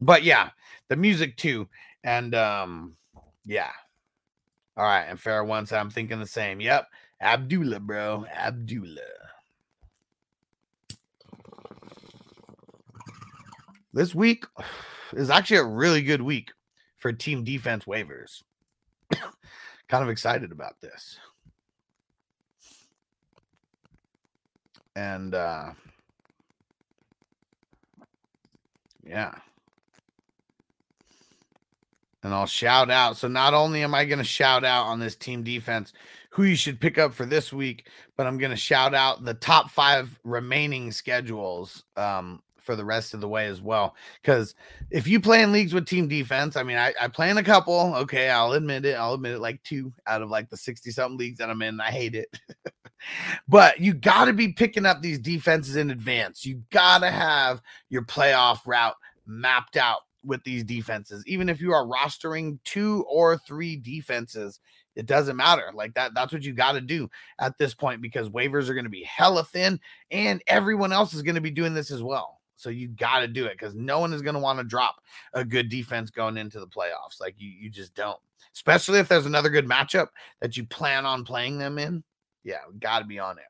but yeah, the music too. And um, yeah. All right. And fair said I'm thinking the same. Yep. Abdullah, bro. Abdullah. This week *sighs* is actually a really good week for team defense waivers. *coughs* kind of excited about this. And uh yeah and I'll shout out. So not only am I going to shout out on this team defense who you should pick up for this week, but I'm going to shout out the top five remaining schedules um, for the rest of the way as well. Because if you play in leagues with team defense, I mean, I, I play in a couple. Okay, I'll admit it. I'll admit it. Like two out of like the 60 something leagues that I'm in. I hate it. *laughs* but you got to be picking up these defenses in advance. You got to have your playoff route mapped out with these defenses. Even if you are rostering two or three defenses, it doesn't matter. Like that, that's what you got to do at this point because waivers are going to be hella thin and everyone else is going to be doing this as well. So you got to do it because no one is going to want to drop a good defense going into the playoffs. Like you, you just don't, especially if there's another good matchup that you plan on playing them in. Yeah, got to be on it.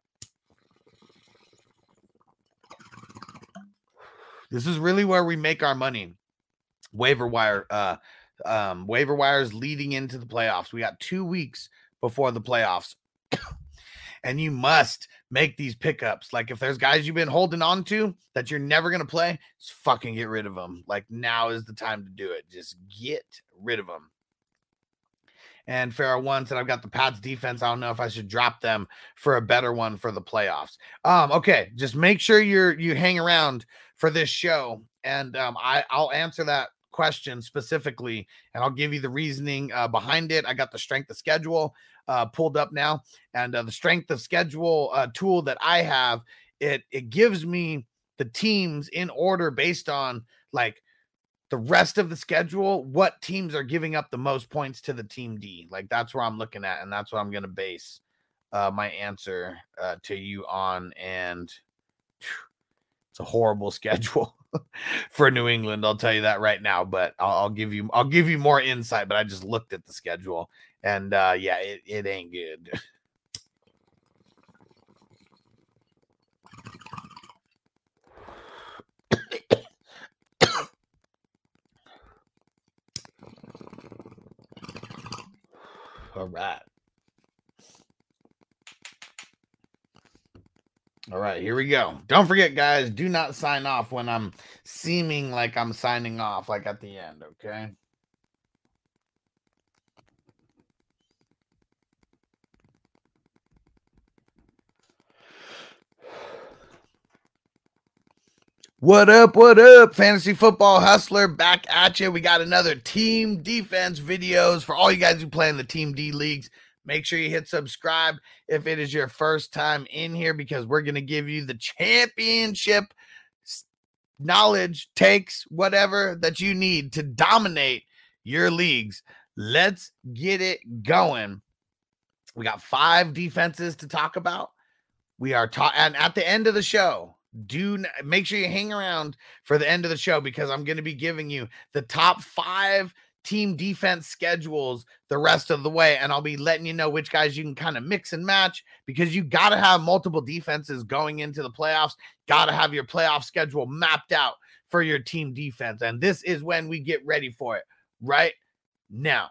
This is really where we make our money waiver wire uh um waiver wires leading into the playoffs. We got 2 weeks before the playoffs. and you must make these pickups. Like if there's guys you've been holding on to that you're never going to play, just fucking get rid of them. Like now is the time to do it. Just get rid of them. And Pharaoh one said, I've got the Pats defense. I don't know if I should drop them for a better one for the playoffs. Um, okay, just make sure you're you hang around for this show, and um, I I'll answer that question specifically, and I'll give you the reasoning uh, behind it. I got the strength of schedule uh, pulled up now, and uh, the strength of schedule uh, tool that I have it it gives me the teams in order based on like the rest of the schedule, what teams are giving up the most points to the team D. Like that's where I'm looking at, and that's what I'm going to base uh, my answer uh, to you on. And it's a horrible *laughs* schedule *laughs* for New England. I'll tell you that right now. But I'll, I'll, give you I'll give you more insight. But I just looked at the schedule, and uh, yeah, it, it ain't good. *laughs* All right. All right, here we go. Don't forget, guys, do not sign off when I'm seeming like I'm signing off, like at the end, okay? What up? What up? Fantasy football hustler back at you. We got another team defense videos for all you guys who play in the team D leagues. Make sure you hit subscribe if it is your first time in here because we're going to give you the championship knowledge, takes, whatever that you need to dominate your leagues. Let's get it going. We got five defenses to talk about. We are talking, and at the end of the show, do n- make sure you hang around for the end of the show because I'm going to be giving you the top five team defense schedules the rest of the way. And I'll be letting you know which guys you can kind of mix and match because you got to have multiple defenses going into the playoffs, got to have your playoff schedule mapped out for your team defense. And this is when we get ready for it right now.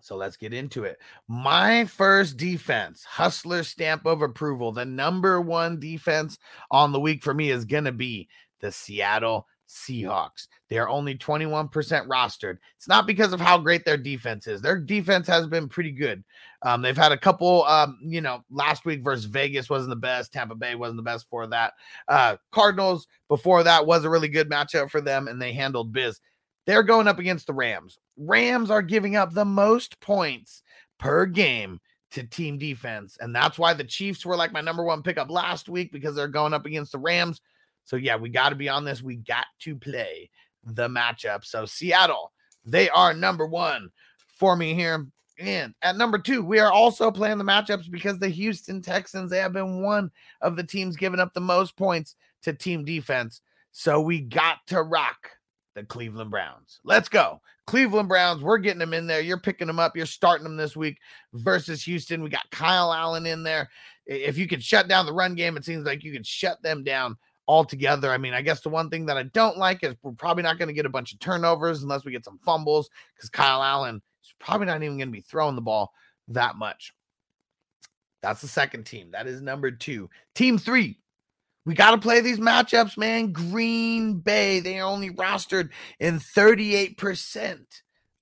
So let's get into it. My first defense, hustler stamp of approval. The number one defense on the week for me is going to be the Seattle Seahawks. They are only 21% rostered. It's not because of how great their defense is. Their defense has been pretty good. Um, they've had a couple, um, you know, last week versus Vegas wasn't the best. Tampa Bay wasn't the best for that. Uh, Cardinals before that was a really good matchup for them, and they handled biz. They're going up against the Rams. Rams are giving up the most points per game to team defense. And that's why the Chiefs were like my number one pickup last week because they're going up against the Rams. So, yeah, we got to be on this. We got to play the matchup. So, Seattle, they are number one for me here. And at number two, we are also playing the matchups because the Houston Texans, they have been one of the teams giving up the most points to team defense. So, we got to rock the Cleveland Browns. Let's go. Cleveland Browns, we're getting them in there. You're picking them up. You're starting them this week versus Houston. We got Kyle Allen in there. If you could shut down the run game, it seems like you could shut them down altogether. I mean, I guess the one thing that I don't like is we're probably not going to get a bunch of turnovers unless we get some fumbles because Kyle Allen is probably not even going to be throwing the ball that much. That's the second team. That is number two. Team three, we got to play these matchups, man. Green Bay, they are only rostered in 38%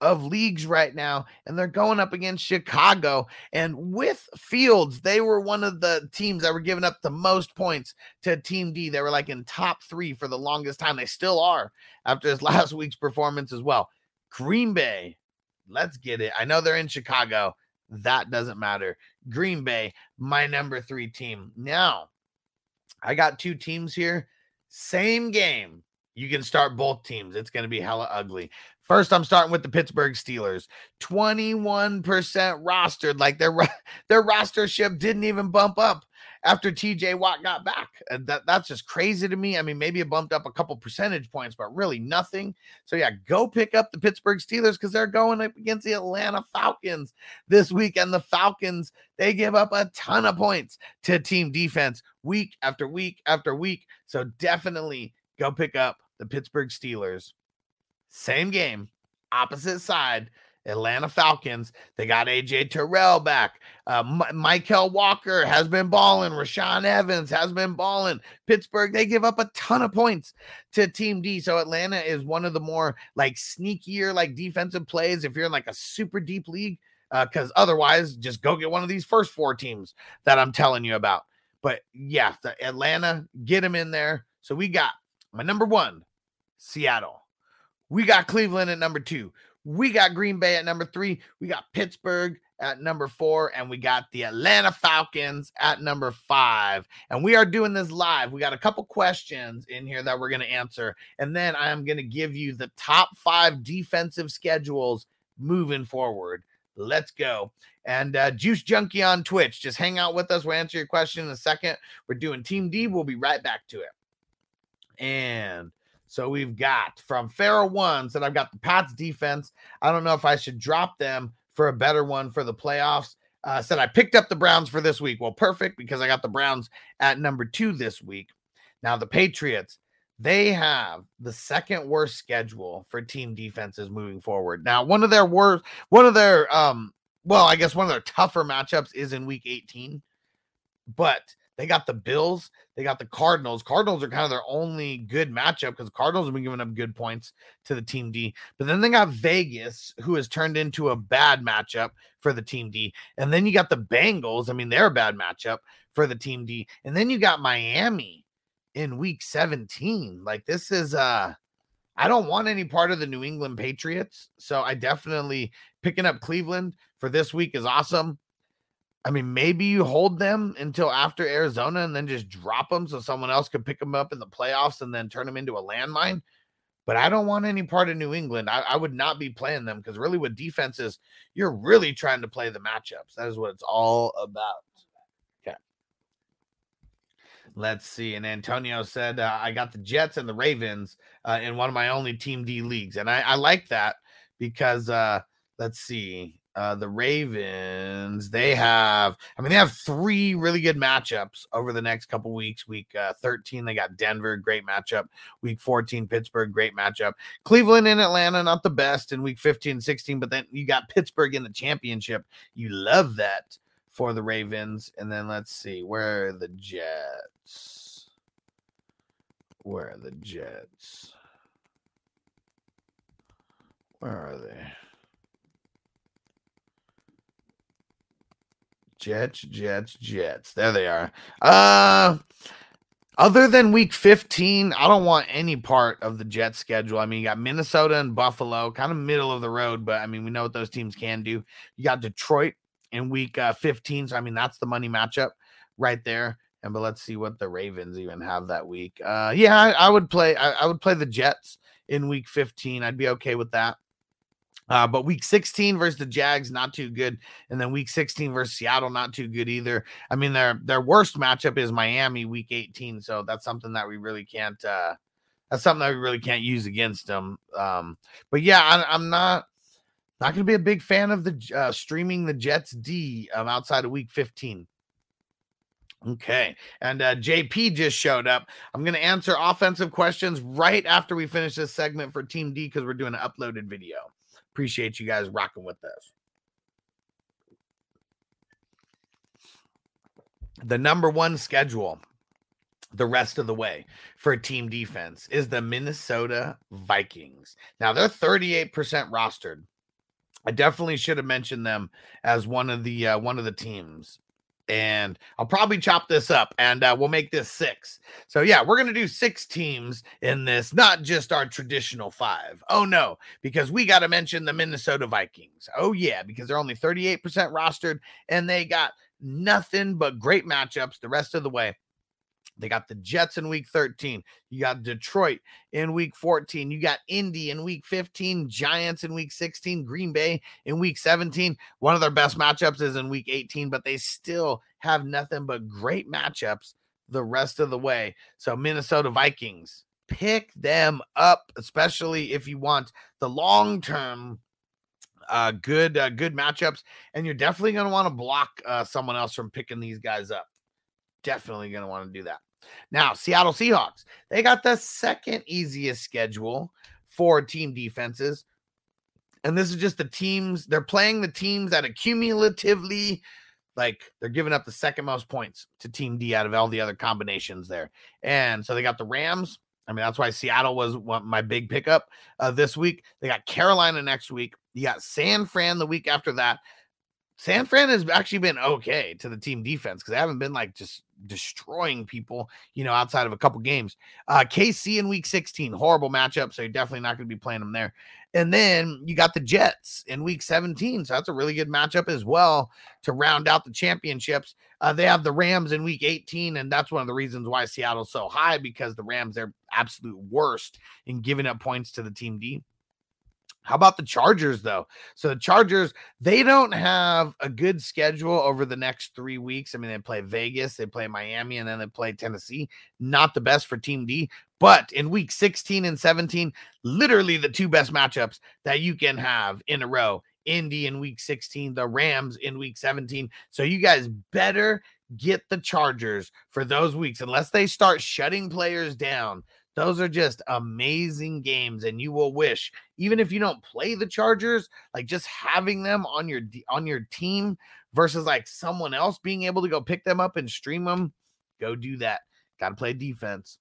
of leagues right now, and they're going up against Chicago. And with Fields, they were one of the teams that were giving up the most points to Team D. They were like in top three for the longest time. They still are after this *laughs* last week's performance as well. Green Bay, let's get it. I know they're in Chicago. That doesn't matter. Green Bay, my number three team. Now, I got two teams here. Same game. You can start both teams. It's going to be hella ugly. First, I'm starting with the Pittsburgh Steelers. 21% rostered. Like their *laughs* their rostership didn't even bump up after TJ Watt got back. And that, that's just crazy to me. I mean, maybe it bumped up a couple percentage points, but really nothing. So yeah, go pick up the Pittsburgh Steelers because they're going up against the Atlanta Falcons this week. And the Falcons, they give up a ton of points to team defense week after week after week. So definitely go pick up the Pittsburgh Steelers. Same game, opposite side. Atlanta Falcons. They got AJ Terrell back. Uh, M- Mykal Walker has been balling. Rashaan Evans has been balling. Pittsburgh, they give up a ton of points to Team D. So Atlanta is one of the more like sneakier, like defensive plays if you're in like a super deep league. Because uh, otherwise, just go get one of these first four teams that I'm telling you about. But yeah, the Atlanta, get them in there. So we got my number one, Seattle. We got Cleveland at number two. We got Green Bay at number three. We got Pittsburgh at number four. And we got the Atlanta Falcons at number five. And we are doing this live. We got a couple questions in here that we're going to answer. And then I am going to give you the top five defensive schedules moving forward. Let's go. And uh, Juice Junkie on Twitch, just hang out with us. We'll answer your question in a second. We're doing Team D. We'll be right back to it. And so we've got from Pharaoh One said I've got the Pats defense. I don't know if I should drop them for a better one for the playoffs. Uh, said I picked up the Browns for this week. Well, perfect because I got the Browns at number two this week. Now the Patriots, they have the second worst schedule for team defenses moving forward. Now, one of their worst, one of their um, well, I guess one of their tougher matchups is in week 18, but they got the Bills, they got the Cardinals. Cardinals are kind of their only good matchup because Cardinals have been giving up good points to the Team D. But then they got Vegas, who has turned into a bad matchup for the Team D. And then you got the Bengals. I mean, they're a bad matchup for the Team D. And then you got Miami in week 17. Like this is uh I don't want any part of the New England Patriots. So I definitely picking up Cleveland for this week is awesome. I mean, maybe you hold them until after Arizona and then just drop them so someone else could pick them up in the playoffs and then turn them into a landmine. But I don't want any part of New England. I, I would not be playing them because really, with defenses, you're really trying to play the matchups. That is what it's all about. Okay. Let's see. And Antonio said, uh, I got the Jets and the Ravens uh, in one of my only Team D leagues. And I, I like that because, uh, let's see uh, the Ravens, they have, I mean, they have three really good matchups over the next couple weeks. Week uh, 13, they got Denver, great matchup. Week 14, Pittsburgh, great matchup. Cleveland and Atlanta, not the best in week 15, 16, but then you got Pittsburgh in the championship. You love that for the Ravens. And then let's see, where are the Jets? Where are the Jets? Where are they? Jets, Jets, Jets. There they are. Uh other than week 15, I don't want any part of the Jets schedule. I mean, you got Minnesota and Buffalo, kind of middle of the road, but I mean, we know what those teams can do. You got Detroit in week uh, 15. So, I mean, that's the money matchup right there. And but let's see what the Ravens even have that week. Uh, yeah, I, I would play. I, I, would play the Jets in week 15. I'd be okay with that. Uh, but week 16 versus the Jags, not too good. And then week 16 versus Seattle, not too good either. I mean, their their worst matchup is Miami week 18. So that's something that we really can't uh that's something that we really can't use against them. Um, but yeah, I, am not not gonna be a big fan of the uh, streaming the Jets D um, outside of week 15. Okay. And uh, JP just showed up. I'm going to answer offensive questions right after we finish this segment for Team D because we're doing an uploaded video. Appreciate you guys rocking with us. The number one schedule the rest of the way for team defense is the Minnesota Vikings. Now they're 38% rostered. I definitely should have mentioned them as one of the uh, one of the teams and I'll probably chop this up and uh, we'll make this six. So, yeah, we're going to do six teams in this, not just our traditional five. Oh, no, because we got to mention the Minnesota Vikings. Oh, yeah, because they're only 38% rostered and they got nothing but great matchups the rest of the way. They got the Jets in week 13. You got Detroit in week 14. You got Indy in week 15, Giants in week 16, Green Bay in week 17. One of their best matchups is in week 18, but they still have nothing but great matchups the rest of the way. So, Minnesota Vikings, pick them up, especially if you want the long term uh good uh, good matchups and you're definitely going to want to block uh someone else from picking these guys up definitely going to want to do that. Now, Seattle Seahawks, they got the second easiest schedule for team defenses And this is just the teams, they're playing the teams that accumulatively, like they're giving up the second most points to Team D out of all the other combinations there. And so they got the Rams. I mean, that's why Seattle was my big pickup uh, this week. They got Carolina next week. You got San Fran the week after that. San Fran has actually been okay to the team defense because they haven't been like just destroying people, you know, outside of a couple games. Uh, KC in week 16, horrible matchup. So you're definitely not going to be playing them there. And then you got the Jets in week 17. So that's a really good matchup as well to round out the championships. Uh, they have the Rams in week 18. And that's one of the reasons why Seattle's so high because the Rams, they're absolute worst in giving up points to the team D. How about the Chargers, though? So the Chargers, they don't have a good schedule over the next three weeks. I mean, they play Vegas, they play Miami, and then they play Tennessee. Not the best for Team D, but in week 16 and 17, literally the two best matchups that you can have in a row. Indy in week 16, the Rams in week 17. So you guys better get the Chargers for those weeks unless they start shutting players down those are just amazing games, and you will wish, even if you don't play the Chargers, like just having them on your on your team versus like someone else being able to go pick them up and stream them. Go do that. Got to play defense.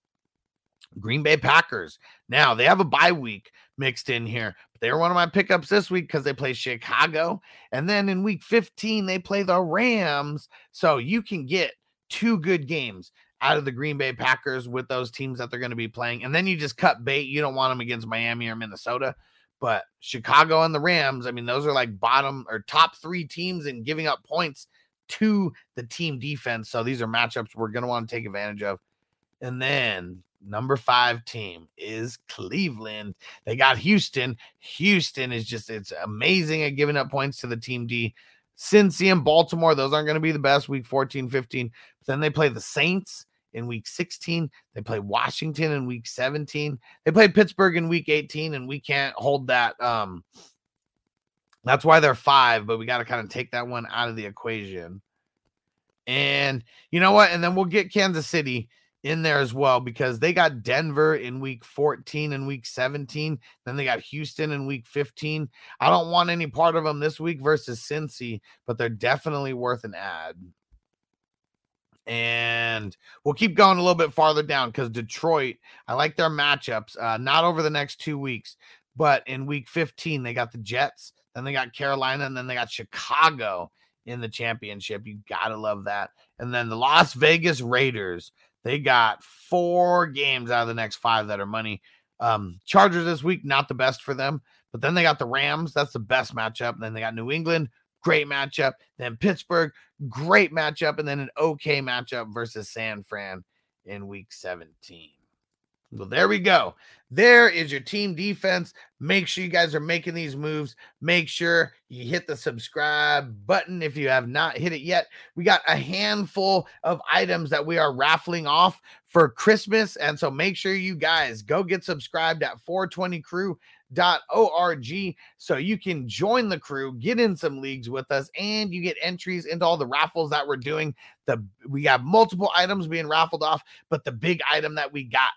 Green Bay Packers. Now they have a bye week mixed in here, but they're one of my pickups this week because they play Chicago. And then in week 15, they play the Rams. So you can get two good games out of the Green Bay Packers with those teams that they're going to be playing. And then you just cut bait. You don't want them against Miami or Minnesota. But Chicago and the Rams, I mean, those are like bottom or top three teams in giving up points to the team defense. So these are matchups we're going to want to take advantage of. And then number five team is Cleveland. They got Houston. Houston is just, it's amazing at giving up points to the team D. Cincy and Baltimore, those aren't going to be the best week 14, 15. But then they play the Saints in week 16. They play Washington in week 17. They play Pittsburgh in week 18, and we can't hold that. Um, that's why they're five, but we got to kind of take that one out of the equation. And you know what? And then we'll get Kansas City in there as well because they got Denver in week 14 and week 17. Then they got Houston in week 15. I don't want any part of them this week versus Cincy, but they're definitely worth an ad. And we'll keep going a little bit farther down because Detroit, I like their matchups, uh, not over the next two weeks, but in week 15, they got the Jets, then they got Carolina, and then they got Chicago in the championship. You got to love that. And then the Las Vegas Raiders, they got four games out of the next five that are money. Um, Chargers this week, not the best for them, but then they got the Rams. That's the best matchup. And then they got New England, great matchup. Then Pittsburgh, great matchup. And then an okay matchup versus San Fran in week 17. Well, there we go. There is your team defense. Make sure you guys are making these moves. Make sure you hit the subscribe button if you have not hit it yet. We got a handful of items that we are raffling off for Christmas. And so make sure you guys go get subscribed at 420crew.org so you can join the crew, get in some leagues with us, and you get entries into all the raffles that we're doing. The we got multiple items being raffled off, but the big item that we got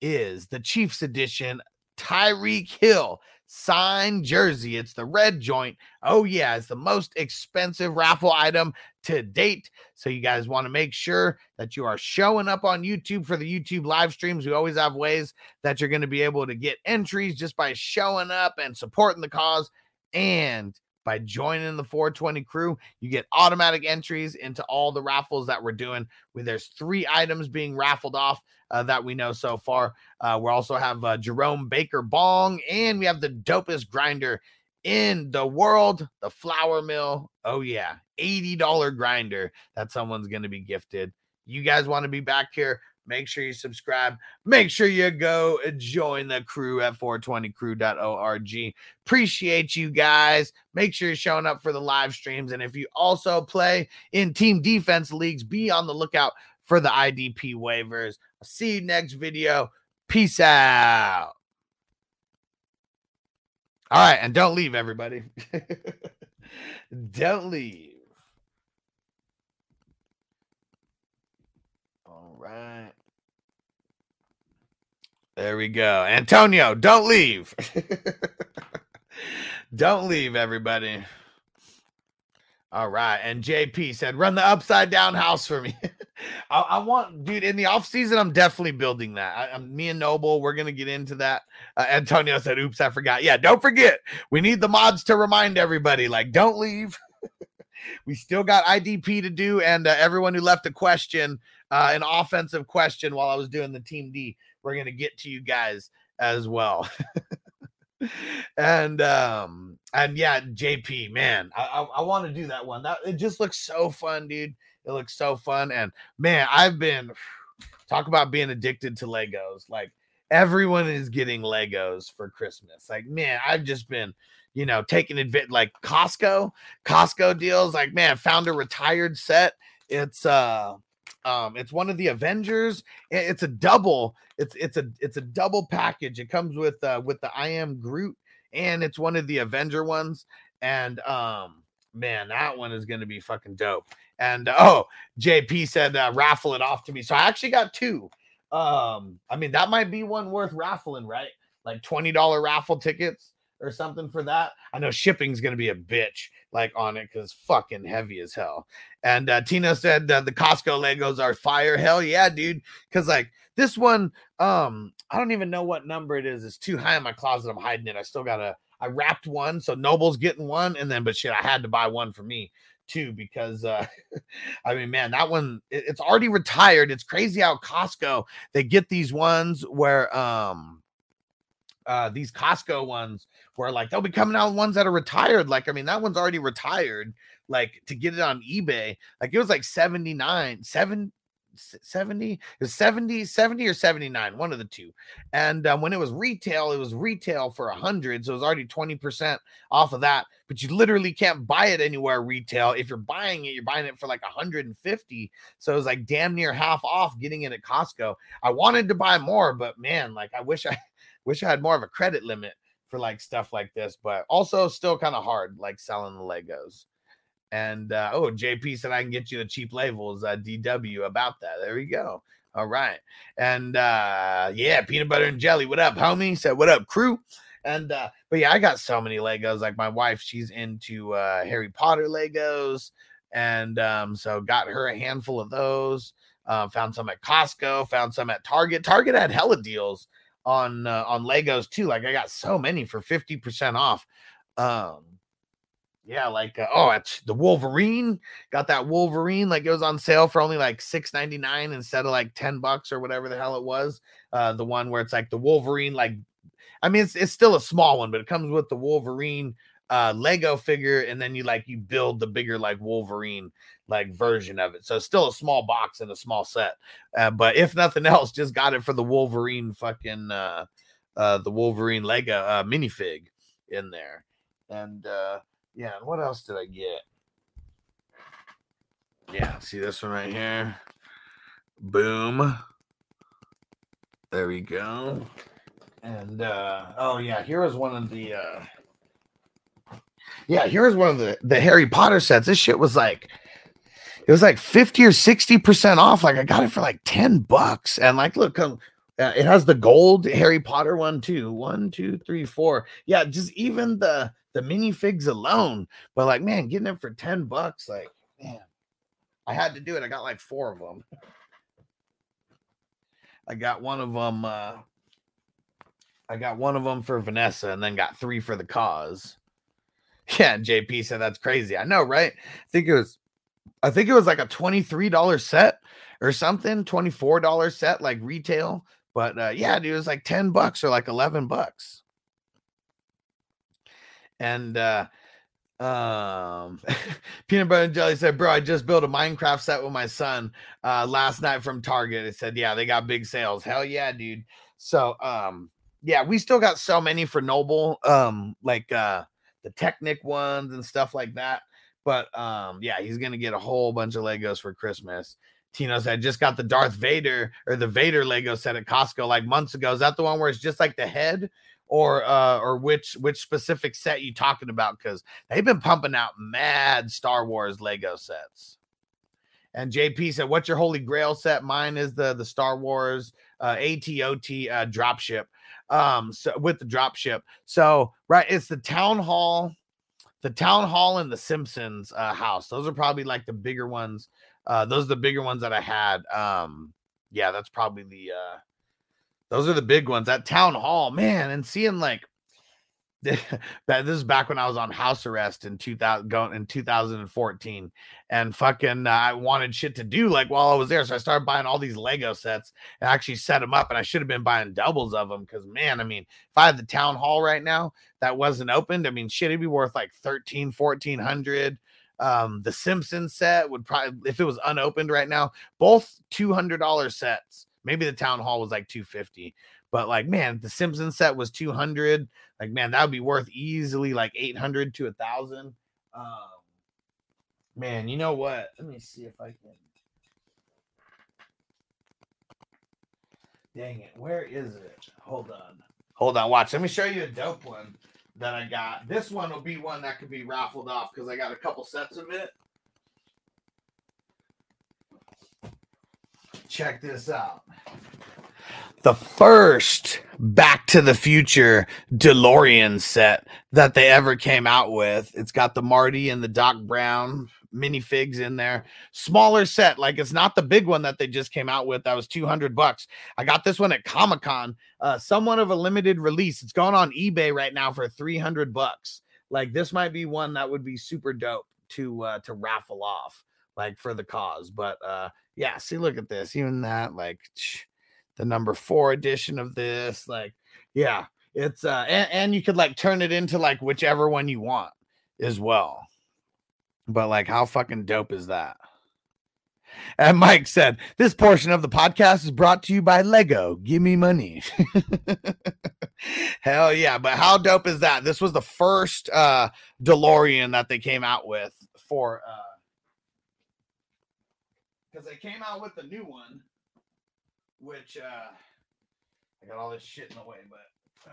is the Chiefs edition Tyreek Hill signed jersey. It's the red joint. Oh, yeah, it's the most expensive raffle item to date. So, you guys want to make sure that you are showing up on YouTube for the YouTube live streams. We always have ways that you're going to be able to get entries just by showing up and supporting the cause. And by joining the 420 crew, you get automatic entries into all the raffles that we're doing. There's three items being raffled off uh, that we know so far. Uh, we also have uh, Jerome Baker Bong, and we have the dopest grinder in the world, the Flower Mill. Oh, yeah, $80 grinder that someone's going to be gifted. You guys want to be back here? Make sure you subscribe. Make sure you go join the crew at 420crew.org. Appreciate you guys. Make sure you're showing up for the live streams. And if you also play in team defense leagues, be on the lookout for the IDP waivers. I'll see you next video. Peace out. All right. And don't leave, everybody. *laughs* don't leave. All right. There we go. Antonio, don't leave. *laughs* Don't leave, everybody. All right. And JP said, run the upside down house for me. *laughs* I, I, want, dude, in the off season, I'm definitely building that. I, am me and Noble, we're going to get into that. Uh, Antonio said, oops, I forgot. Yeah, don't forget. We need the mods to remind everybody, like, don't leave. *laughs* we still got IDP to do. And uh, everyone who left a question, uh, an offensive question while I was doing the Team D, we're going to get to you guys as well. *laughs* and um and yeah jp man i i, I want to do that one. That it just looks so fun dude. It looks so fun. And man i've been *sighs* talk about being addicted to legos. Like everyone is getting legos for christmas. Like man i've just been you know taking advantage like costco costco deals. Like man found a retired set. It's uh um, it's one of the Avengers. It's a double. It's it's a it's a double package. It comes with uh with the I am Groot, and it's one of the Avenger ones. And um, man, that one is gonna be fucking dope. And oh, JP said uh, raffle it off to me. So I actually got two. Um, I mean that might be one worth raffling, right? Like twenty dollar raffle tickets or something for that. I know shipping's gonna be a bitch like on it because fucking heavy as hell. And uh, Tina said uh, the Costco Legos are fire. Hell yeah, dude. Because like this one, um, I don't even know what number it is. It's too high in my closet. I'm hiding it. I still gotta. I wrapped one, so Noble's getting one, and then but shit, I had to buy one for me too because uh *laughs* I mean, man, that one it, it's already retired. It's crazy how Costco they get these ones where um uh these Costco ones where like they'll be coming out ones that are retired. Like, I mean, that one's already retired. Like to get it on eBay, like it was like 79, 7 70 is 70 70 or 79 one of the two and um, when it was retail it was retail for a hundred so it was already 20% off of that but you literally can't buy it anywhere retail if you're buying it you're buying it for like 150 so it was like damn near half off getting it at costco i wanted to buy more but man like i wish i wish i had more of a credit limit for like stuff like this, but also still kind of hard, like selling the Legos. And uh, oh, JP said I can get you the cheap labels, uh, DW about that. There we go. All right. And uh, yeah, peanut butter and jelly. What up, homie? Said, what up, crew? And uh, but yeah, I got so many Legos. Like my wife, she's into uh Harry Potter Legos. And um, so got her a handful of those. Uh, found some at Costco, found some at Target. Target had hella deals on uh, on Legos too. Like I got so many for 50% off. Um yeah, like uh, oh, it's the Wolverine. Got that Wolverine like it was on sale for only like 6.99 instead of like 10 bucks or whatever the hell it was. Uh the one where it's like the Wolverine like I mean it's it's still a small one, but it comes with the Wolverine uh Lego figure and then you like you build the bigger like Wolverine like version of it. So still a small box and a small set. Uh, but if nothing else, just got it for the Wolverine fucking uh uh the Wolverine Lego uh minifig in there. And uh yeah, and what else did I get? Yeah, see this one right here. Boom. There we go. And uh oh yeah, here was one of the uh yeah, here's one of the the Harry Potter sets. This shit was like it was like 50 or 60% off. Like I got it for like 10 bucks. And like, look, um, uh, it has the gold Harry Potter one too. One, two, three, four. Yeah, just even the the minifigs alone. But like, man, getting it for 10 bucks, like, man, I had to do it. I got like four of them. I got one of them. Uh, I got one of them for Vanessa, and then got three for the cause. *laughs* Yeah, and JP said that's crazy. I know, right? I think it was I think it was like a $23 set or something, $24 set, like retail. But uh, yeah, dude, it was like 10 bucks or like 11 bucks. And uh, um, *laughs* peanut butter and jelly said, Bro, I just built a Minecraft set with my son uh, last night from Target. It said, Yeah, they got big sales. Hell yeah, dude. So, um, yeah, we still got so many for Noble, um, like uh, the Technic ones and stuff like that. But um, yeah, he's gonna get a whole bunch of Legos for Christmas. Tino said, just got the Darth Vader or the Vader Lego set at Costco like months ago. Is that the one where it's just like the head? Or uh or which which specific set you talking about? Because they've been pumping out mad Star Wars Lego sets. And JP said, What's your holy grail set? Mine is the the Star Wars uh, ATOT uh, drop ship. Um, so with the drop ship. So right, it's the town hall, the town hall and the Simpsons uh, house. Those are probably like the bigger ones. Uh, those are the bigger ones that I had. Um, yeah, that's probably the uh, those are the big ones. That town hall, man, and seeing like *laughs* that this is back when I was on house arrest in 2000 going in 2014 and fucking uh, I wanted shit to do like while I was there so I started buying all these Lego sets and actually set them up and I should have been buying doubles of them cuz man I mean if I had the town hall right now that wasn't opened I mean shit it'd be worth like 13 1400 um the Simpsons set would probably if it was unopened right now both $200 sets maybe the town hall was like 250 but like, man, the simpson set was 200. Like, man, that would be worth easily like 800 to a thousand. Um, man, you know what? Let me see if I can. Dang it, where is it? Hold on. Hold on, watch. Let me show you a dope one that I got. This one will be one that could be raffled off because I got a couple sets of it. Check this out the first Back to the Future DeLorean set that they ever came out with. It's got the Marty and the Doc Brown minifigs in there. Smaller set, like it's not the big one that they just came out with. That was 200 bucks. I got this one at Comic Con, uh, somewhat of a limited release. It's going on eBay right now for 300 bucks. Like this might be one that would be super dope to uh, to raffle off, like for the cause. But uh, yeah, see, look at this. Even that, like. Sh- the number four edition of this. Like, yeah, it's uh, and, and you could like turn it into like whichever one you want as well. But like, how fucking dope is that? And Mike said, This portion of the podcast is brought to you by Lego. Give me money. *laughs* Hell yeah. But how dope is that? This was the first uh DeLorean that they came out with for uh because they came out with the new one which uh I got all this shit in the way, but *sighs*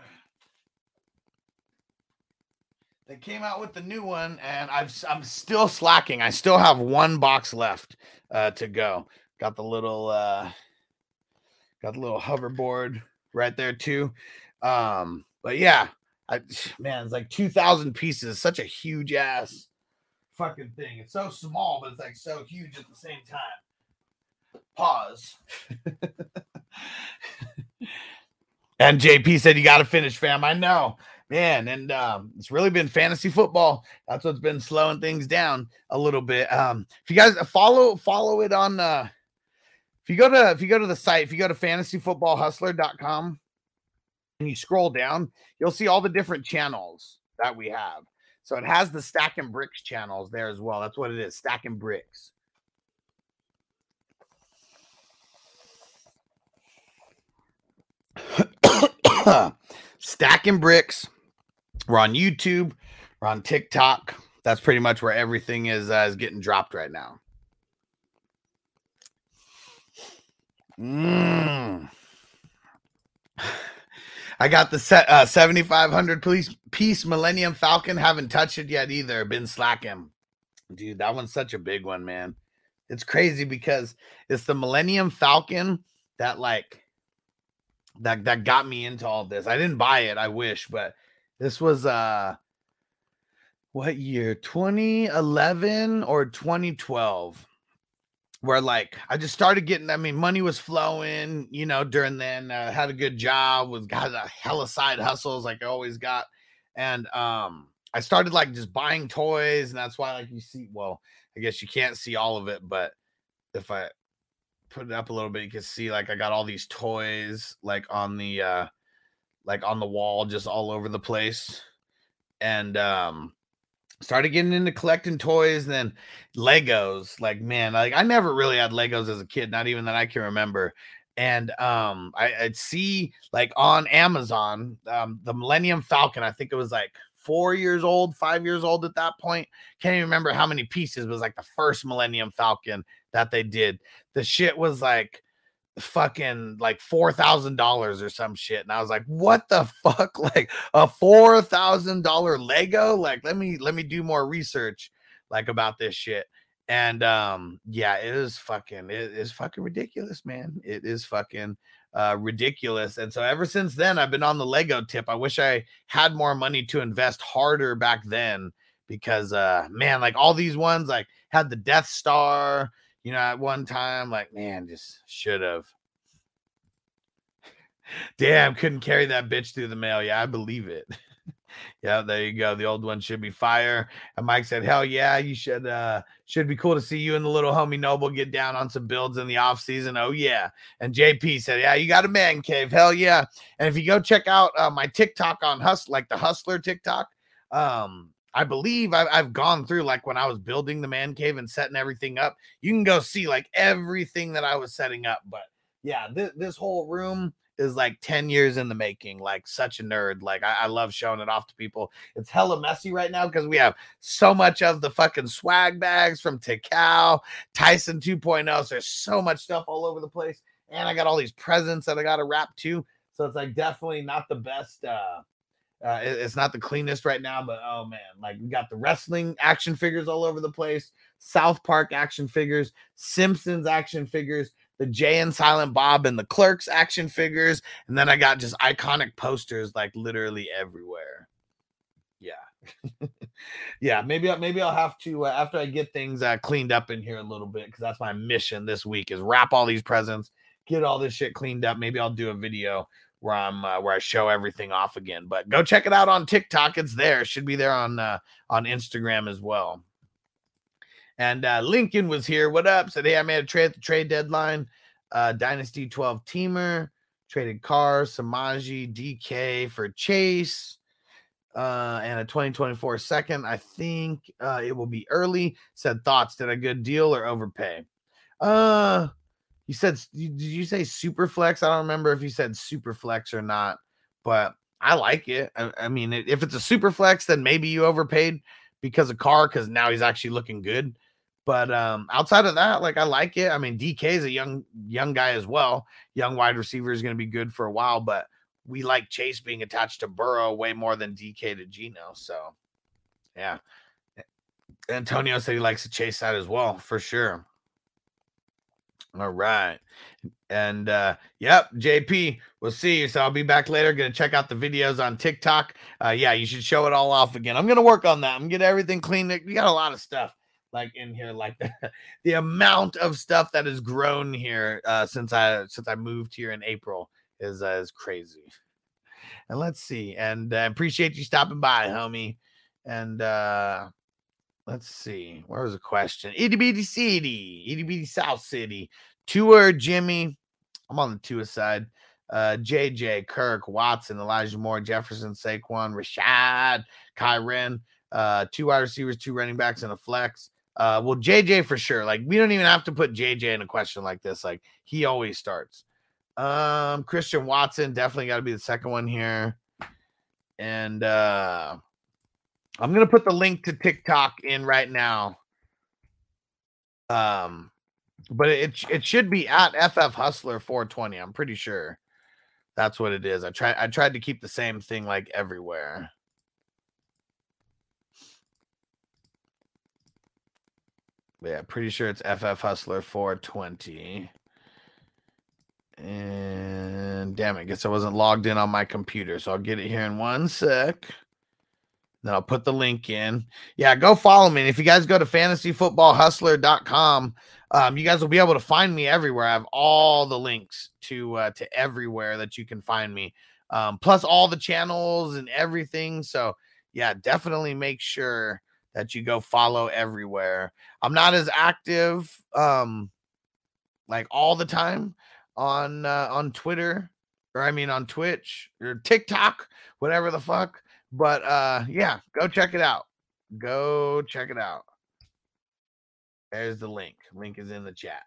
they came out with the new one, and I've I'm still slacking. I still have one box left uh, to go. Got the little uh, got the little hoverboard right there too. Um, but yeah, I *sighs* man, it's like two thousand pieces. Such a huge ass fucking thing. It's so small, but it's like so huge at the same time. Pause. and JP said, You got to finish, fam. I know, man. And um, it's really been fantasy football. That's what's been slowing things down a little bit. Um, if you guys follow, follow it on, uh, if you go to, if you go to the site, if you go to fantasyfootballhustler.com and you scroll down, you'll see all the different channels that we have. So it has the stack and bricks channels there as well. That's what it is, stack and bricks. *coughs* Stacking bricks. We're on YouTube. We're on TikTok. That's pretty much where everything is uh, is getting dropped right now. Mm. *sighs* I got the set uh, 7500 piece, piece Millennium Falcon. Haven't touched it yet either. Been slacking. Dude, that one's such a big one, man. It's crazy because it's the Millennium Falcon that like that that got me into all this. I didn't buy it, I wish, but this was uh what year? 2011 or 2012 where like I just started getting I mean money was flowing, you know, during then uh, had a good job, was got a hella side hustles like I always got and um I started like just buying toys and that's why like you see well, I guess you can't see all of it, but if I put it up a little bit, you can see like I got all these toys like on the uh like on the wall just all over the place. And um started getting into collecting toys then Legos. Like man, like I never really had Legos as a kid, not even that I can remember. And um I, I'd see like on Amazon um the Millennium Falcon, I think it was like four years old, five years old at that point. Can't even remember how many pieces was like the first Millennium Falcon that they did. The shit was like fucking like four thousand dollars or some shit. And I was like, what the *laughs* fuck? Like a four thousand dollar Lego? Like, let me let me do more research like about this shit. And um, yeah, it is fucking it is fucking ridiculous, man. It is fucking uh, ridiculous. And so ever since then, I've been on the Lego tip. I wish I had more money to invest harder back then because, uh, man, like all these ones, like had the Death Star, you know, at one time, like, man, just should have. Damn, couldn't carry that bitch through the mail. Yeah, I believe it. *laughs* yeah, there you go. The old one should be fire. And Mike said, Hell yeah, you should uh should be cool to see you and the little homie Noble get down on some builds in the off season. Oh yeah. And JP said, Yeah, you got a man cave. Hell yeah. And if you go check out uh, my TikTok on Hust, like the Hustler TikTok, um, I believe I've, I've gone through like when I was building the man cave and setting everything up. You can go see like everything that I was setting up. But yeah, this, this whole room is like 10 years in the making, like such a nerd. Like I, I love showing it off to people. It's hella messy right now because we have so much of the fucking swag bags from Tikal, Tyson 2.0. So there's so much stuff all over the place. And I got all these presents that I got to wrap too. So it's like definitely not the best. Uh, uh, it- it's not the cleanest right now, but oh man, like we got the wrestling action figures all over the place, South Park action figures, Simpsons action figures, the Jay and Silent Bob and the Clerks action figures, and then I got just iconic posters like literally everywhere. Yeah, *laughs* yeah. Maybe maybe I'll have to uh, after I get things uh, cleaned up in here a little bit because that's my mission this week is wrap all these presents, get all this shit cleaned up. Maybe I'll do a video where I'm uh, where I show everything off again. But go check it out on TikTok. It's there. It should be there on uh, on Instagram as well. And uh, Lincoln was here. What up? Said, hey, I made a trade at the trade deadline. Uh, Dynasty 12 teamer, traded cars, Samaje, DK for Chase, uh, and a 2024 second. I think uh, it will be early. Said thoughts. Did a good deal or overpay? Uh, you said did you say super flex? I don't remember if you said super flex or not, but I like it. I, I mean, if it's a super flex, then maybe you overpaid because of Carr because now he's actually looking good. But um, outside of that, like I like it. I mean, DK is a young young guy as well. Young wide receiver is going to be good for a while, but we like Chase being attached to Burrow way more than DK to Geno. So, yeah. Antonio said he likes to chase that as well for sure. All right. And uh yep, JP, we'll see you. So I'll be back later. Gonna check out the videos on TikTok. Uh yeah, you should show it all off again. I'm gonna work on that. I'm gonna get everything cleaned. We got a lot of stuff like in here, like the, *laughs* the amount of stuff that has grown here uh since I since I moved here in April is uh, is crazy. And let's see. And I appreciate you stopping by, homie. And uh let's see. Where was the question? Itty bitty city, itty bitty South City. Tour Jimmy. I'm on the Tua side. Uh, JJ, Kirk, Watson, Elijah Moore, Jefferson, Saquon, Rashad, Kyren, uh, two wide receivers, two running backs, and a flex. Uh, well, JJ for sure. Like, we don't even have to put JJ in a question like this. Like, he always starts. Um, Christian Watson, definitely got to be the second one here. And uh I'm gonna put the link to TikTok in right now. Um, but it it should be at FF Hustler 420. I'm pretty sure that's what it is. I tried I tried to keep the same thing like everywhere. But yeah, pretty sure it's FF Hustler 420. And damn it, guess I wasn't logged in on my computer, so I'll get it here in one sec. Then I'll put the link in. Yeah, go follow me. And if you guys go to fantasyfootballhustler.com, um, you guys will be able to find me everywhere. I have all the links to uh, to everywhere that you can find me, um, plus all the channels and everything. So yeah, definitely make sure that you go follow everywhere. I'm not as active um, like all the time on uh, on Twitter or I mean on Twitch or TikTok, whatever the fuck. But uh yeah, go check it out. Go check it out. There's the link. Link is in the chat.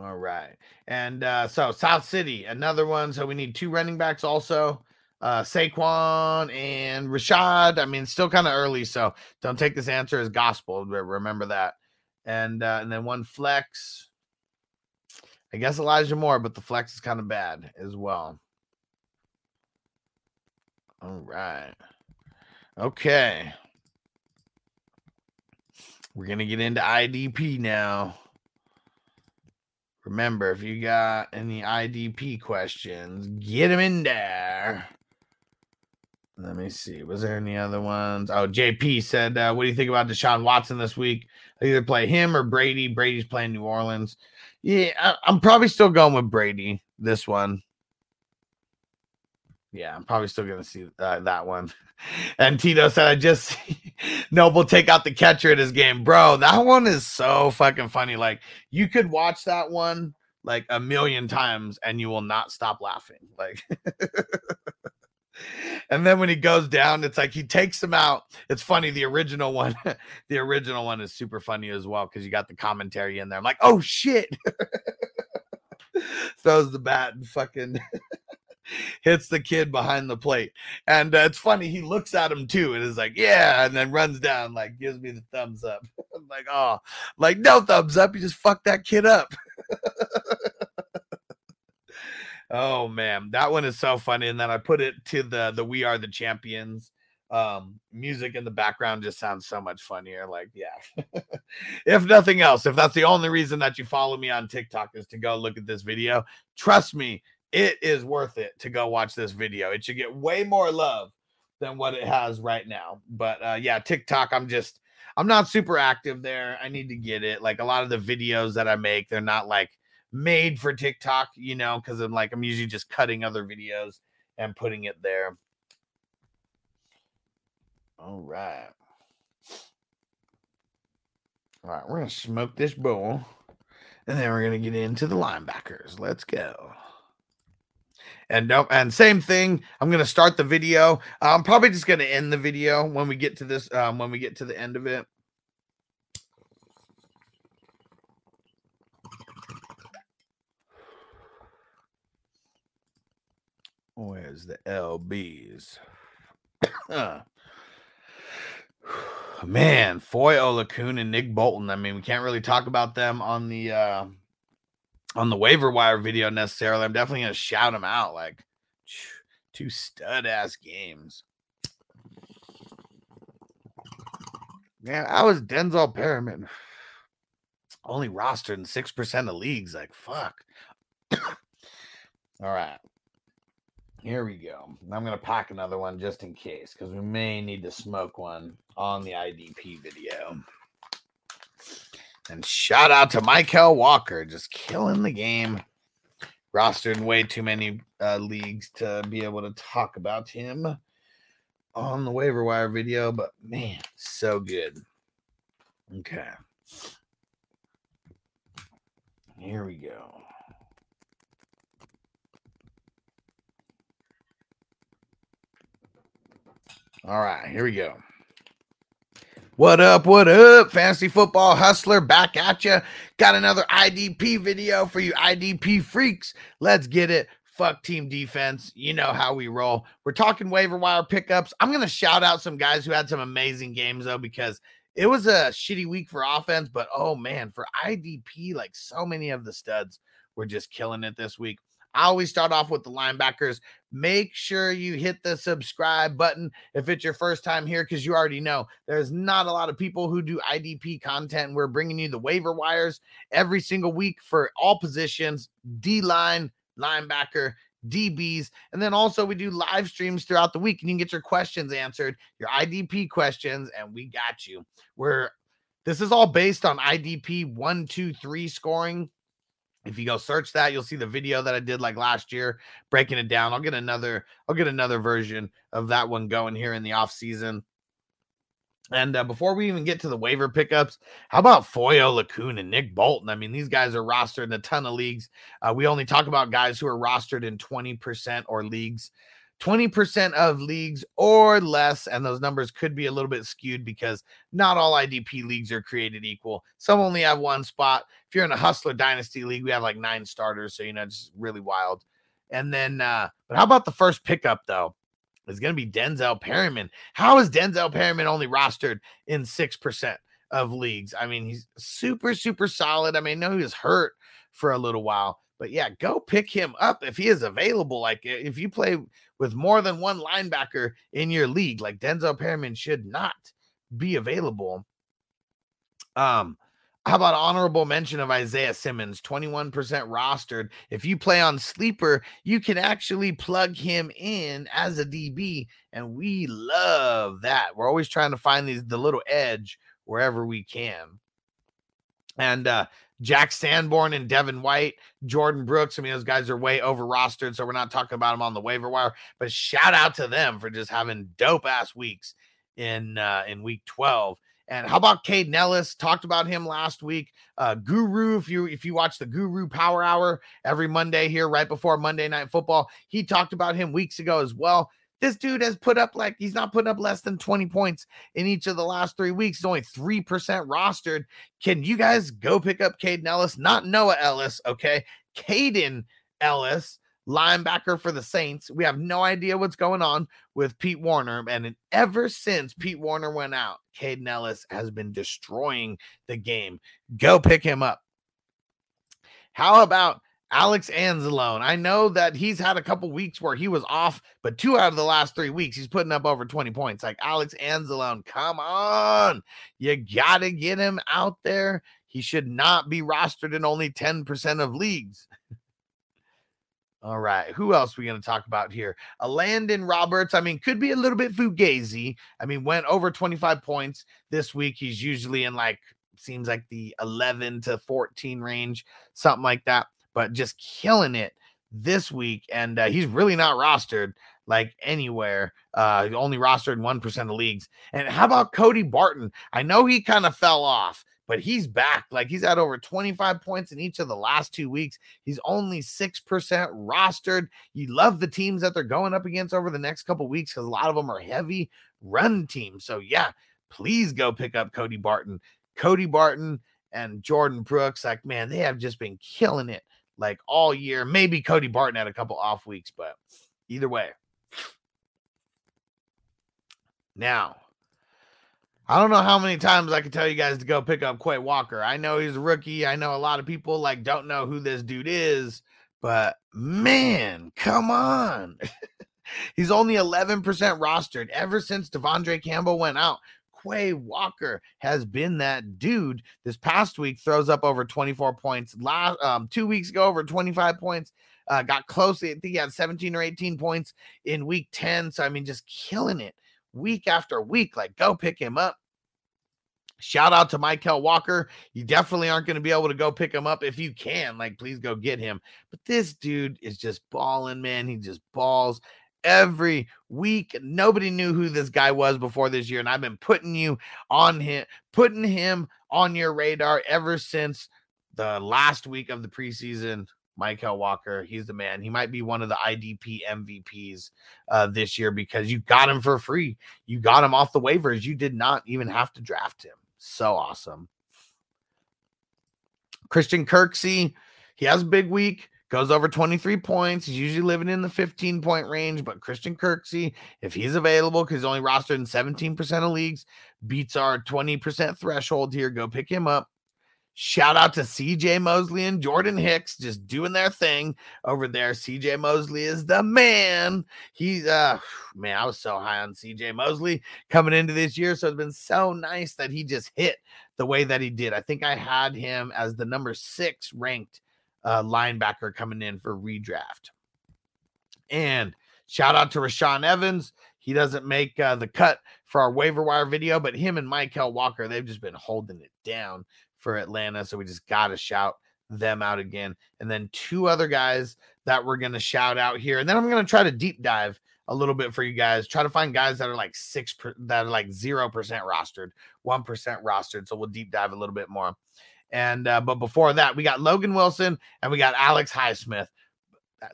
All right. And uh so South City, another one. So we need two running backs also. Uh Saquon and Rashad. I mean, still kind of early, so don't take this answer as gospel. Remember that. And uh, and then one flex. I guess Elijah Moore, but the flex is kind of bad as well. All right. Okay. We're going to get into IDP now. Remember, if you got any IDP questions, get them in there. Let me see. Was there any other ones? Oh, JP said, uh, "What do you think about Deshaun Watson this week? Either play him or Brady. Brady's playing New Orleans. Yeah, I, I'm probably still going with Brady this one. Yeah, I'm probably still going to see uh, that one. *laughs* And Tito said, I just *laughs* Noble take out the catcher in his game. Bro, that one is so fucking funny. Like, you could watch that one like a million times and you will not stop laughing. *laughs* Like, and then when he goes down, it's like he takes him out. It's funny. The original one, the original one is super funny as well because you got the commentary in there. I'm like, oh shit. Throws the bat and fucking *laughs* hits the kid behind the plate. And uh, it's funny, he looks at him too and is like, yeah, and then runs down, like, gives me the thumbs up. *laughs* I'm like, oh, like, no thumbs up. You just fucked that kid up. *laughs* oh man, that one is so funny. And then I put it to the the We Are the Champions um music in the background just sounds so much funnier like yeah if nothing else if that's the only reason that you follow me on tiktok is to go look at this video trust me it is worth it to go watch this video. It should get way more love than what it has right now. But uh, yeah, TikTok, I'm just, I'm not super active there. I need to get it. Like a lot of the videos that I make, they're not like made for TikTok, you know, because I'm like, I'm usually just cutting other videos and putting it there. All right. All right, we're to smoke this bowl and then we're to get into the linebackers. Let's go. And no, and same thing. I'm gonna start the video. I'm probably just gonna end the video when we get to this. Um, when we get to the end of it. Where's the LBs? *coughs* Man, Foye Oluokun and Nick Bolton. I mean, we can't really talk about them on the uh on the waiver wire video necessarily. I'm definitely gonna shout them out like two stud ass games. Man, I was Denzel Perryman. Only rostered in six percent of leagues. Like fuck. *coughs* All right. Here we go. I'm gonna pack another one just in case because we may need to smoke one on the IDP video. And shout out to Mykal Walker, just killing the game. Rostered in way too many uh, leagues to be able to talk about him on the waiver wire video, but man, so good. Okay. Here we go. All right, here we go. What up? What up? Fantasy football hustler back at you. Got another IDP video for you IDP freaks. Let's get it. Fuck team defense. You know how we roll. We're talking waiver wire pickups. I'm going to shout out some guys who had some amazing games, though, because it was a shitty week for offense. But oh man, for IDP, like so many of the studs were just killing it this week. I always start off with the linebackers. Make sure you hit the subscribe button if it's your first time here, because you already know there's not a lot of people who do IDP content. We're bringing you the waiver wires every single week for all positions D line, linebacker, DBs. And then also we do live streams throughout the week and you can get your questions answered, your IDP questions, and we got you. We're this is all based on IDP one, two, three scoring. If you go search that, you'll see the video that I did like last year, breaking it down. I'll get another, I'll get another version of that one going here in the off season. And uh, before we even get to the waiver pickups, how about Foye Oluokun and Nick Bolton? I mean, these guys are rostered in a ton of leagues. Uh, we only talk about guys who are rostered in 20% or leagues. 20% of leagues or less. And those numbers could be a little bit skewed because not all IDP leagues are created equal. Some only have one spot. If you're in a Hustler Dynasty League, we have like nine starters. So, you know, it's really wild. And then, uh, but how about the first pickup though? It's going to be Denzel Perryman. How is Denzel Perryman only rostered in 6% of leagues? I mean, he's super, super solid. I mean, I know he was hurt for a little while, but yeah, go pick him up if he is available. Like if you play with more than one linebacker in your league, like Denzel Perryman should not be available. Um, How about honorable mention of Isaiah Simmons, 21% rostered. If you play on sleeper, you can actually plug him in as a DB, and we love that. We're always trying to find these the little edge wherever we can. And uh Jack Sanborn and Devin White, Jordyn Brooks. I mean, those guys are way over rostered, so we're not talking about them on the waiver wire. But shout out to them for just having dope ass weeks in uh, in week 12. And how about Kaden Elliss? Talked about him last week. Uh, Guru, if you if you watch the Guru Power Hour every Monday here, right before Monday Night Football, he talked about him weeks ago as well. This dude has put up like he's not putting up less than 20 points in each of the last three weeks. He's only 3% rostered. Can you guys go pick up Kaden Elliss? Not Noah Elliss, okay? Kaden Elliss, linebacker for the Saints. We have no idea what's going on with Pete Werner. And ever since Pete Werner went out, Kaden Elliss has been destroying the game. Go pick him up. How about Alex Anzalone. I know that he's had a couple weeks where he was off, but two out of the last three weeks, he's putting up over 20 points. Like Alex Anzalone, come on. You got to get him out there. He should not be rostered in only 10% of leagues. All right. Who else we going to talk about here? Elandon Roberts. I mean, could be a little bit fugazi. I mean, went over 25 points this week. He's usually in like, seems like the 11 to 14 range, something like that but just killing it this week. And uh, he's really not rostered like anywhere. Uh, only rostered in 1% of leagues. And how about Cody Barton? I know he kind of fell off, but he's back. Like he's had over 25 points in each of the last two weeks. He's only 6% rostered. You love the teams that they're going up against over the next couple weeks because a lot of them are heavy run teams. So, yeah, please go pick up Cody Barton. Cody Barton and Jordyn Brooks, like, man, they have just been killing it like all year. Maybe Cody Barton had a couple off weeks, but either way. Now, I don't know how many times I can tell you guys to go pick up Quay Walker. I know he's a rookie. I know a lot of people like don't know who this dude is, but man, come on. *laughs* he's only 11% rostered ever since De'Vondre Campbell went out. Quay Walker has been that dude. This past week throws up over 24 points. Last um, two weeks ago, over 25 points. Uh, got close. I think he had 17 or 18 points in week 10. So I mean, just killing it week after week. Like, go pick him up. Shout out to Mykal Walker. You definitely aren't going to be able to go pick him up if you can. Like, please go get him. But this dude is just balling, man. He just balls every week. Nobody knew who this guy was before this year, and I've been putting you on him, putting him on your radar ever since the last week of the preseason. Mykal Walker, he's the man. He might be one of the IDP MVPs uh, this year because you got him for free. You got him off the waivers. You did not even have to draft him. So awesome. Christian Kirksey, he has a big week goes over 23 points. He's usually living in the 15 point range, but Christian Kirksey, if he's available, because he's only rostered in 17% of leagues, beats our 20% threshold here. Go pick him up. Shout out to CJ Mosley and Jordan Hicks just doing their thing over there. CJ Mosley is the man. He's uh man, I was so high on CJ Mosley coming into this year. So it's been so nice that he just hit the way that he did. I think I had him as the number six ranked uh, linebacker coming in for redraft. And shout out to Rashaan Evans. He doesn't make uh, the cut for our waiver wire video, but him and Mykal Walker, they've just been holding it down for Atlanta. So we just got to shout them out again. And then two other guys that we're going to shout out here. And then I'm going to try to deep dive a little bit for you guys. Try to find guys that are like six, per, that are like 0% rostered, 1% rostered. So we'll deep dive a little bit more. And uh, but before that, we got Logan Wilson and we got Alex Highsmith.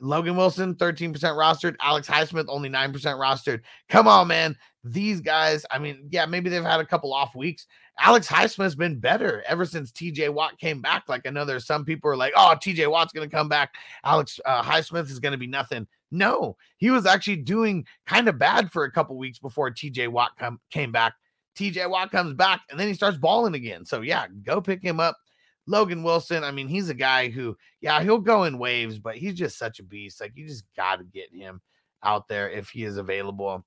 Logan Wilson, 13% rostered. Alex Highsmith, only 9% rostered. Come on, man. These guys, I mean, yeah, maybe they've had a couple off weeks. Alex Highsmith's been better ever since TJ Watt came back. Like, I know there's some people are like, oh, TJ Watt's going to come back. Alex uh, Highsmith is going to be nothing. No, he was actually doing kind of bad for a couple weeks before TJ Watt come, came back. TJ Watt comes back and then he starts balling again. So, yeah, go pick him up. Logan Wilson, I mean, he's a guy who, yeah, he'll go in waves, but he's just such a beast. Like, you just got to get him out there if he is available.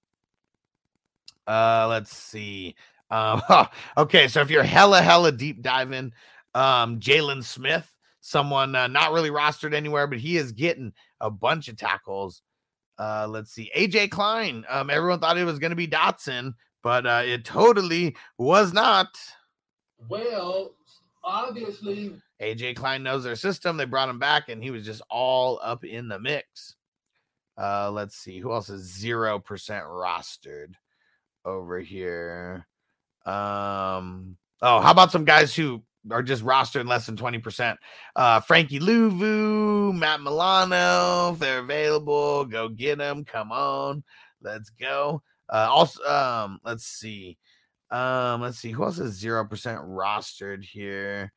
Uh, let's see. Um, *laughs* okay, so if you're hella, hella deep diving, Um, Jaylon Smith, someone uh, not really rostered anywhere, but he is getting a bunch of tackles. Uh, let's see, AJ Klein. Um, everyone thought it was going to be Dodson, but uh, it totally was not. Well, obviously, AJ Klein knows their system. They brought him back, and he was just all up in the mix. Uh, let's see who else is zero percent rostered over here. Um, oh, how about some guys who are just rostered less than 20%? Uh, Frankie Luvu, Matt Milano, if they're available, go get them. Come on, let's go. Uh, also, um, let's see. Um, let's see who else is zero percent rostered here.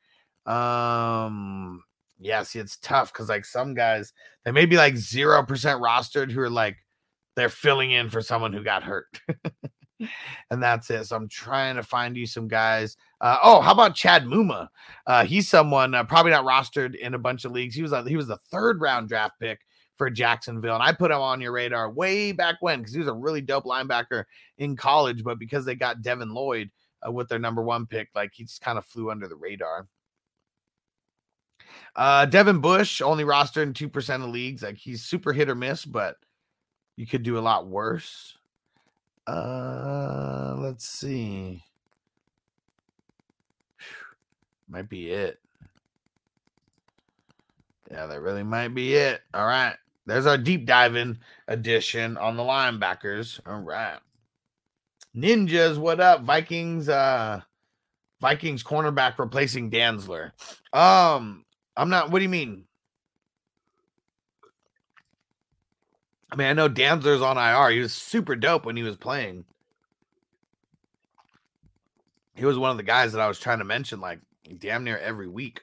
Um, yeah, see, it's tough because like some guys they may be like zero percent rostered who are like they're filling in for someone who got hurt. *laughs* and that's it. So I'm trying to find you some guys. Uh, oh, how about Chad Muma? Uh, he's someone uh, probably not rostered in a bunch of leagues. He was he was the third round draft pick for Jacksonville, and I put him on your radar way back when because he was a really dope linebacker in college. But because they got Devin Lloyd uh, with their number one pick, like he just kind of flew under the radar. Uh, Devin Bush only rostered in two percent of leagues. Like he's super hit or miss, but you could do a lot worse. Uh, let's see. Might be it. Yeah, that really might be it. All right. There's our deep diving edition on the linebackers. All right. Ninjas, what up? Vikings, uh Vikings cornerback replacing Dantzler. Um, I'm not what do you mean? I mean, I know Dantzler's on IR. He was super dope when he was playing. He was one of the guys that I was trying to mention, like damn near every week.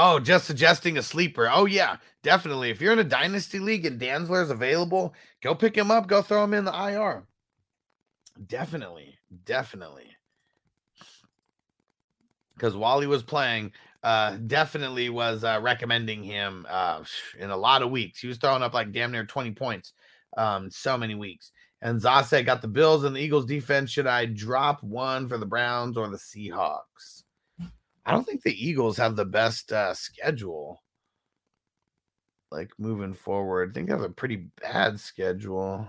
Oh, just suggesting a sleeper. Oh, yeah, definitely. If you're in a dynasty league and Dantzler's available, go pick him up, go throw him in the IR. Definitely, definitely. Because while he was playing, uh, definitely was uh, recommending him uh, in a lot of weeks. He was throwing up like damn near 20 points um, so many weeks. And Zase got the Bills and the Eagles defense. Should I drop one for the Browns or the Seahawks? I don't think the Eagles have the best uh, schedule. Like moving forward, I think they have a pretty bad schedule.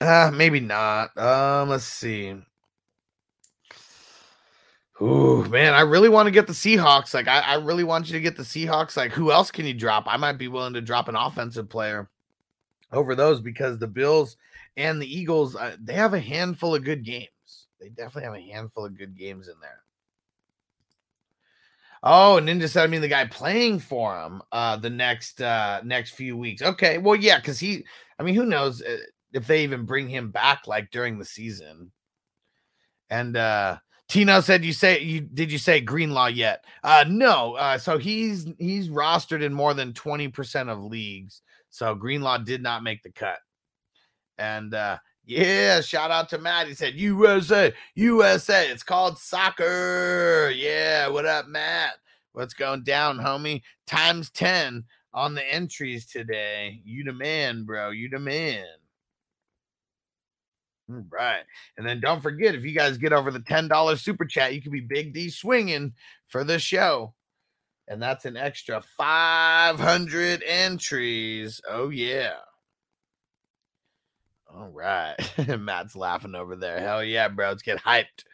Uh, maybe not. Um, let's see. Ooh, man, I really want to get the Seahawks. Like, I, I really want you to get the Seahawks. Like, who else can you drop? I might be willing to drop an offensive player over those because the Bills and the Eagles, uh, they have a handful of good games. They definitely have a handful of good games in there. Oh, Ninja said I mean the guy playing for him uh the next uh next few weeks. Okay. Well, yeah, cuz he I mean, who knows uh, if they even bring him back like during the season. And uh Tino said you say you did you say Greenlaw yet? Uh no. Uh so he's he's rostered in more than 20% of leagues. So Greenlaw did not make the cut. And uh yeah, shout out to Matt. He said USA, USA. It's called soccer. Yeah, what up, Matt? What's going down, homie? Times 10 on the entries today. You the man, bro. You the man. All right. And then don't forget, if you guys get over the $10 super chat, you can be Big D swinging for the show. And that's an extra 500 entries. Oh, yeah. All right. *laughs* Matt's laughing over there. Hell yeah, bro. Let's get hyped.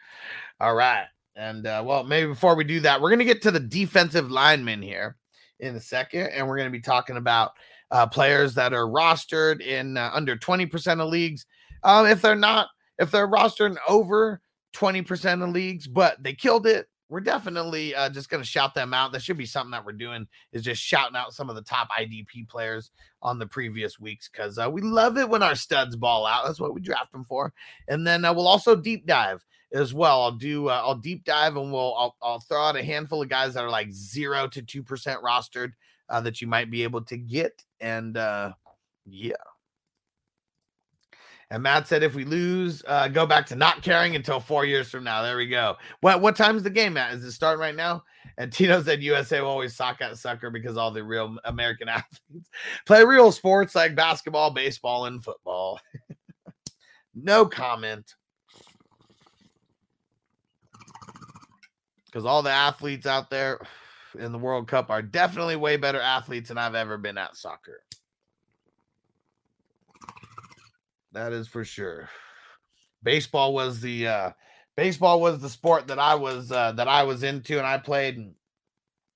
All right. And uh, well, maybe before we do that, we're going to get to the defensive linemen here in a second. And we're going to be talking about uh, players that are rostered in uh, under 20% of leagues. Um, if they're not, if they're rostered in over 20% of leagues, but they killed it, we're definitely uh, just going to shout them out. That should be something that we're doing is just shouting out some of the top IDP players on the previous weeks because uh, we love it when our studs ball out. That's what we draft them for. And then uh, we'll also deep dive as well. I'll do uh, I'll deep dive and we'll I'll, I'll, throw out a handful of guys that are like zero to two percent rostered uh, that you might be able to get. And uh, yeah. And Matt said, if we lose, uh, go back to not caring until four years from now. There we go. What what is the game, Matt? Is it starting right now? And Tino said, USA will always sock at sucker because all the real American *laughs* athletes play real sports like basketball, baseball, and football. *laughs* no comment. Because all the athletes out there in the World Cup are definitely way better athletes than I've ever been at soccer. That is for sure. Baseball was the uh baseball was the sport that I was uh that I was into and I played and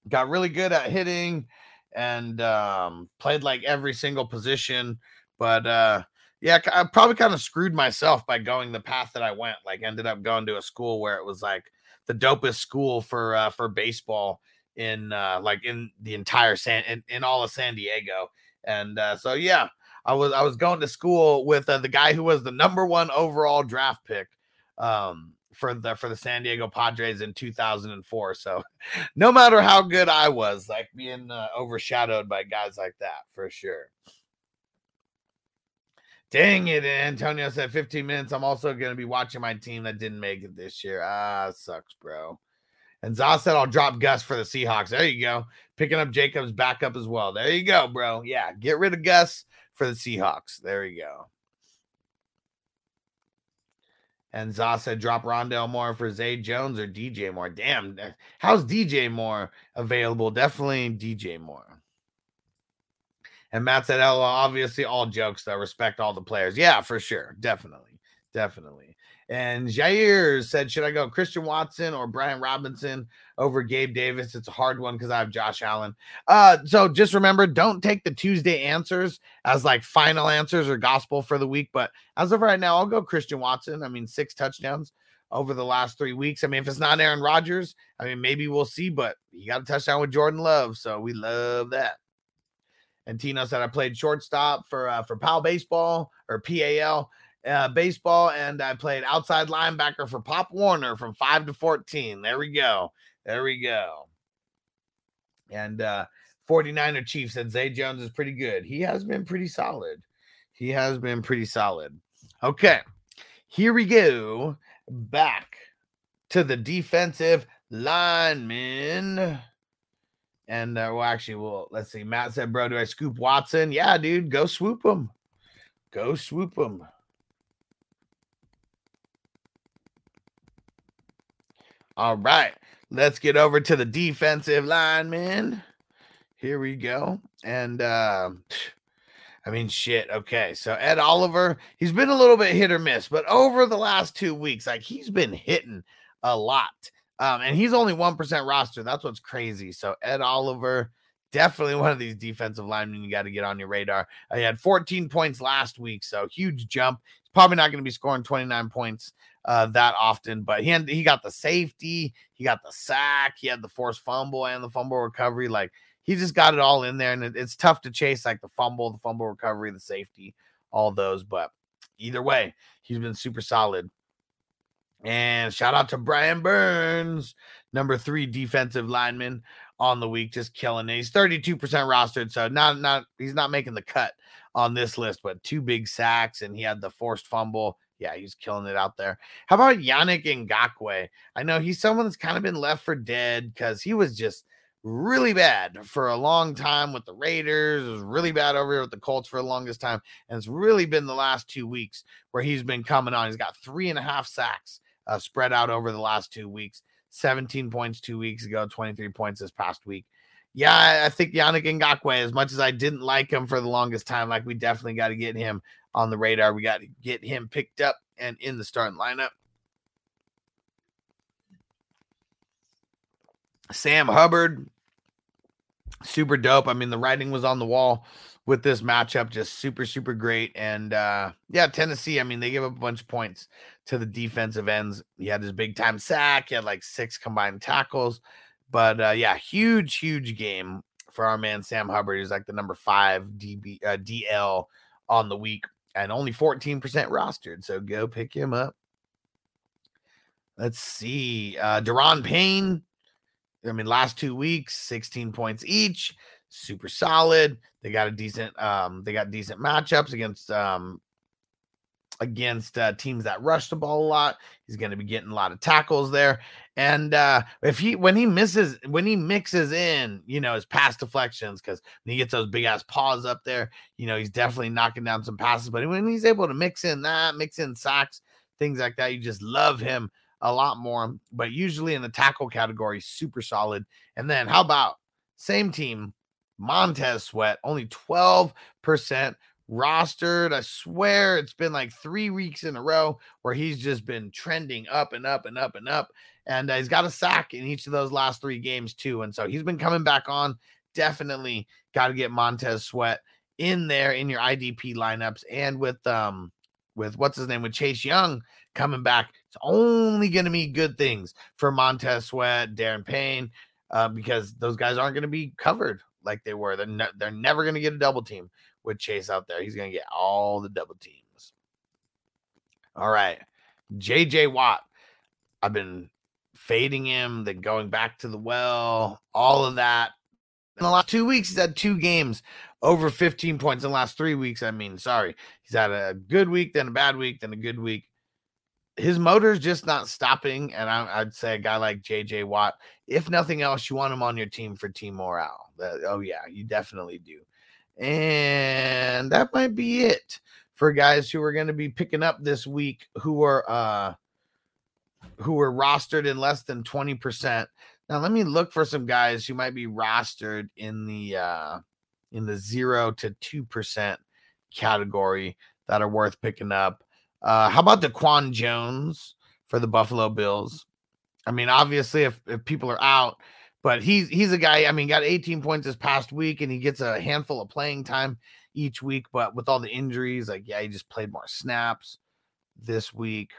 got really good at hitting and um played like every single position but uh yeah I probably kind of screwed myself by going the path that I went like ended up going to a school where it was like the dopest school for uh for baseball in uh like in the entire San in, in all of San Diego and uh so yeah I was I was going to school with uh, the guy who was the number one overall draft pick um, for the for the San Diego Padres in 2004. So *laughs* no matter how good I was, like being uh, overshadowed by guys like that for sure. Dang it, Antonio said 15 minutes. I'm also going to be watching my team that didn't make it this year. Ah, sucks, bro. And Zah said I'll drop Gus for the Seahawks. There you go. Picking up Jacobs backup as well. There you go, bro. Yeah, get rid of Gus for the Seahawks. There you go. And Zah said, drop Rondale Moore for Zay Jones or DJ Moore. Damn, uh, how's DJ Moore available? Definitely DJ Moore. And Matt said, "Oh, obviously all jokes though. Respect all the players. Yeah, for sure. Definitely. Definitely. And Jair said, Should I go Christian Watson or Brian Robinson over Gabe Davis? It's a hard one because I have Josh Allen. Uh, so just remember, don't take the Tuesday answers as like final answers or gospel for the week. But as of right now, I'll go Christian Watson. I mean, six touchdowns over the last three weeks. I mean, if it's not Aaron Rodgers, I mean, maybe we'll see, but he got a touchdown with Jordan Love. So we love that. And Tino said I played shortstop for uh, for PAL baseball or PAL uh, baseball, and I played outside linebacker for Pop Warner from five to 14. There we go. There we go. And uh 49er Chief said Zay Jones is pretty good. He has been pretty solid. He has been pretty solid. Okay, here we go. Back to the defensive linemen. And uh, well, actually, well, let's see. Matt said, Bro, do I scoop Watson? Yeah, dude, go swoop him. Go swoop him. All right, let's get over to the defensive lineman. Here we go. And uh, I mean, shit. Okay, so Ed Oliver, he's been a little bit hit or miss, but over the last two weeks, like he's been hitting a lot. Um, and he's only 1% roster. That's what's crazy. So Ed Oliver, definitely one of these defensive linemen you got to get on your radar. Uh, he had 14 points last week, so huge jump. He's probably not going to be scoring 29 points uh, that often, but he had, he got the safety, he got the sack, he had the forced fumble and the fumble recovery. Like he just got it all in there, and it, it's tough to chase like the fumble, the fumble recovery, the safety, all those. But either way, he's been super solid. And shout out to Brian Burns, number three defensive lineman on the week, just killing it. He's 32% rostered, so not not he's not making the cut on this list, but two big sacks, and he had the forced fumble. Yeah, he's killing it out there. How about Yannick Ngakoue? I know he's someone that's kind of been left for dead because he was just really bad for a long time with the Raiders. Was really bad over here with the Colts for the longest time. And it's really been the last two weeks where he's been coming on. He's got three and a half sacks uh, spread out over the last two weeks 17 points two weeks ago, 23 points this past week. Yeah, I think Yannick Ngakoue, as much as I didn't like him for the longest time, like we definitely got to get him on the radar. We got to get him picked up and in the starting lineup. Sam Hubbard, super dope. I mean, the writing was on the wall with this matchup, just super, super great. And uh yeah, Tennessee, I mean, they give up a bunch of points to the defensive ends. He had his big time sack, he had like six combined tackles. But uh yeah, huge, huge game for our man Sam Hubbard. He's like the number five DB uh, DL on the week and only 14% rostered. So go pick him up. Let's see. Uh Daron Payne. I mean, last two weeks, 16 points each, super solid. They got a decent, um, they got decent matchups against um against uh, teams that rush the ball a lot. He's going to be getting a lot of tackles there. And uh, if he when he misses when he mixes in, you know, his pass deflections because when he gets those big ass paws up there, you know, he's definitely knocking down some passes. But when he's able to mix in that, mix in sacks, things like that, you just love him a lot more, but usually in the tackle category, super solid. And then how about same team, Montez Sweat, only 12% rostered. I swear it's been like three weeks in a row where he's just been trending up and up and up and up. And uh, he's got a sack in each of those last three games, too. And so he's been coming back on. Definitely got to get Montez Sweat in there in your IDP lineups. And with, um, with what's his name, with Chase Young coming back, it's only going to be good things for Montez Sweat, Daron Payne, uh, because those guys aren't going to be covered like they were. They're, ne- they're never going to get a double team with Chase out there. He's going to get all the double teams. All right. JJ Watt. I've been fading him, then going back to the well, all of that. In the last two weeks, he's had two games over 15 points. In the last three weeks, I mean, sorry. He's had a good week, then a bad week, then a good week. His motor's just not stopping. And I, would say a guy like JJ Watt, if nothing else, you want him on your team for team morale. oh, yeah, you definitely do. And that might be it for guys who are going to be picking up this week who are uh who were rostered in less than 20%. Now let me look for some guys who might be rostered in the uh in the 0 to 2% category that are worth picking up. Uh how about Daquan Jones for the Buffalo Bills? I mean, obviously if if people are out, but he's he's a guy. I mean, got 18 points this past week, and he gets a handful of playing time each week. But with all the injuries, like yeah, he just played more snaps this week.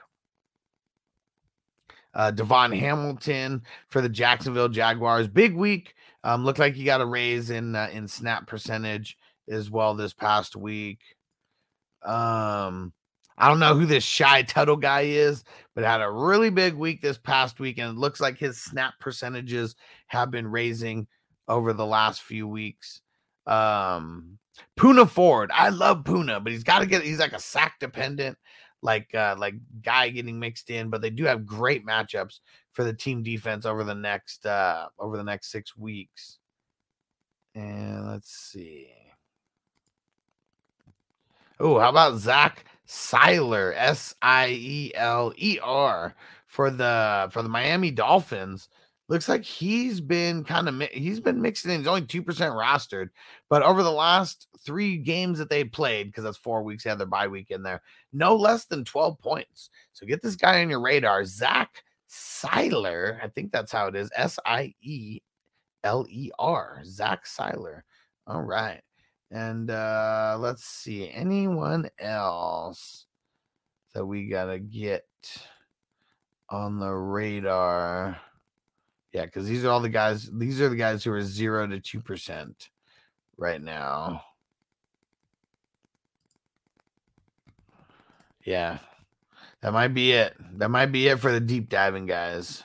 Uh, DaVon Hamilton for the Jacksonville Jaguars, big week. Um, looked like he got a raise in uh, in snap percentage as well this past week. Um, I don't know who this shy Tuttle guy is, but had a really big week this past week, and it looks like his snap percentages have been raising over the last few weeks. Um, Poona Ford, I love Poona, but he's got to get he's like a sack dependent, like uh, like guy getting mixed in. But they do have great matchups for the team defense over the next uh over the next six weeks. And let's see. Oh, how about Zach Sieler, S I E L E R for the for the Miami Dolphins. Looks like he's been kind of he's been mixed in. He's only two percent rostered, but over the last three games that they played, because that's four weeks, they had their bye week in there, no less than twelve points. So get this guy on your radar, Zach Sieler. I think that's how it is. S I E L E R. Zach Sieler. All right. And uh let's see anyone else that we gotta get on the radar. Yeah, because these are all the guys, these are the guys who are zero to two percent right now. Yeah, that might be it. That might be it for the deep diving guys.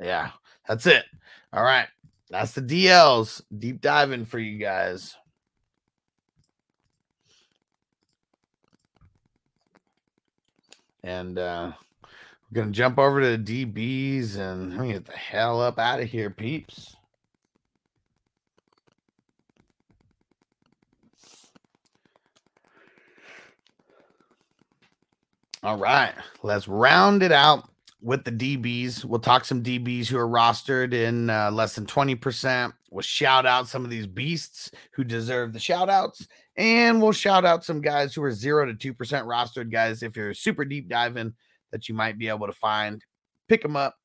Yeah, that's it. All right. That's the DLs. Deep diving for you guys. And uh, we're to jump over to the DBs and let me get the hell up out of here, peeps. All right, let's round it out with the DBs. We'll talk some DBs who are rostered in uh, less than 20%. We'll shout out some of these beasts who deserve the shout outs. And we'll shout out some guys who are zero to 2% rostered guys. If you're super deep diving, that you might be able to find, pick them up,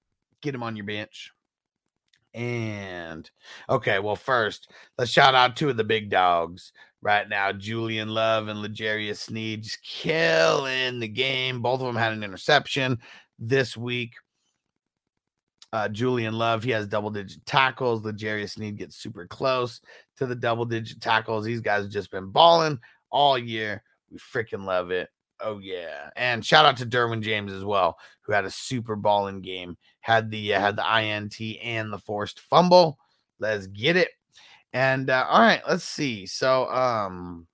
get them on your bench. And okay, well, first, let's shout out two of the big dogs right now Julian Love and L'Jarius Sneed just killing the game. Both of them had an interception this week. Uh, Julian Love, he has double digit tackles. L'Jarius Sneed gets super close to the double digit tackles. These guys have just been balling all year. We freaking love it. Oh yeah, and shout out to Derwin James as well, who had a super balling game. Had the uh, had the INT and the forced fumble. Let's get it. And uh, all right, let's see. So, um,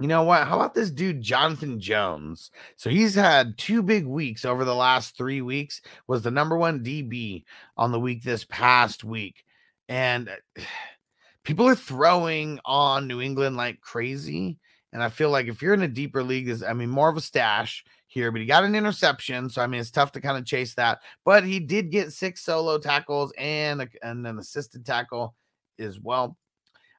you know what? How about this dude, Jonathan Jones? So he's had two big weeks over the last three weeks. Was the number one DB on the week this past week, and *sighs* people are throwing on New England like crazy And I feel like if you're in a deeper league, is I mean, more of a stash here, but he got an interception. So, I mean, it's tough to kind of chase that. But he did get six solo tackles and, a, and an assisted tackle as well.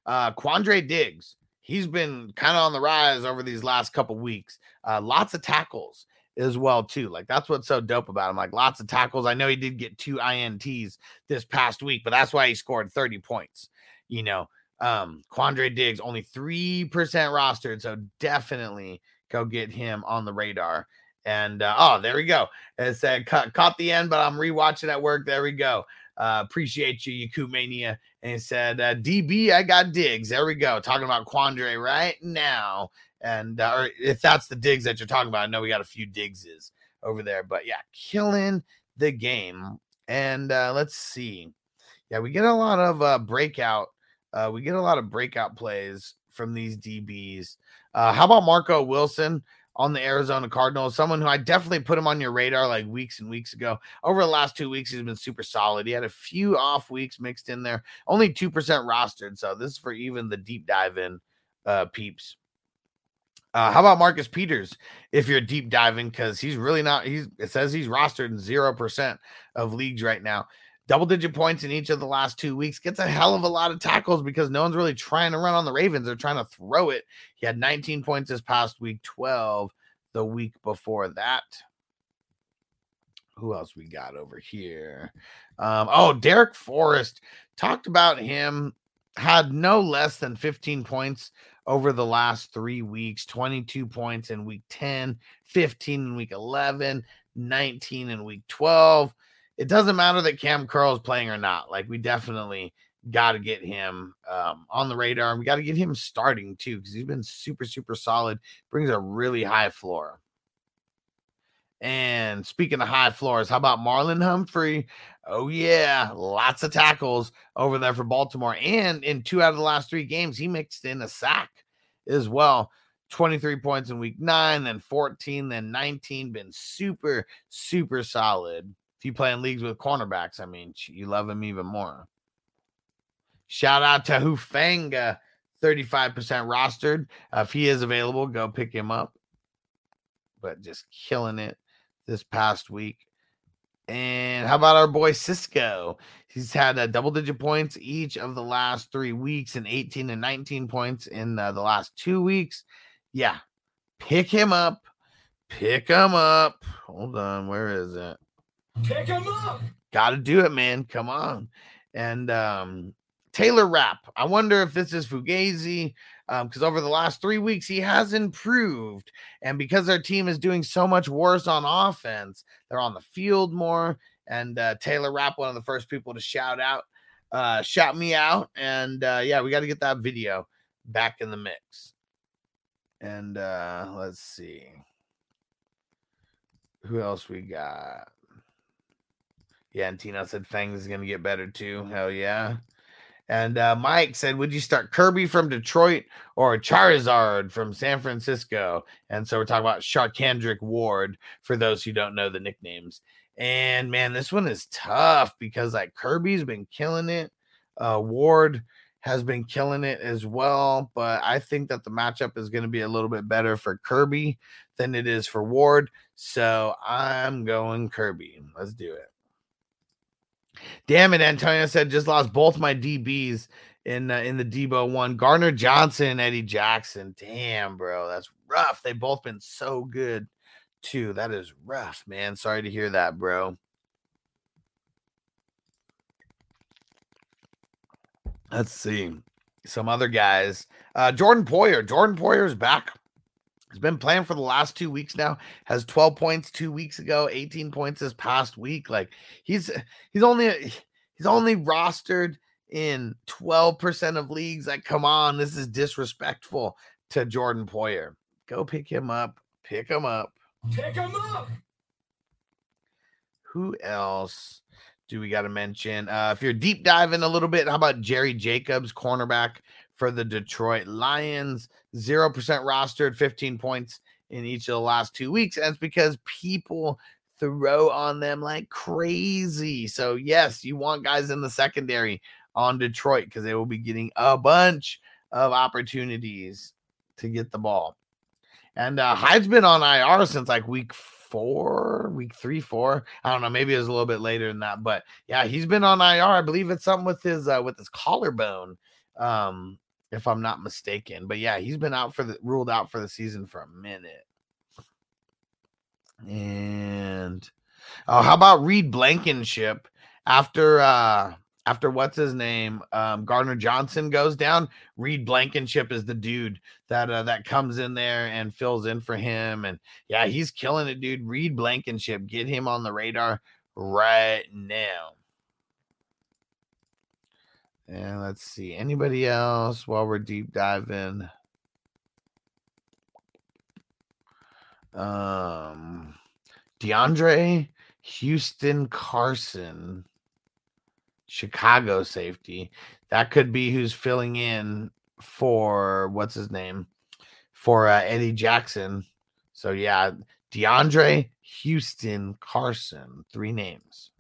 Uh, Quandre Diggs, he's been kind of on the rise over these last couple weeks. Uh, lots of tackles as well too. Like that's what's so dope about him. Like lots of tackles. I know he did get two ints this past week, but that's why he scored 30 points. You know, um, Quandre Diggs only 3% rostered. So definitely go get him on the radar. And uh, oh, there we go. It said cut, caught the end, but I'm rewatching at work. There we go. Uh, appreciate you, Yaku Mania. And he said, uh, DB, I got digs. There we go. Talking about Quandre right now. And uh, or if that's the digs that you're talking about, I know we got a few digses over there, but yeah, killing the game. And uh, let's see. Yeah, we get a lot of uh, breakout uh, we get a lot of breakout plays from these DBs. Uh, how about Marco Wilson on the Arizona Cardinals? Someone who I definitely put him on your radar like weeks and weeks ago. Over the last two weeks, he's been super solid. He had a few off weeks mixed in there, only 2% rostered. So this is for even the deep dive in uh, peeps. Uh, how about Marcus Peters if you're deep diving? Because he's really not, he's it says he's rostered in 0% of leagues right now double digit points in each of the last two weeks, gets a hell of a lot of tackles because no one's really trying to run on the Ravens. They're trying to throw it. He had 19 points this past week, 12 the week before that. Who else we got over here? Um, oh, Darrick Forrest talked about him, had no less than 15 points over the last three weeks 22 points in week 10, 15 in week 11, 19 in week 12 it doesn't matter that Cam Curl is playing or not. Like we definitely got to get him um, on the radar. We got to get him starting too because he's been super, super solid. Brings a really high floor. And speaking of high floors, how about Marlon Humphrey? Oh, yeah, lots of tackles over there for Baltimore. And in two out of the last three games, he mixed in a sack as well. 23 points in week nine, then 14, then 19. Been super, super solid if you play in leagues with cornerbacks, I mean, you love him even more. Shout out to Hufanga, 35% rostered. Uh, if he is available, go pick him up. But just killing it this past week. And how about our boy Cisco? He's had uh, double digit points each of the last three weeks and 18 and 19 points in uh, the last two weeks. Yeah, pick him up. Pick him up. Hold on. Where is it? Pick him up. Got to do it, man. Come on. And um, Taylor Rapp. I wonder if this is Fugazi because um, over the last three weeks he has improved, and because their team is doing so much worse on offense, they're on the field more. And uh, Taylor Rapp, one of the first people to shout out, uh, shout me out, and uh, yeah, we got to get that video back in the mix. And uh, let's see who else we got. Yeah, and Tina said Fangs is going to get better too. Hell yeah. And uh, Mike said, Would you start Kirby from Detroit or Charizard from San Francisco? And so we're talking about Charvarius Ward for those who don't know the nicknames. And man, this one is tough because like Kirby's been killing it. Uh, Ward has been killing it as well. But I think that the matchup is going to be a little bit better for Kirby than it is for Ward. So I'm going Kirby. Let's do it. Damn it, Antonio said just lost both my DBs in uh, in the Debo one. Gardner Johnson, Eddie Jackson. Damn, bro, that's rough. They both been so good too. That is rough, man. Sorry to hear that, bro. Let's see some other guys. Uh, Jordan Poyer. Jordan Poyer's back He's been playing for the last two weeks now. Has 12 points two weeks ago, 18 points this past week. Like he's he's only he's only rostered in 12% of leagues. Like, come on, this is disrespectful to Jordan Poyer. Go pick him up. Pick him up. Pick him up. Who else do we got to mention? Uh, if you're deep diving a little bit, how about Jerry Jacobs, cornerback for the Detroit Lions. 0% rostered, 15 points in each of the last two weeks. And it's because people throw on them like crazy. So, yes, you want guys in the secondary on Detroit because they will be getting a bunch of opportunities to get the ball. And uh, Hyde's been on IR since like week four, week three, four. I don't know. Maybe it was a little bit later than that, but yeah, he's been on IR. I believe it's something with his uh, with his collarbone, um, if I'm not mistaken. But yeah, he's been out for the ruled out for the season for a minute. And oh, how about Reed Blankenship after uh after what's his name um Gardner Johnson goes down, Reed Blankenship is the dude that uh, that comes in there and fills in for him and yeah, he's killing it dude. Reed Blankenship, get him on the radar right now. And let's see anybody else while we're deep diving. Um DeAndre Houston Carson, Chicago safety. That could be who's filling in for what's his name for uh, Eddie Jackson. So yeah, DeAndre Houston Carson, three names.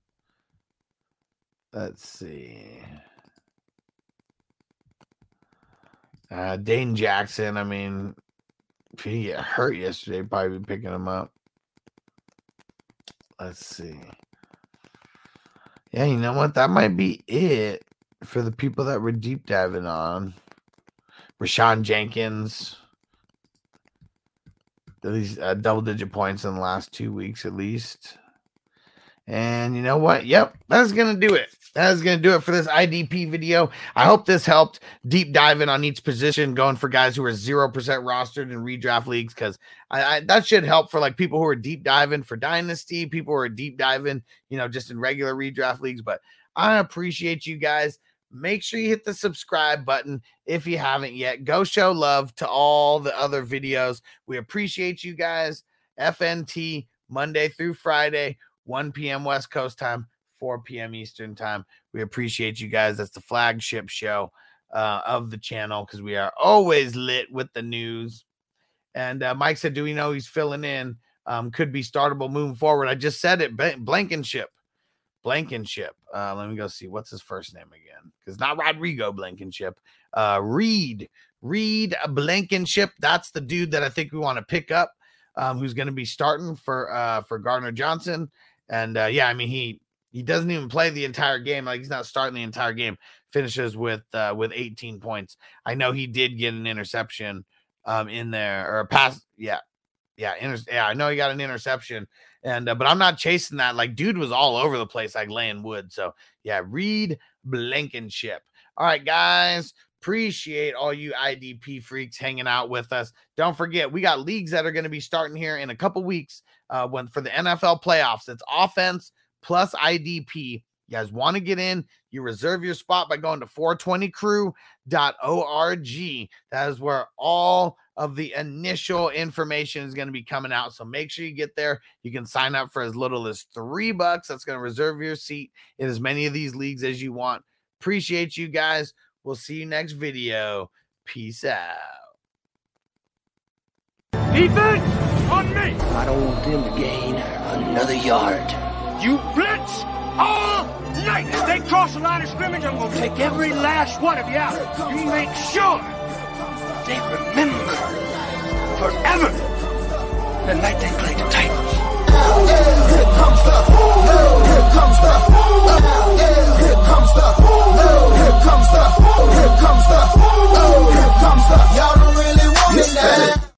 Let's see. Uh, Dane Jackson. I mean, if he get hurt yesterday, probably be picking him up. Let's see. Yeah, you know what? That might be it for the people that were deep diving on. Rayshawn Jenkins. At least uh, double digit points in the last two weeks, at least. And you know what? Yep, that's going to do it. That is going to do it for this IDP video. I hope this helped deep diving on each position, going for guys who are 0% rostered in redraft leagues, because I, I, that should help for like people who are deep diving for dynasty, people who are deep diving, you know, just in regular redraft leagues. But I appreciate you guys. Make sure you hit the subscribe button if you haven't yet. Go show love to all the other videos. We appreciate you guys. FNT Monday through Friday, 1 p.m. West Coast time. 4 p.m. Eastern time. We appreciate you guys. That's the flagship show uh, of the channel because we are always lit with the news. And uh, Mike said, Do we know he's filling in? Um, could be startable moving forward. I just said it. Blankenship. Blankenship. Uh, let me go see what's his first name again. Because not Rodrigo Blankenship. Uh, Reed. Reed Blankenship. That's the dude that I think we want to pick up. Um, who's going to be starting for uh for Gardner Johnson. And uh, yeah, I mean he he doesn't even play the entire game. Like he's not starting the entire game. Finishes with uh, with 18 points. I know he did get an interception um, in there or a pass. Yeah, yeah, inter- yeah. I know he got an interception, and uh, but I'm not chasing that. Like dude was all over the place, like laying wood. So yeah, Reed Blankenship. All right, guys. Appreciate all you IDP freaks hanging out with us. Don't forget, we got leagues that are going to be starting here in a couple weeks. Uh, when for the NFL playoffs, it's offense plus IDP. You guys want to get in, you reserve your spot by going to 420crew.org. That is where all of the initial information is going to be coming out. So make sure you get there. You can sign up for as little as three bucks. That's going to reserve your seat in as many of these leagues as you want. Appreciate you guys. We'll see you next video. Peace out. Defense on me. I don't want them to gain another yard. You blitz all night. If they cross the line of scrimmage, I'm going to take every last one of you out. You make sure they remember forever the night they played the Titans. Here comes the, here comes the, here comes the, here comes the, here comes the, here comes the, y'all don't really want it now.